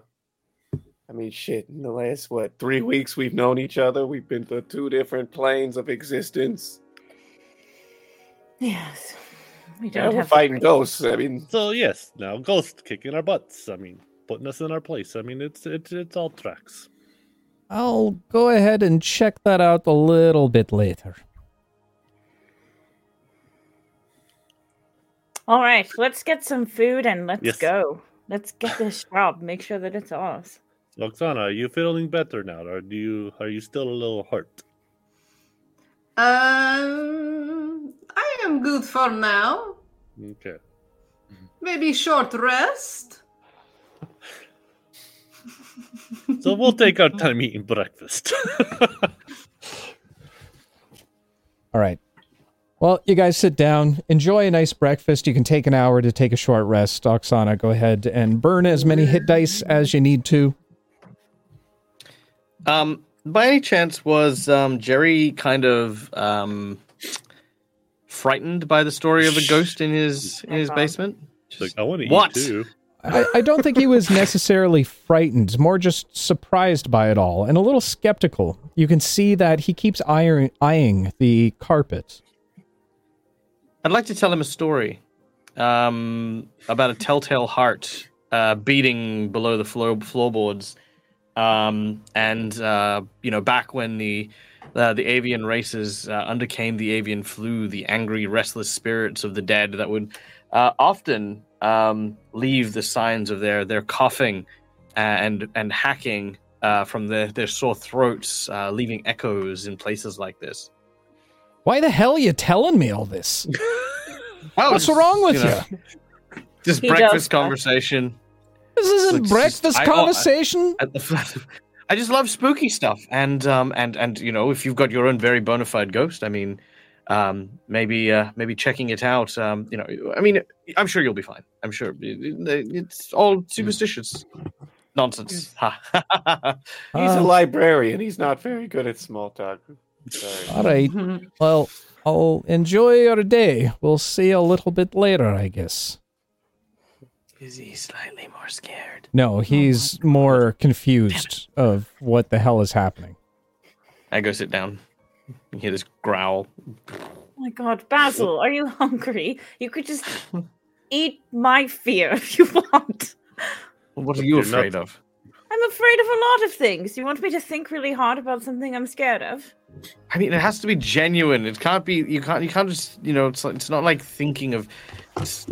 I mean, shit. In the last what three weeks we've known each other, we've been to two different planes of existence. Yes. We Yeah, don't we're have fighting ghosts. I mean, So yes, now ghosts kicking our butts. I mean, putting us in our place. I mean, it's it's it's all tracks. I'll go ahead and check that out a little bit later. All right, let's get some food and let's Yes. go. Let's get this job. Make sure that it's ours. Roxana, are you feeling better now, or do you are you still a little hurt? Um, I am good for now. Okay. Maybe short rest. So we'll take our time eating breakfast. All right. Well, you guys sit down, enjoy a nice breakfast. You can take an hour to take a short rest. Oksana, go ahead and burn as many hit dice as you need to. Um, by any chance, was um, Jerry kind of um, frightened by the story of a ghost in his in his basement? like, I want to What? eat too. I, I don't think he was necessarily frightened, more just surprised by it all and a little skeptical. You can see that he keeps eyeing, eyeing the carpet. I'd like to tell him a story um, about a telltale heart uh, beating below the floor, floorboards, um, and uh, you know, back when the uh, the avian races uh, undercame the avian flu, the angry, restless spirits of the dead that would uh, often um, leave the signs of their their coughing and and hacking uh, from their their sore throats, uh, leaving echoes in places like this. Why the hell are you telling me all this? Oh, What's just, wrong with know, you? Just He breakfast that. conversation. This isn't It's just- breakfast I- I- conversation. At the, I just love spooky stuff, and um, and and you know, if you've got your own very bona fide ghost, I mean, um, maybe uh, maybe checking it out. Um, you know, I mean, I'm sure you'll be fine. I'm sure It- it- it's all superstitious nonsense. He's a Uh, librarian. He's not very good at small talk. Sorry. All right. Well, I'll enjoy your day. We'll see you a little bit later, I guess. Is he slightly more scared? No, oh he's more confused of what the hell is happening. I go sit down. You hear this growl. Oh my god, Basil, are you hungry? You could just eat my fear if you want. What are you afraid of? I'm afraid of a lot of things. You want me to think really hard about something I'm scared of? I mean, it has to be genuine. It can't be. You can't. You can't just. You know, it's like, it's not like thinking of. It's,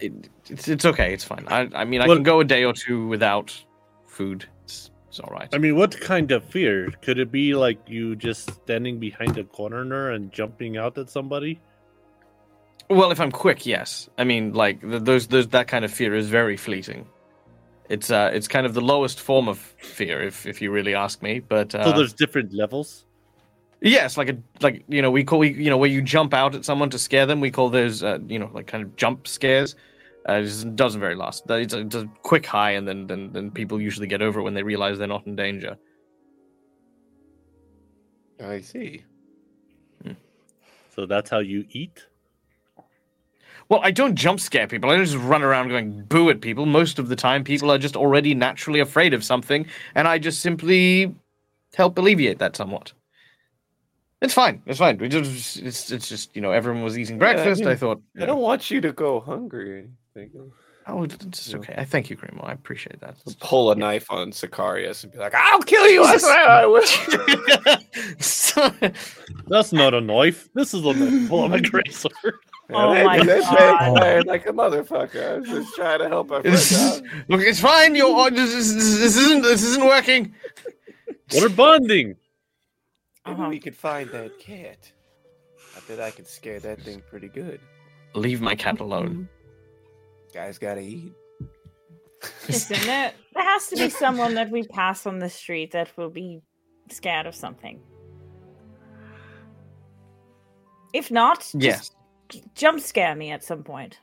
it, it's it's okay. It's fine. I I mean, I Well- can go a day or two without food. It's, it's all right. I mean, what kind of fear? Could it be like you just standing behind a corner and jumping out at somebody? Well, if I'm quick, yes. I mean, like th- those, those that kind of fear is very fleeting. It's uh, it's kind of the lowest form of fear, if if you really ask me. But uh, So there's different levels. Yes, like a like you know we call we you know where you jump out at someone to scare them. We call those uh, you know like kind of jump scares. Uh, it doesn't very last. It's a, it's a quick high, and then, then then people usually get over it when they realize they're not in danger. I see. So that's how you eat. Well, I don't jump scare people. I don't just run around going boo at people. Most of the time, people are just already naturally afraid of something, and I just simply help alleviate that somewhat. It's fine. It's fine. We just it's it's just you know everyone was eating Yeah, I breakfast. I thought I don't want you to go hungry or anything. oh it's just okay. I thank you, Grimo. I appreciate that. Pull a knife on Sicarius and be like, "I'll kill you." I swear I will. That's not a knife. This is a knife. Pull out my great sword. Oh Hey, my dude, God. man like a motherfucker. I was just trying to help our friend out. Look, it's fine. You're this, this, this isn't this isn't working. We're bonding. Maybe Uh-huh. we could find that cat. I bet I could scare that thing pretty good. Leave my cat alone. Guys gotta eat. Listen, there, there has to be someone that we pass on the street that will be scared of something. If not, just Yes. jump scare me at some point.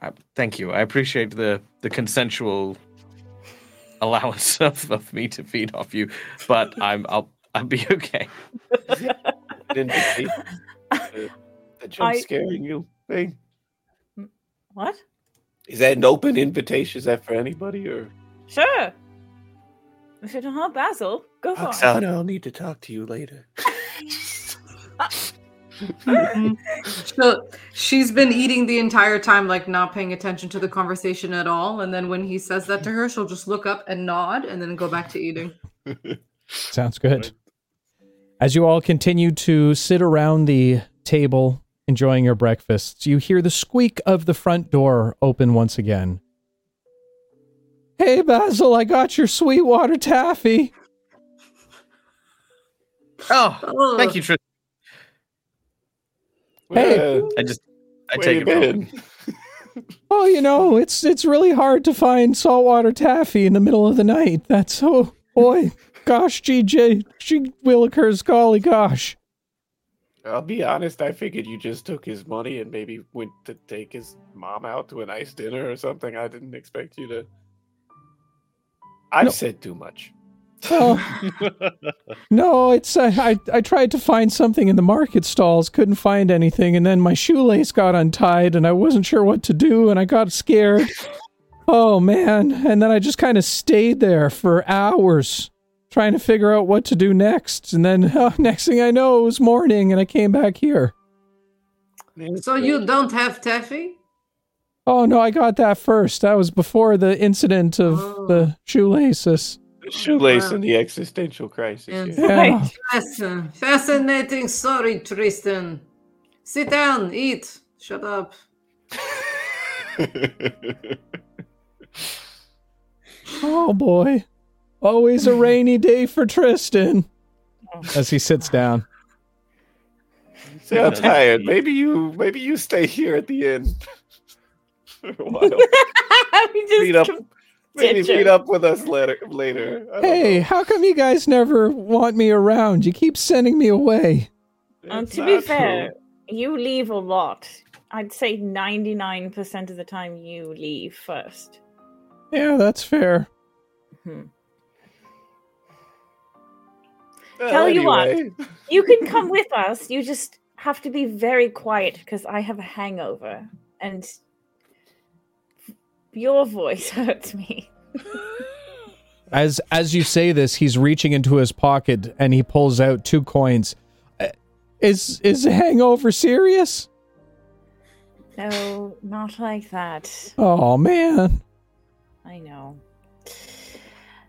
I, thank you. I appreciate the the consensual allowance of, of me to feed off you, but I'm I'll I'll be okay. Didn't you the, the jump I- scaring you thing? What? Is that an open invitation? Is that for anybody or? Sure. If you don't have Basil, go for it. I'll need to talk to you later. Mm-hmm. So she's been eating the entire time, like not paying attention to the conversation at all. And then when he says that to her, she'll just look up and nod and then go back to eating. Sounds good. As you all continue to sit around the table enjoying your breakfasts, you hear the squeak of the front door open once again. Hey, Basil, I got your Sweetwater taffy. Oh, Oh, thank you, Tristan. Hey. Uh, I just I take you it from been? Oh, you know, it's it's really hard to find saltwater taffy in the middle of the night. That's oh boy, gosh, GJ, G Willikers, golly gosh. I'll be honest. I figured you just took his money and maybe went to take his mom out to a nice dinner or something. I didn't expect you to. I've No. said too much. Oh, no, it's uh, I I tried to find something in the market stalls, couldn't find anything, and then my shoelace got untied, and I wasn't sure what to do, and I got scared. Oh man! And then I just kind of stayed there for hours, trying to figure out what to do next. And then uh, next thing I know, it was morning, and I came back here. so you don't have taffy? Oh no, I got that first. That was before the incident of Oh. the shoelaces. The shoelace Wow. and the existential crisis. Yes. yeah. Yeah. Fascin- Fascinating story, Tristan. Sit down, eat. Shut up. Oh boy. Always a rainy day for Tristan. As he sits down. Sound tired. Maybe you maybe you stay here at the inn for a while. we just Meet up. com- Maybe Ginger. meet up with us later. Later. Hey, know. how come you guys never want me around? You keep sending me away. Um, to be fair, true. you leave a lot. I'd say 99% of the time you leave first. Yeah, that's fair. Hmm. Tell you what. You can come with us. You just have to be very quiet because I have a hangover and your voice hurts me. As as you say this, he's reaching into his pocket and he pulls out two coins. Uh, Is is hangover serious? No, not like that. Oh man. I know.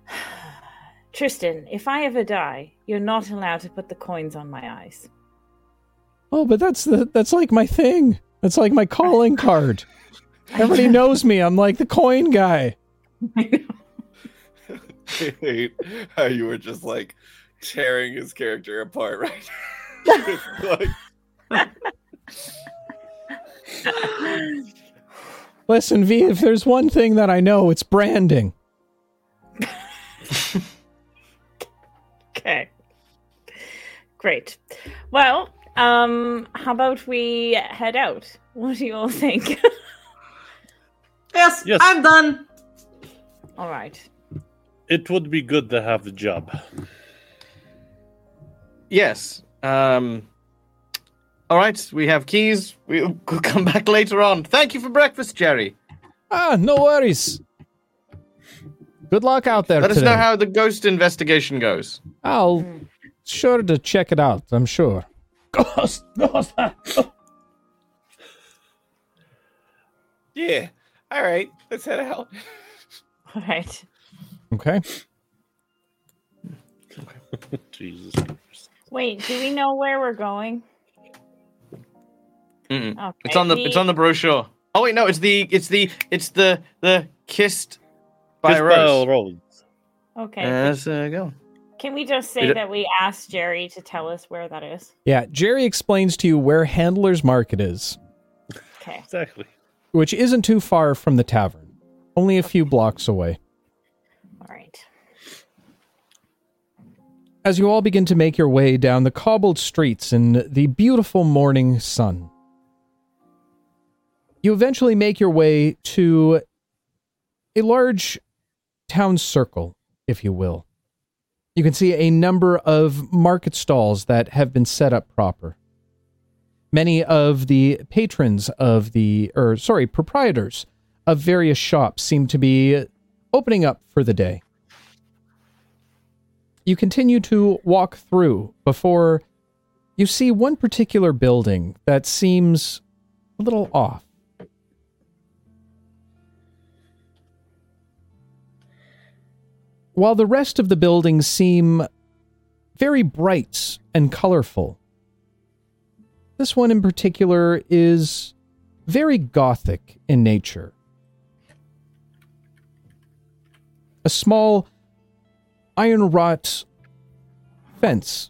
Tristan, if I ever die, you're not allowed to put the coins on my eyes. Oh, but that's the that's like my thing. That's like my calling card. Everybody knows me. I'm like the coin guy. I hate how you were just like tearing his character apart right like, Listen, V, if there's one thing that I know, it's branding. Okay. Great. Well, um, how about we head out? What do you all think? Yes, Yes. I'm done. all right. It would be good to have a job. Yes. Um. All right, we have keys. We'll come back later on. Thank you for breakfast, Jerry. Ah, no worries. Good luck out there Let us know how the ghost investigation goes. I'll sure to check it out. I'm sure. Ghost, ghost. yeah all right let's head out All right. Okay. Jesus. Wait, do we know where we're going? Mm-mm. Okay. It's on the it's on the brochure. Oh wait, no, it's the it's the it's the the kissed by Just a by rose. a rose. Okay. Let's uh, go. Can we just say We don't- that we asked Jerry to tell us where that is? Yeah, Jerry explains to you where Handler's Market is, Okay. Exactly. Which isn't too far from the tavern, only a few blocks away. All right. As you all begin to make your way down the cobbled streets in the beautiful morning sun, you eventually make your way to a large town circle, if you will. You can see a number of market stalls that have been set up proper. Many of the patrons of the, or sorry, proprietors of various shops seem to be opening up for the day. You continue to walk through before you see one particular building that seems a little off. While the rest of the buildings seem very bright and colorful, this one in particular is very gothic in nature. A small iron wrought fence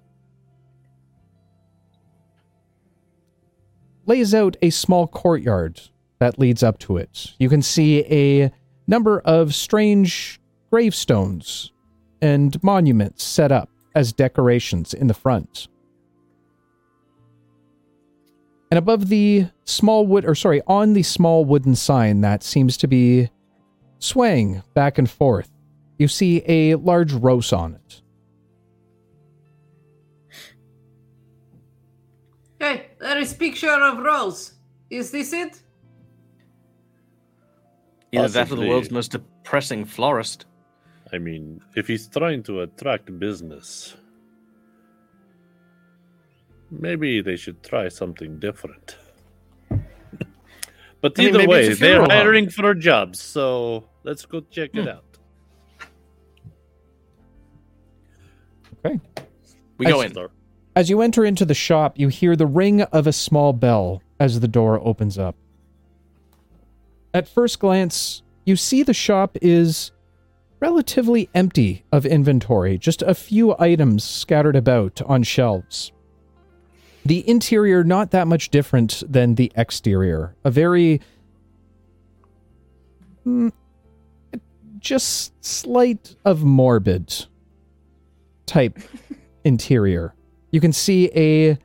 lays out a small courtyard that leads up to it. You can see a number of strange gravestones and monuments set up as decorations in the front. And above the small wood, or sorry, on the small wooden sign that seems to be swaying back and forth, you see a large rose on it. Hey, there is picture of Rose. Is this it? Either that or the world's most depressing florist. I mean, if he's trying to attract business, maybe they should try something different. but I mean, either maybe way, they're funeral home. hiring for jobs, so let's go check it hmm. out. Okay. We go I in. As you enter into the shop, you hear the ring of a small bell as the door opens up. At first glance, you see the shop is relatively empty of inventory, just a few items scattered about on shelves. The interior not that much different than the exterior. A very mm, just slight of morbid type interior. You can see a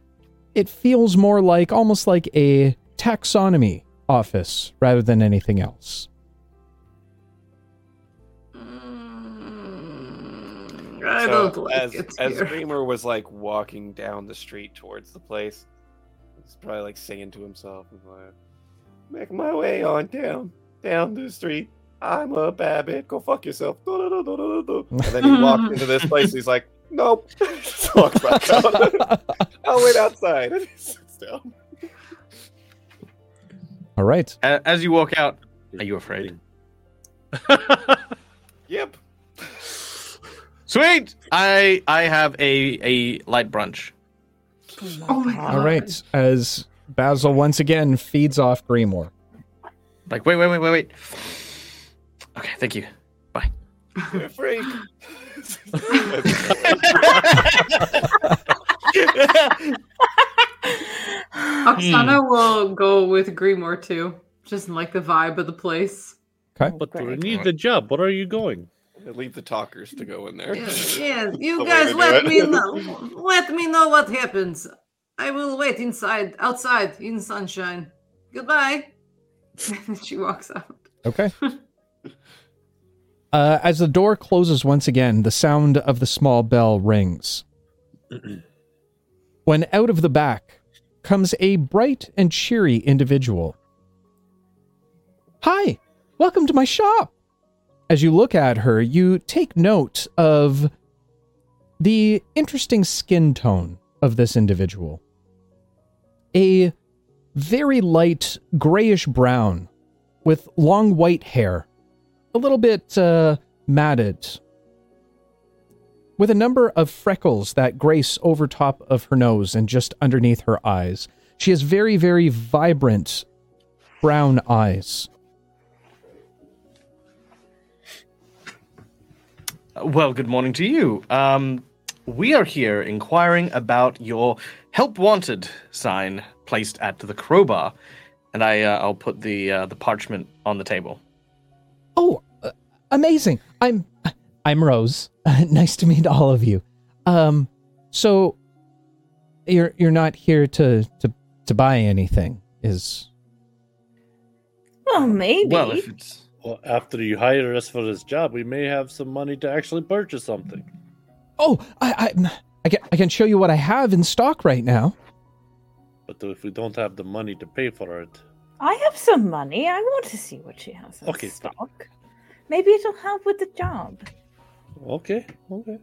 it feels more like almost like a taxidermy office rather than anything else. I So don't like as it as here. Grimoire was like walking down the street towards the place, he's probably like singing to himself and like, "Make my way on down, down the street. I'm a babbit. Go fuck yourself." And then he walked into this place. He's like, "Nope." Just walks back out. I'll wait outside. And he sits down. All right. As you walk out, are you afraid? Yep. Sweet. I I have a a light brunch. Oh my god. All right. As Basil once again feeds off Grimoire. Like wait wait wait wait wait. Okay, thank you. Bye. You're a freak. Oksana hmm. will go with Grimoire too. Just like the vibe of the place. Okay. But we need the job. What are you going? Leave the talkers to go in there. Yes, yeah, you guys let me know. Let me know what happens. I will wait inside, outside, in sunshine. Goodbye. And she walks out. Okay. uh, as the door closes once again, the sound of the small bell rings. when out of the back comes a bright and cheery individual. Hi, welcome to my shop. As you look at her, you take note of the interesting skin tone of this individual. A very light grayish brown with long white hair, a little bit uh, matted, with a number of freckles that grace over top of her nose and just underneath her eyes. She has very, very vibrant brown eyes. Well, good morning to you. Um, we are here inquiring about your help wanted sign placed at the crowbar, and I uh, I'll put the uh, the parchment on the table. Oh, uh, amazing! I'm I'm Rose. nice to meet all of you. Um, so you're you're not here to to to buy anything, is Well, maybe. Well, if it's Well, after you hire us for this job, we may have some money to actually purchase something. Oh, I, I, I can, I can show you what I have in stock right now. But if we don't have the money to pay for it, I have some money. I want to see what she has in Okay, fine. stock. Maybe it'll help with the job. okay, okay.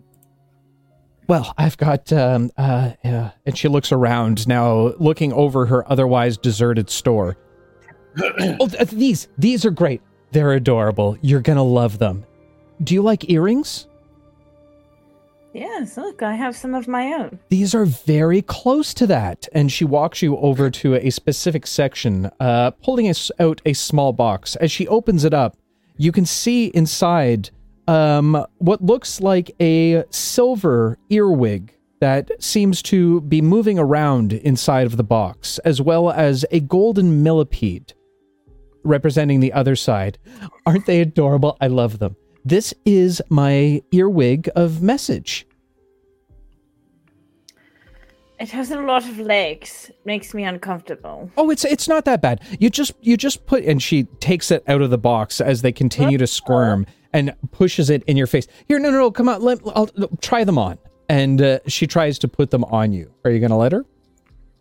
Well, I've got, um, uh, uh, and she looks around now, looking over her otherwise deserted store. oh, th- these, these are great. They're adorable. You're gonna love them. Do you like earrings? Yes, look, I have some of my own. These are very close to that. And she walks you over to a specific section, uh, pulling us out a small box. As she opens it up, you can see inside um, what looks like a silver earwig that seems to be moving around inside of the box, as well as a golden millipede representing the other side. Aren't they adorable? I love them. This is my earwig of message. It has a lot of legs. Makes me uncomfortable. Oh, it's it's not that bad. You just you just put and she takes it out of the box as they continue to squirm and pushes it in your face. Here, no, no, no, come on, let I'll, try them on. And uh, she tries to put them on you. Are you gonna let her?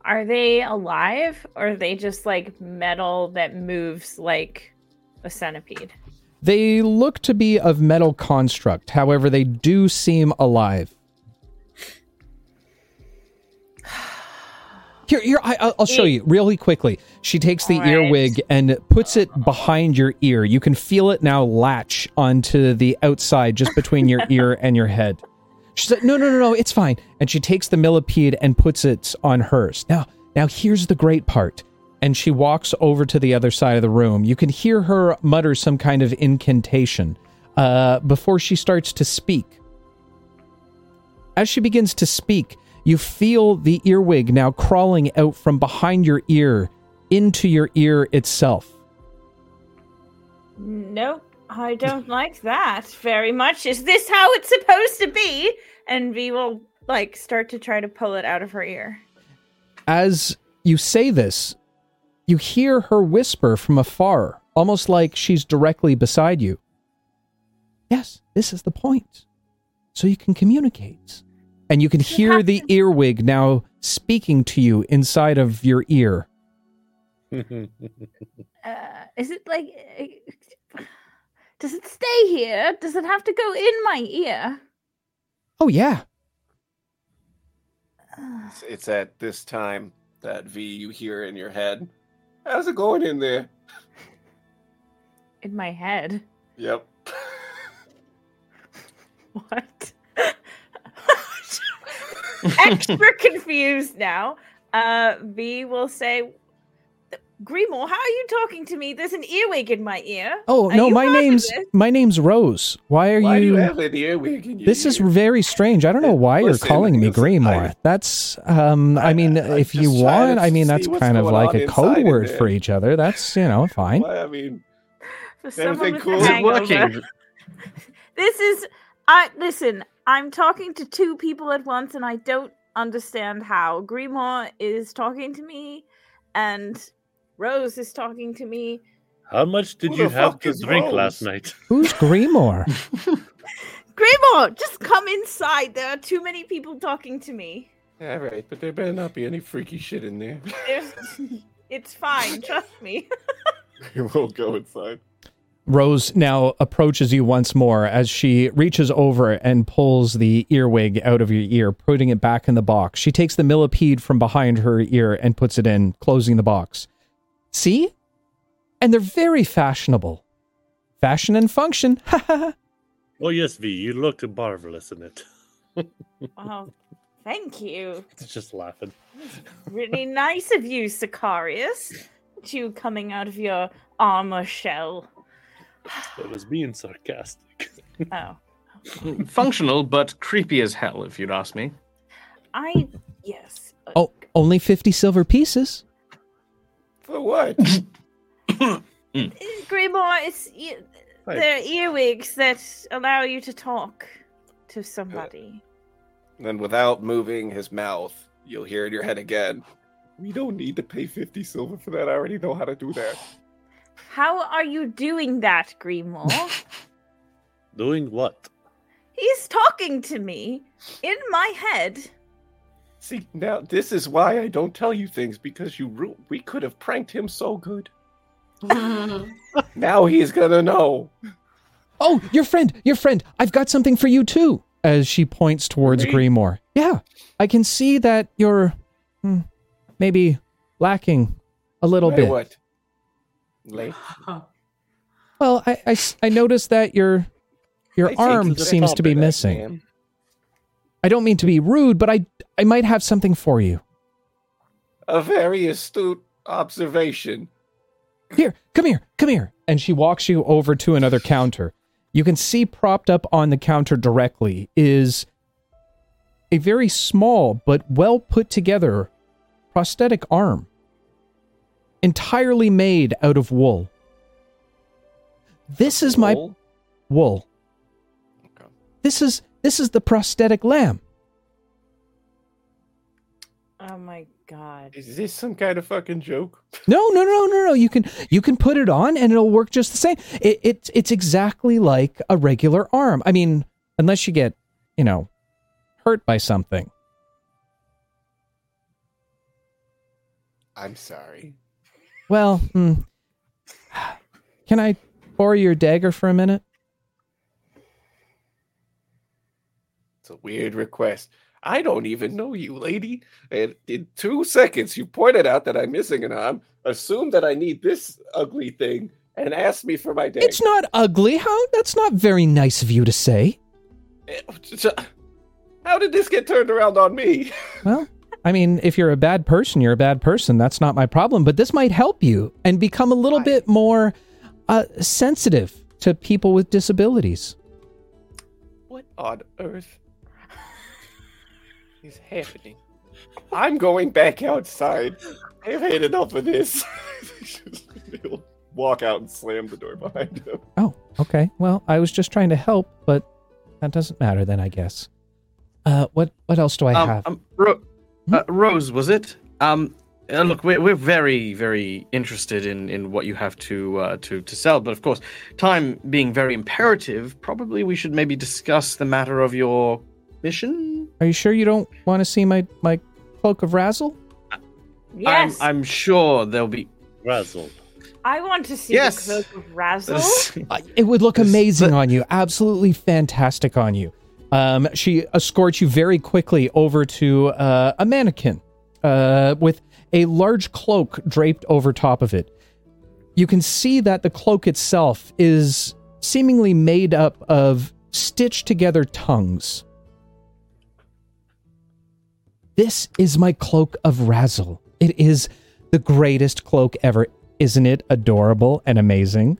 Are they alive or are they just like metal that moves like a centipede? They look to be of metal construct. However, they do seem alive. Here, here, I, I'll- I'll show you really quickly. She takes the right. earwig and puts it behind your ear. You can feel it now latch onto the outside, just between your ear and your head. She said, "No, no, no, no, it's fine." And she takes the millipede and puts it on hers. Now, now here's the great part. And she walks over to the other side of the room. You can hear her mutter some kind of incantation uh, before she starts to speak. As she begins to speak, you feel the earwig now crawling out from behind your ear into your ear itself. Nope, I don't like that very much. Is this how it's supposed to be? And we will like start to try to pull it out of her ear. As you say this, you hear her whisper from afar, almost like she's directly beside you. Yes, this is the point. so you can communicate. And you can hear the earwig now speaking to you inside of your ear. Uh, is it like? Does it stay here? Does it have to go in my ear? Oh, yeah. It's, it's at this time that V you hear in your head. How's it going in there? in my head. Yep. What? Extra confused now. Uh, V will say, Grimoire, how are you talking to me? There's an earwig in my ear. Oh, Are no, my name's my name's Rose. Why are Why do you you have an earwig in your This is very strange. I don't know why you're calling me listen, Grimoire. I- That's, um, I, I- mean, I- I if you want, I mean, that's kind of like a code word for each other. That's, you know, fine. Well, I mean, For someone everything with cool? a Is hangover. working? This is I listen, I'm talking to two people at once and I don't understand how. Grimoire is talking to me and Rose is talking to me. How much did Who you the have fuck to is drink Rose? last night? Who's Grimoire? Grimoire, just come inside. There are too many people talking to me. all right, but there better not be any freaky shit in there. There's it's fine, trust me. we'll go inside. Rose now approaches you once more as she reaches over and pulls the earwig out of your ear, putting it back in the box. She takes the millipede from behind her ear and puts it in, closing the box. See? And they're very fashionable. Fashion and function. Ha ha ha. Oh yes, V, you looked marvelous in it. Oh, thank you. It's just laughing. Really nice of you, Sicarius. You coming out of your armor shell. It was being sarcastic. Oh. Mm, functional, but creepy as hell, if you'd ask me. I yes. Oh, only 50 silver pieces. For what? Hmm. Grimoire, it's e- Hey. they're earwigs that allow you to talk to somebody. then, without moving his mouth, you'll hear in your head again. We don't need to pay 50 silver for that. I already know how to do that. How are you doing that, Grimoire? Doing what? He's talking to me in my head. See, now this is why I don't tell you things because you ru- we could have pranked him so good. Now he's gonna know. Oh, your friend, your friend. I've got something for you too. As she points towards Me? Grimoire. Yeah, I can see that you're hmm, maybe lacking a little Wait, bit. What? Late. Well, I, I, I noticed that your your I arm you to the seems to be of that, missing. I don't mean to be rude, but I I might have something for you. A very astute observation. Here, come here, come here. And she walks you over to another counter. You can see propped up on the counter directly is a very small but well put together prosthetic arm, entirely made out of wool. This is my wool. This is this is the prosthetic lamb. Oh my god. Is this some kind of fucking joke? No, no, no, no, no. You can you can put it on and it'll work just the same. It, it's it's exactly like a regular arm. I mean, unless you get you know hurt by something. I'm sorry. Well, hmm. can I borrow your dagger for a minute? It's a weird request. I don't even know you, lady. And in two seconds, you pointed out that I'm missing an arm, assumed that I need this ugly thing, and asked me for my dagger. It's not ugly. How? That's not very nice of you to say. How did this get turned around on me? Well, I mean, if you're a bad person, you're a bad person. That's not my problem. But this might help you and become a little I- bit more uh, sensitive to people with disabilities. What on earth is happening? I'm going back outside. I've had enough of this. He'll walk out and slam the door behind him. Oh, okay. Well, I was just trying to help, but that doesn't matter then, I guess. Uh, what what else do I Um, have? um, Ro- uh, Rose, was it? Um, Uh, look, we're, we're very, very interested in, in what you have to uh, to to sell, but of course, time being very imperative, probably we should maybe discuss the matter of your mission. Are you sure you don't want to see my my cloak of razzle? Yes, I'm, I'm sure there'll be. Razzle. I want to see Yes. the cloak of Razzle. It would look amazing but- on you. Absolutely fantastic on you. Um, she escorts you very quickly over to uh, a mannequin uh, with a large cloak draped over top of it. You can see that the cloak itself is seemingly made up of stitched together tongues. This is my cloak of Razzle. It is the greatest cloak ever. Isn't it adorable and amazing?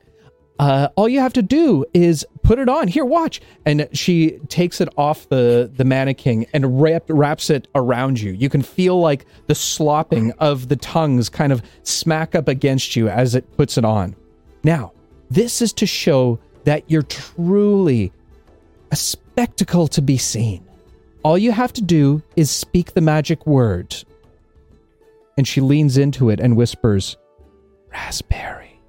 Uh, all you have to do is put it on. Here, watch. And she takes it off the, the mannequin and wrap, wraps it around you. You can feel like the slopping of the tongues kind of smack up against you as it puts it on. Now, this is to show that you're truly a spectacle to be seen. All you have to do is speak the magic word. And she leans into it and whispers, Raspberry.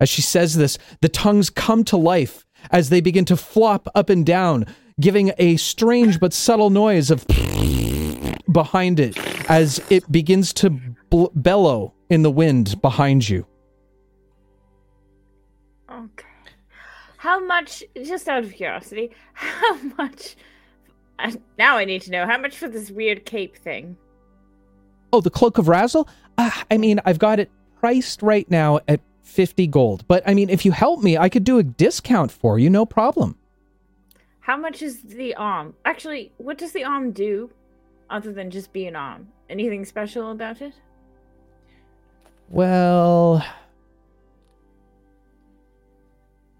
As she says this, the tongues come to life as they begin to flop up and down, giving a strange but subtle noise of behind it as it begins to bl- bellow in the wind behind you. Okay. How much, just out of curiosity, how much. Uh, Now I need to know how much for this weird cape thing. Oh, the Cloak of Razzle? Uh, I mean, I've got it priced right now at 50 gold. But I mean, if you help me, I could do a discount for you, no problem. How much is the arm? Actually, what does the arm do other than just be an arm? Anything special about it? Well,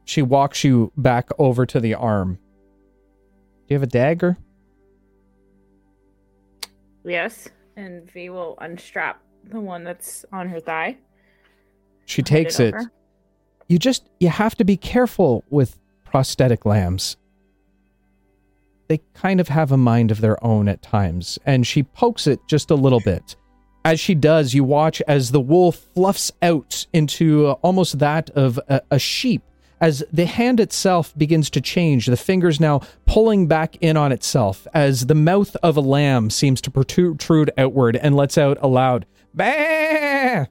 she walks you back over to the arm. Do you have a dagger? Yes. And V will unstrap the one that's on her thigh. She takes it. over. You just you have to be careful with prosthetic lambs. They kind of have a mind of their own at times, and she pokes it just a little bit. As she does, you watch as the wool fluffs out into uh, almost that of a, a sheep. As the hand itself begins to change, the fingers now pulling back in on itself, as the mouth of a lamb seems to protrude outward and lets out a loud bah.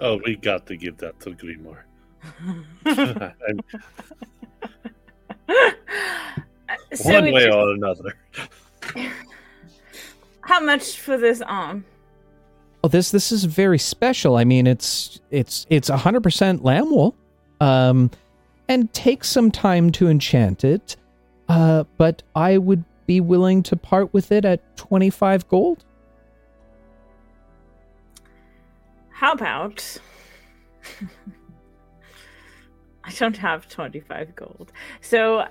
Oh, we got to give that to Grimoire. I'm- so one way just- or another. how much for this um? arm? Oh, this this is very special. I mean, it's it's it's hundred percent lamb wool, um, and take some time to enchant it. Uh, but I would be willing to part with it at twenty five gold. How about I don't have 25 gold. So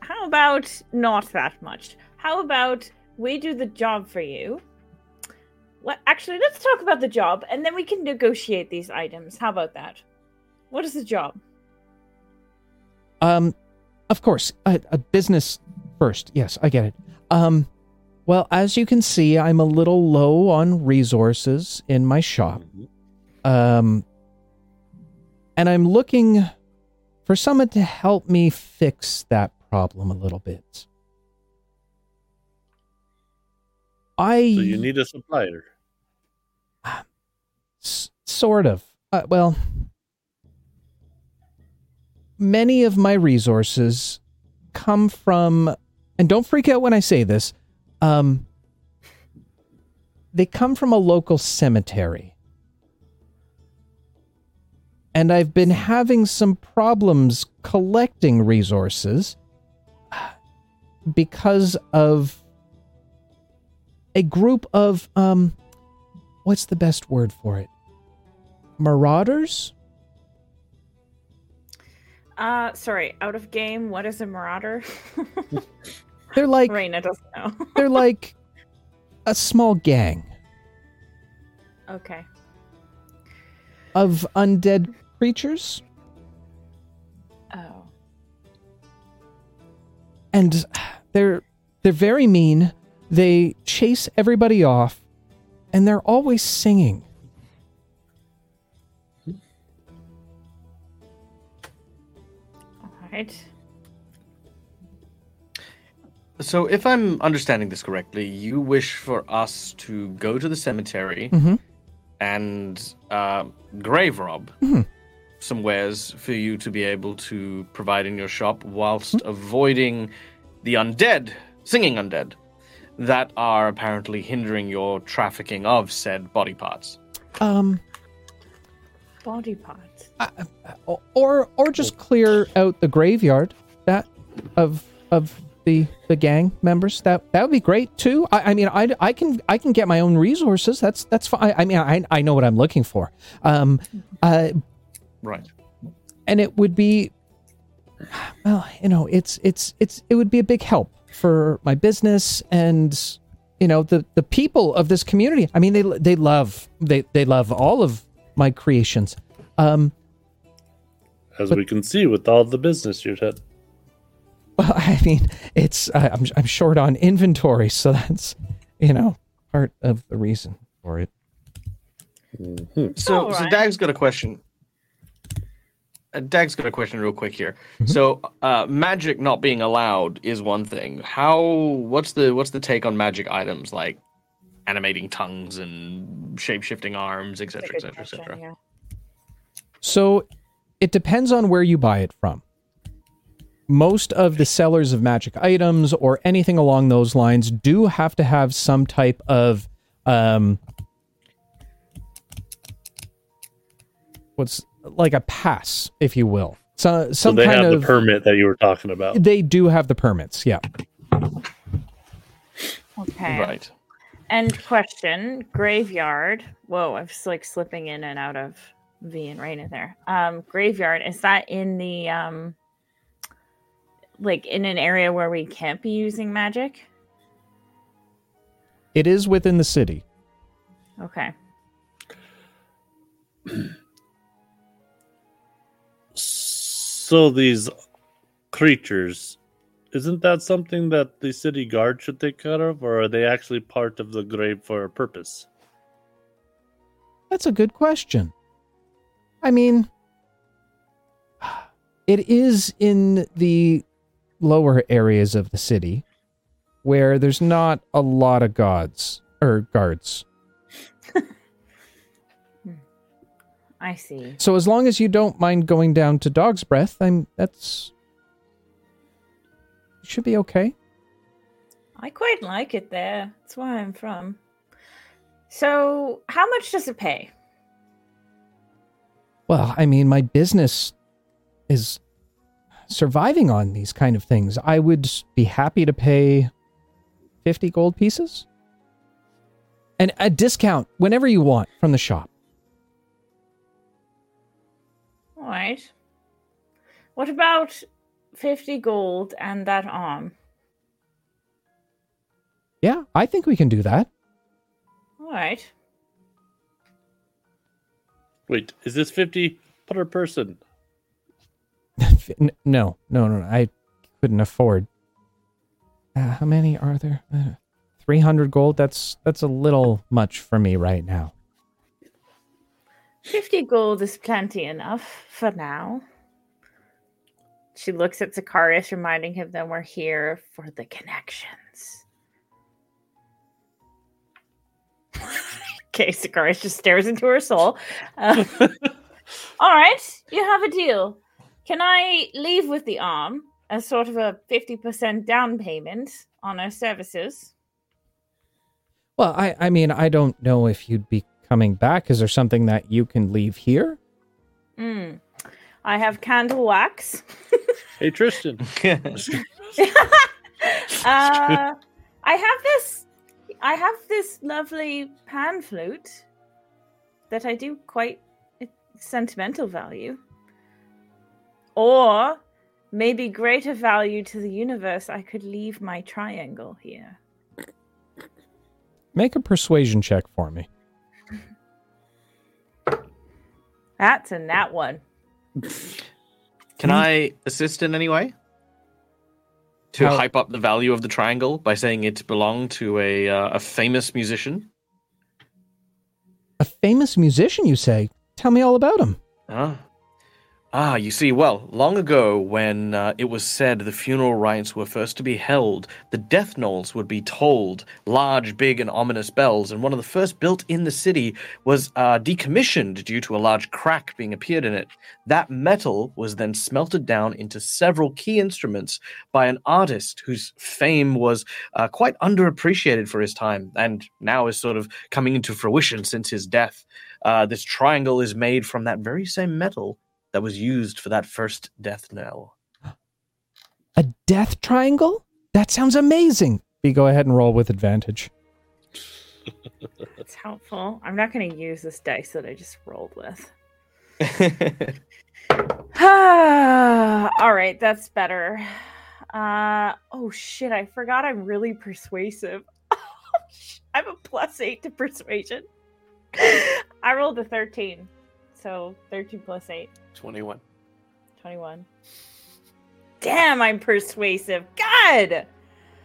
how about not that much? How about we do the job for you? What actually let's talk about the job and then we can negotiate these items. How about that? What is the job? Um, of course, a, a business first. Yes, I get it. Um, well, as you can see, I'm a little low on resources in my shop. Um, and I'm looking for someone to help me fix that problem a little bit. I So you need a supplier. S- sort of. Uh, well, many of my resources come from, and don't freak out when I say this, um, they come from a local cemetery. And I've been having some problems collecting resources because of a group of, um, what's the best word for it? Marauders? Uh sorry, out of game, what is a marauder? They're like Raina doesn't know. they're like a small gang okay. of undead creatures Oh. and they're they're very mean. They chase everybody off and they're always singing. Right. So, if I'm understanding this correctly, you wish for us to go to the cemetery Mhm. and uh, grave rob Mhm. some wares for you to be able to provide in your shop, whilst avoiding the undead, singing undead, that are apparently hindering your trafficking of said body parts. Um, Body parts. uh, or or just clear out the graveyard that of of the the gang members. That that would be great too. I, I mean, I, I can I can get my own resources. That's that's fine. I mean, I I know what I'm looking for. Um, uh, Right. and it would be well you know it's it's it's it would be a big help for my business and you know the the people of this community i mean they they love they they love all of my creations um As But- we can see with all the business you've had. well i mean it's I i'm i'm short on inventory so that's you know part of the reason for it Mhm. So, so Dag's got a question. Uh, Dag's got a question real quick here. Mm-hmm. So, uh, magic not being allowed is one thing. How? What's the what's the take on magic items like animating tongues and shape shifting arms, etc., etc., etc. So it depends on where you buy it from. Most of the sellers of magic items or anything along those lines do have to have some type of um what's like a pass, if you will. So So some they kind have of the permit that you were talking about. they do have the permits, yeah. Okay. Right. And question, graveyard. Whoa, I was like slipping in and out of V and Raina there. Um, graveyard is that in the um, like in an area where we can't be using magic? It is within the city. Okay. So these creatures, isn't that something that the city guard should take care of, or are they actually part of the grave for a purpose? That's a good question. I mean, it is in the lower areas of the city where there's not a lot of gods or guards. I see. So as long as you don't mind going down to Dog's Breath, I'm that's it should be okay. I quite like it there. That's where I'm from. So, how much does it pay? Well, I mean, my business is surviving on these kind of things. I would be happy to pay 50 gold pieces and a discount whenever you want from the shop. All right. What about 50 gold and that arm? Yeah, I think we can do that. All right. Wait, is this 50 per person? N- no, no, no, I couldn't afford. Uh, how many are there? Uh, 300 gold. That's that's a little much for me right now. 50 gold is plenty enough for now. She looks at Zacharias, reminding him that we're here for the connections. okay, Zacharias just stares into her soul. Uh, all right, you have a deal. Can I leave with the arm as sort of a 50% down payment on our services? Well, I I mean, I don't know if you'd be coming back. Is there something that you can leave here? Mm. I have candle wax. Hey, Tristan. uh, I have this. I have this lovely pan flute that I do quite sentimental value, or maybe greater value to the universe. I could leave my triangle here. Make a persuasion check for me. That's a nat one. Can I assist in any way? To How- hype up the value of the triangle by saying it belonged to a uh, a famous musician. A famous musician, you say? Tell me all about him. Huh? Ah, you see, well, long ago, when uh, it was said the funeral rites were first to be held, the death knolls would be tolled, large, big, and ominous bells, and one of the first built in the city was uh, decommissioned due to a large crack being appeared in it. That metal was then smelted down into several key instruments by an artist whose fame was uh, quite underappreciated for his time, and now is sort of coming into fruition since his death. Uh, this triangle is made from that very same metal that was used for that first death knell. A death triangle? That sounds amazing. B, go ahead and roll with advantage. It's helpful. I'm not going to use this dice that I just rolled with. All right, that's better. Uh oh shit, I forgot I'm really persuasive. I have a plus 8 to persuasion. I rolled a 13. So 13 plus 8, 21. 21. Damn, I'm persuasive. God.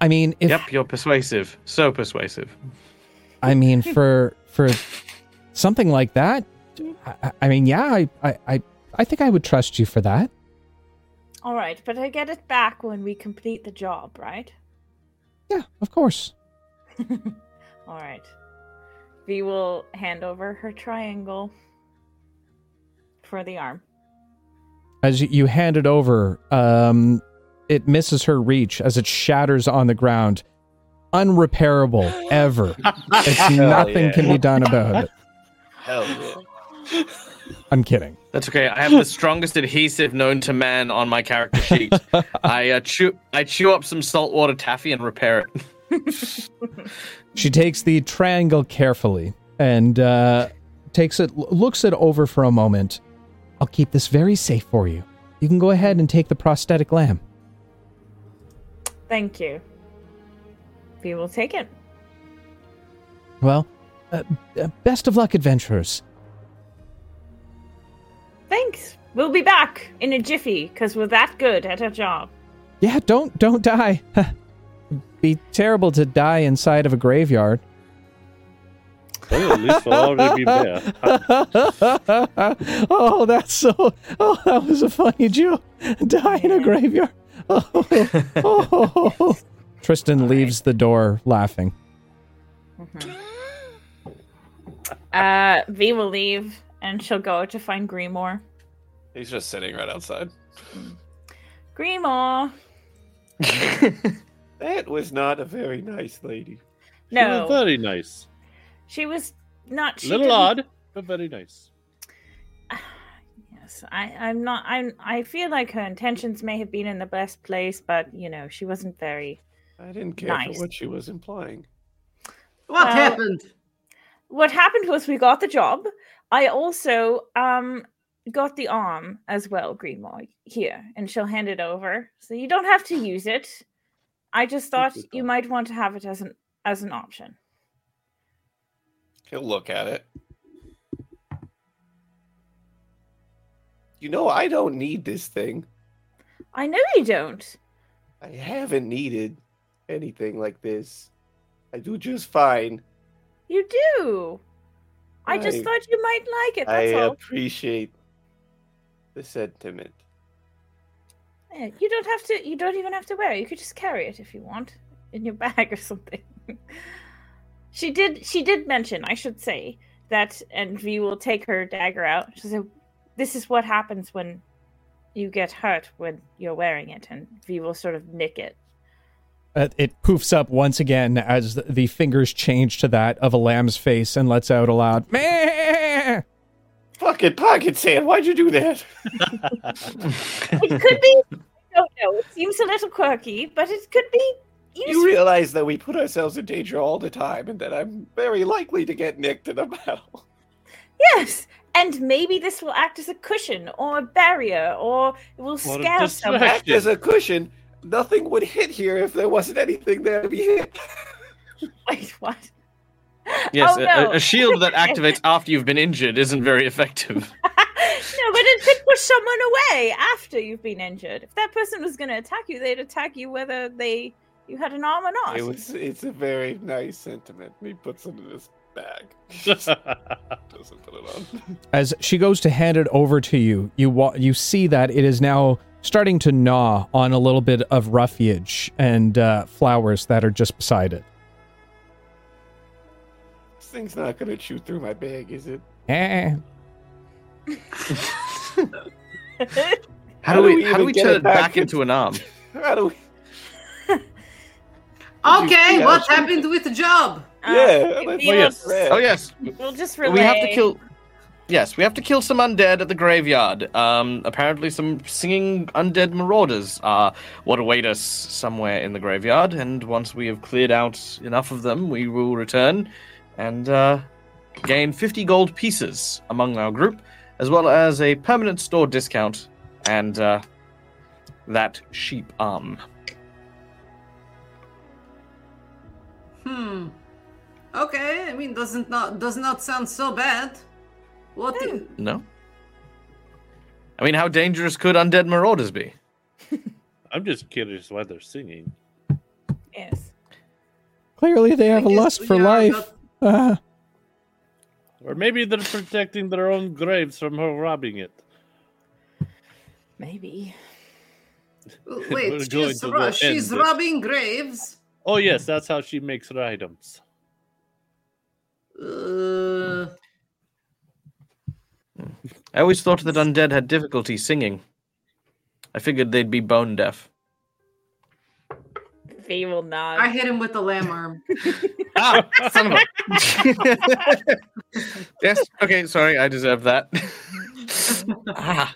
I mean, if yep, you're persuasive. So persuasive. I mean for for something like that, I, I mean, yeah, I, I I I think I would trust you for that. All right, but I get it back when we complete the job, right? Yeah, of course. All right. V will hand over her triangle for the arm. As you- you hand it over, um, it misses her reach as it shatters on the ground. Unrepairable, ever. It's nothing yeah. can be done about it. Hell yeah. I'm kidding. That's okay. I have the strongest adhesive known to man on my character sheet. I uh, chew I chew up some saltwater taffy and repair it. She takes the triangle carefully and uh, takes it, looks it over for a moment. I'll keep this very safe for you. You can go ahead and take the prosthetic lamb. Thank you. We will take it. Well, uh, uh, best of luck, adventurers. Thanks. We'll be back in a jiffy because we're that good at our job. Yeah, don't don't die. Be terrible to die inside of a graveyard. Well, at least we'll already be there. oh, that's so. Oh, that was a funny joke. Die in a graveyard. Oh, oh. Tristan leaves the door laughing. Uh, V will leave and she'll go to find Grimoire. He's just sitting right outside. Grimoire. That was not a very nice lady. She was No, very nice. She was not. She Little didn't- odd, but very nice. Yes, I, I'm not. I'm. I feel like her intentions may have been in the best place, but you know, she wasn't very. I didn't care Nice. for what she was implying. What Well- happened? What happened was we got the job. I also um got the arm as well, Grimoire here, and she'll hand it over, so you don't have to use it. I just thought you, you might want to have it as an as an option. He'll look at it. You know, I don't need this thing. I know you don't. I haven't needed anything like this. I do just fine. You do. I just thought you might like it. I That's all. I appreciate the sentiment. Yeah, you don't have to. You don't even have to wear it. You could just carry it if you want in your bag or something. She did. She did mention. I should say that, and V will take her dagger out. She said, "This is what happens when you get hurt when you're wearing it." And V will sort of nick it. Uh, it poofs up once again as the, the fingers change to that of a lamb's face and lets out a loud meh. Fucking pocket sand, why'd you do that? It could be. I don't know. It seems a little quirky, but it could be You useful. realize that we put ourselves in danger all the time and that I'm very likely to get nicked in a battle. Yes, and maybe this will act as a cushion or a barrier, or it will scare someone. distraction. Act as a cushion, nothing would hit here if there wasn't anything there to be hit. Wait, what? Yes, Oh, a- no. a, a shield that activates after you've been injured isn't very effective. no, but it could push someone away after you've been injured. If that person was going to attack you, they'd attack you whether they you had an arm or not. It was it's a very nice sentiment. He puts it in his bag. Doesn't put it on. As she goes to hand it over to you, you wa- you see that it is now starting to gnaw on a little bit of roughage and uh, flowers that are just beside it. This thing's not gonna chew through my bag, is it? Eh. How do we how do even we turn it it back back into an arm? How do we? Okay, what happened with the job? Uh, Yeah, we- let's- yes. Oh yes, we'll just relay. we have to kill. Yes, we have to kill some undead at the graveyard. Um, apparently, some singing undead marauders are what await us somewhere in the graveyard. And once we have cleared out enough of them, we will return and uh, gain 50 gold pieces among our group, as well as a permanent store discount and uh, that sheep arm. Hmm. Okay, I mean, doesn't not does not sound so bad. What? do- No. I mean, how dangerous could undead marauders be? I'm just curious why they're singing. Yes. Clearly, they have a lust for life. not- Ah. Or maybe they're protecting their own graves from her robbing it. Maybe. Wait, she's, ro- she's robbing graves. Oh yes, that's how she makes her items. Uh, I always thought that undead had difficulty singing. I figured they'd be bone deaf. V will nod. I hit him with the lamb arm. Ah, son of a. yes. Okay. Sorry, I deserve that. ah.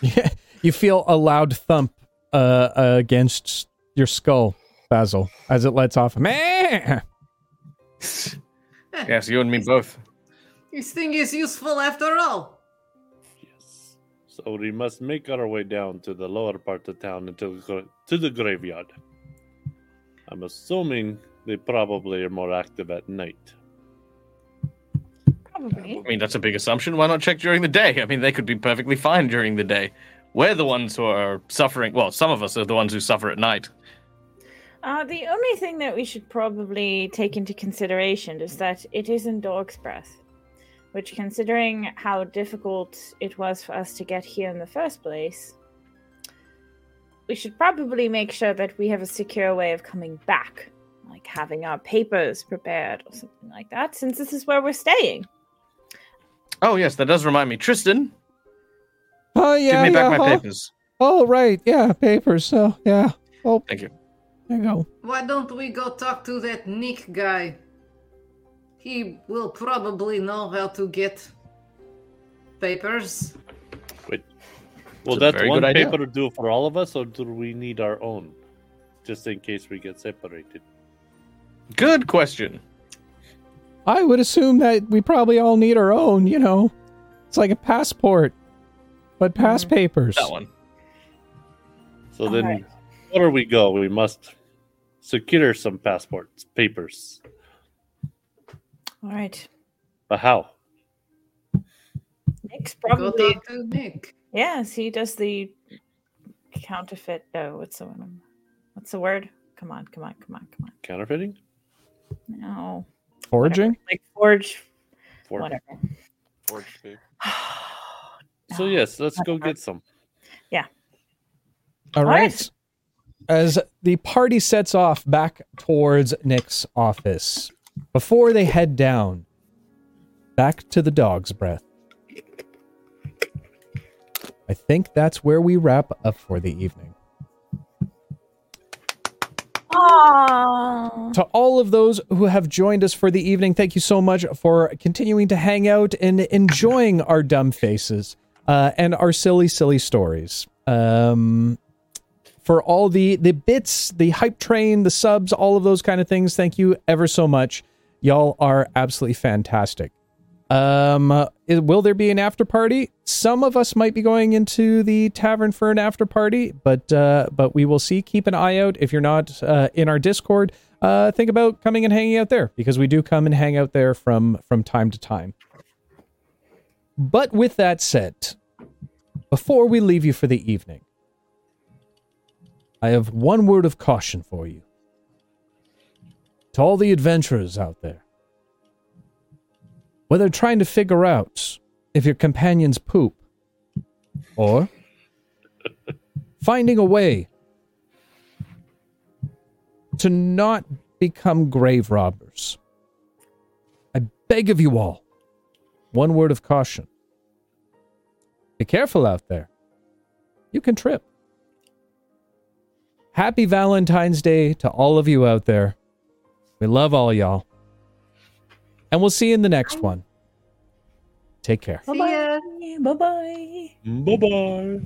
Yeah, you feel a loud thump uh, against your skull, Basil, as it lets off. Man. Yes, you and me both. This thing is useful after all. Yes. So we must make our way down to the lower part of town until to the graveyard. I'm assuming they probably are more active at night. Probably. I mean, that's a big assumption. Why not check during the day? I mean, they could be perfectly fine during the day. We're the ones who are suffering. Well, some of us are the ones who suffer at night. Uh, the only thing that we should probably take into consideration is that it is in Dog's Breath, which, considering how difficult it was for us to get here in the first place, we should probably make sure that we have a secure way of coming back, like having our papers prepared or something like that, since this is where we're staying. Oh yes, that does remind me. Tristan, Oh, yeah. give me back my huh? papers. Oh, right. Yeah, papers. So, yeah. Oh, Thank you. There you go. Why don't we go talk to that Nick guy? He will probably know how to get papers. Will It's a that one good idea. paper do for all of us, or do we need our own, just in case we get separated? Good question. I would assume that we probably all need our own, you know. It's like a passport, but pass mm. papers. That one. So then, Alright. wherever we go, we must secure some passports, papers. All right. But how? Nick's Go probably. talk to Nick. Yes, he does the counterfeit. No, what's the one? What's the word? Come on, come on, come on, come on. Counterfeiting? No. Foraging? Like forge, For- whatever. Forged paper. So yes, let's go get some. Yeah. All right. right. As the party sets off back towards Nick's office, before they head down, back to the dog's breath. I think that's where we wrap up for the evening. Aww. To all of those who have joined us for the evening, thank you so much for continuing to hang out and enjoying our dumb faces uh, and our silly, silly stories. Um, for all the the bits, the hype train, the subs, all of those kind of things, thank you ever so much. Y'all are absolutely fantastic. Um, will there be an after party? Some of us might be going into the tavern for an after party, but uh, but we will see. Keep an eye out. If you're not uh, in our Discord, uh, think about coming and hanging out there because we do come and hang out there from from time to time. But with that said, before we leave you for the evening, I have one word of caution for you. To all the adventurers out there, whether trying to figure out if your companions poop or finding a way to not become grave robbers. I beg of you all, one word of caution. Be careful out there. You can trip. Happy Valentine's Day to all of you out there. We love all y'all. And we'll see you in the next one. Take care. See ya. Bye bye. Bye bye.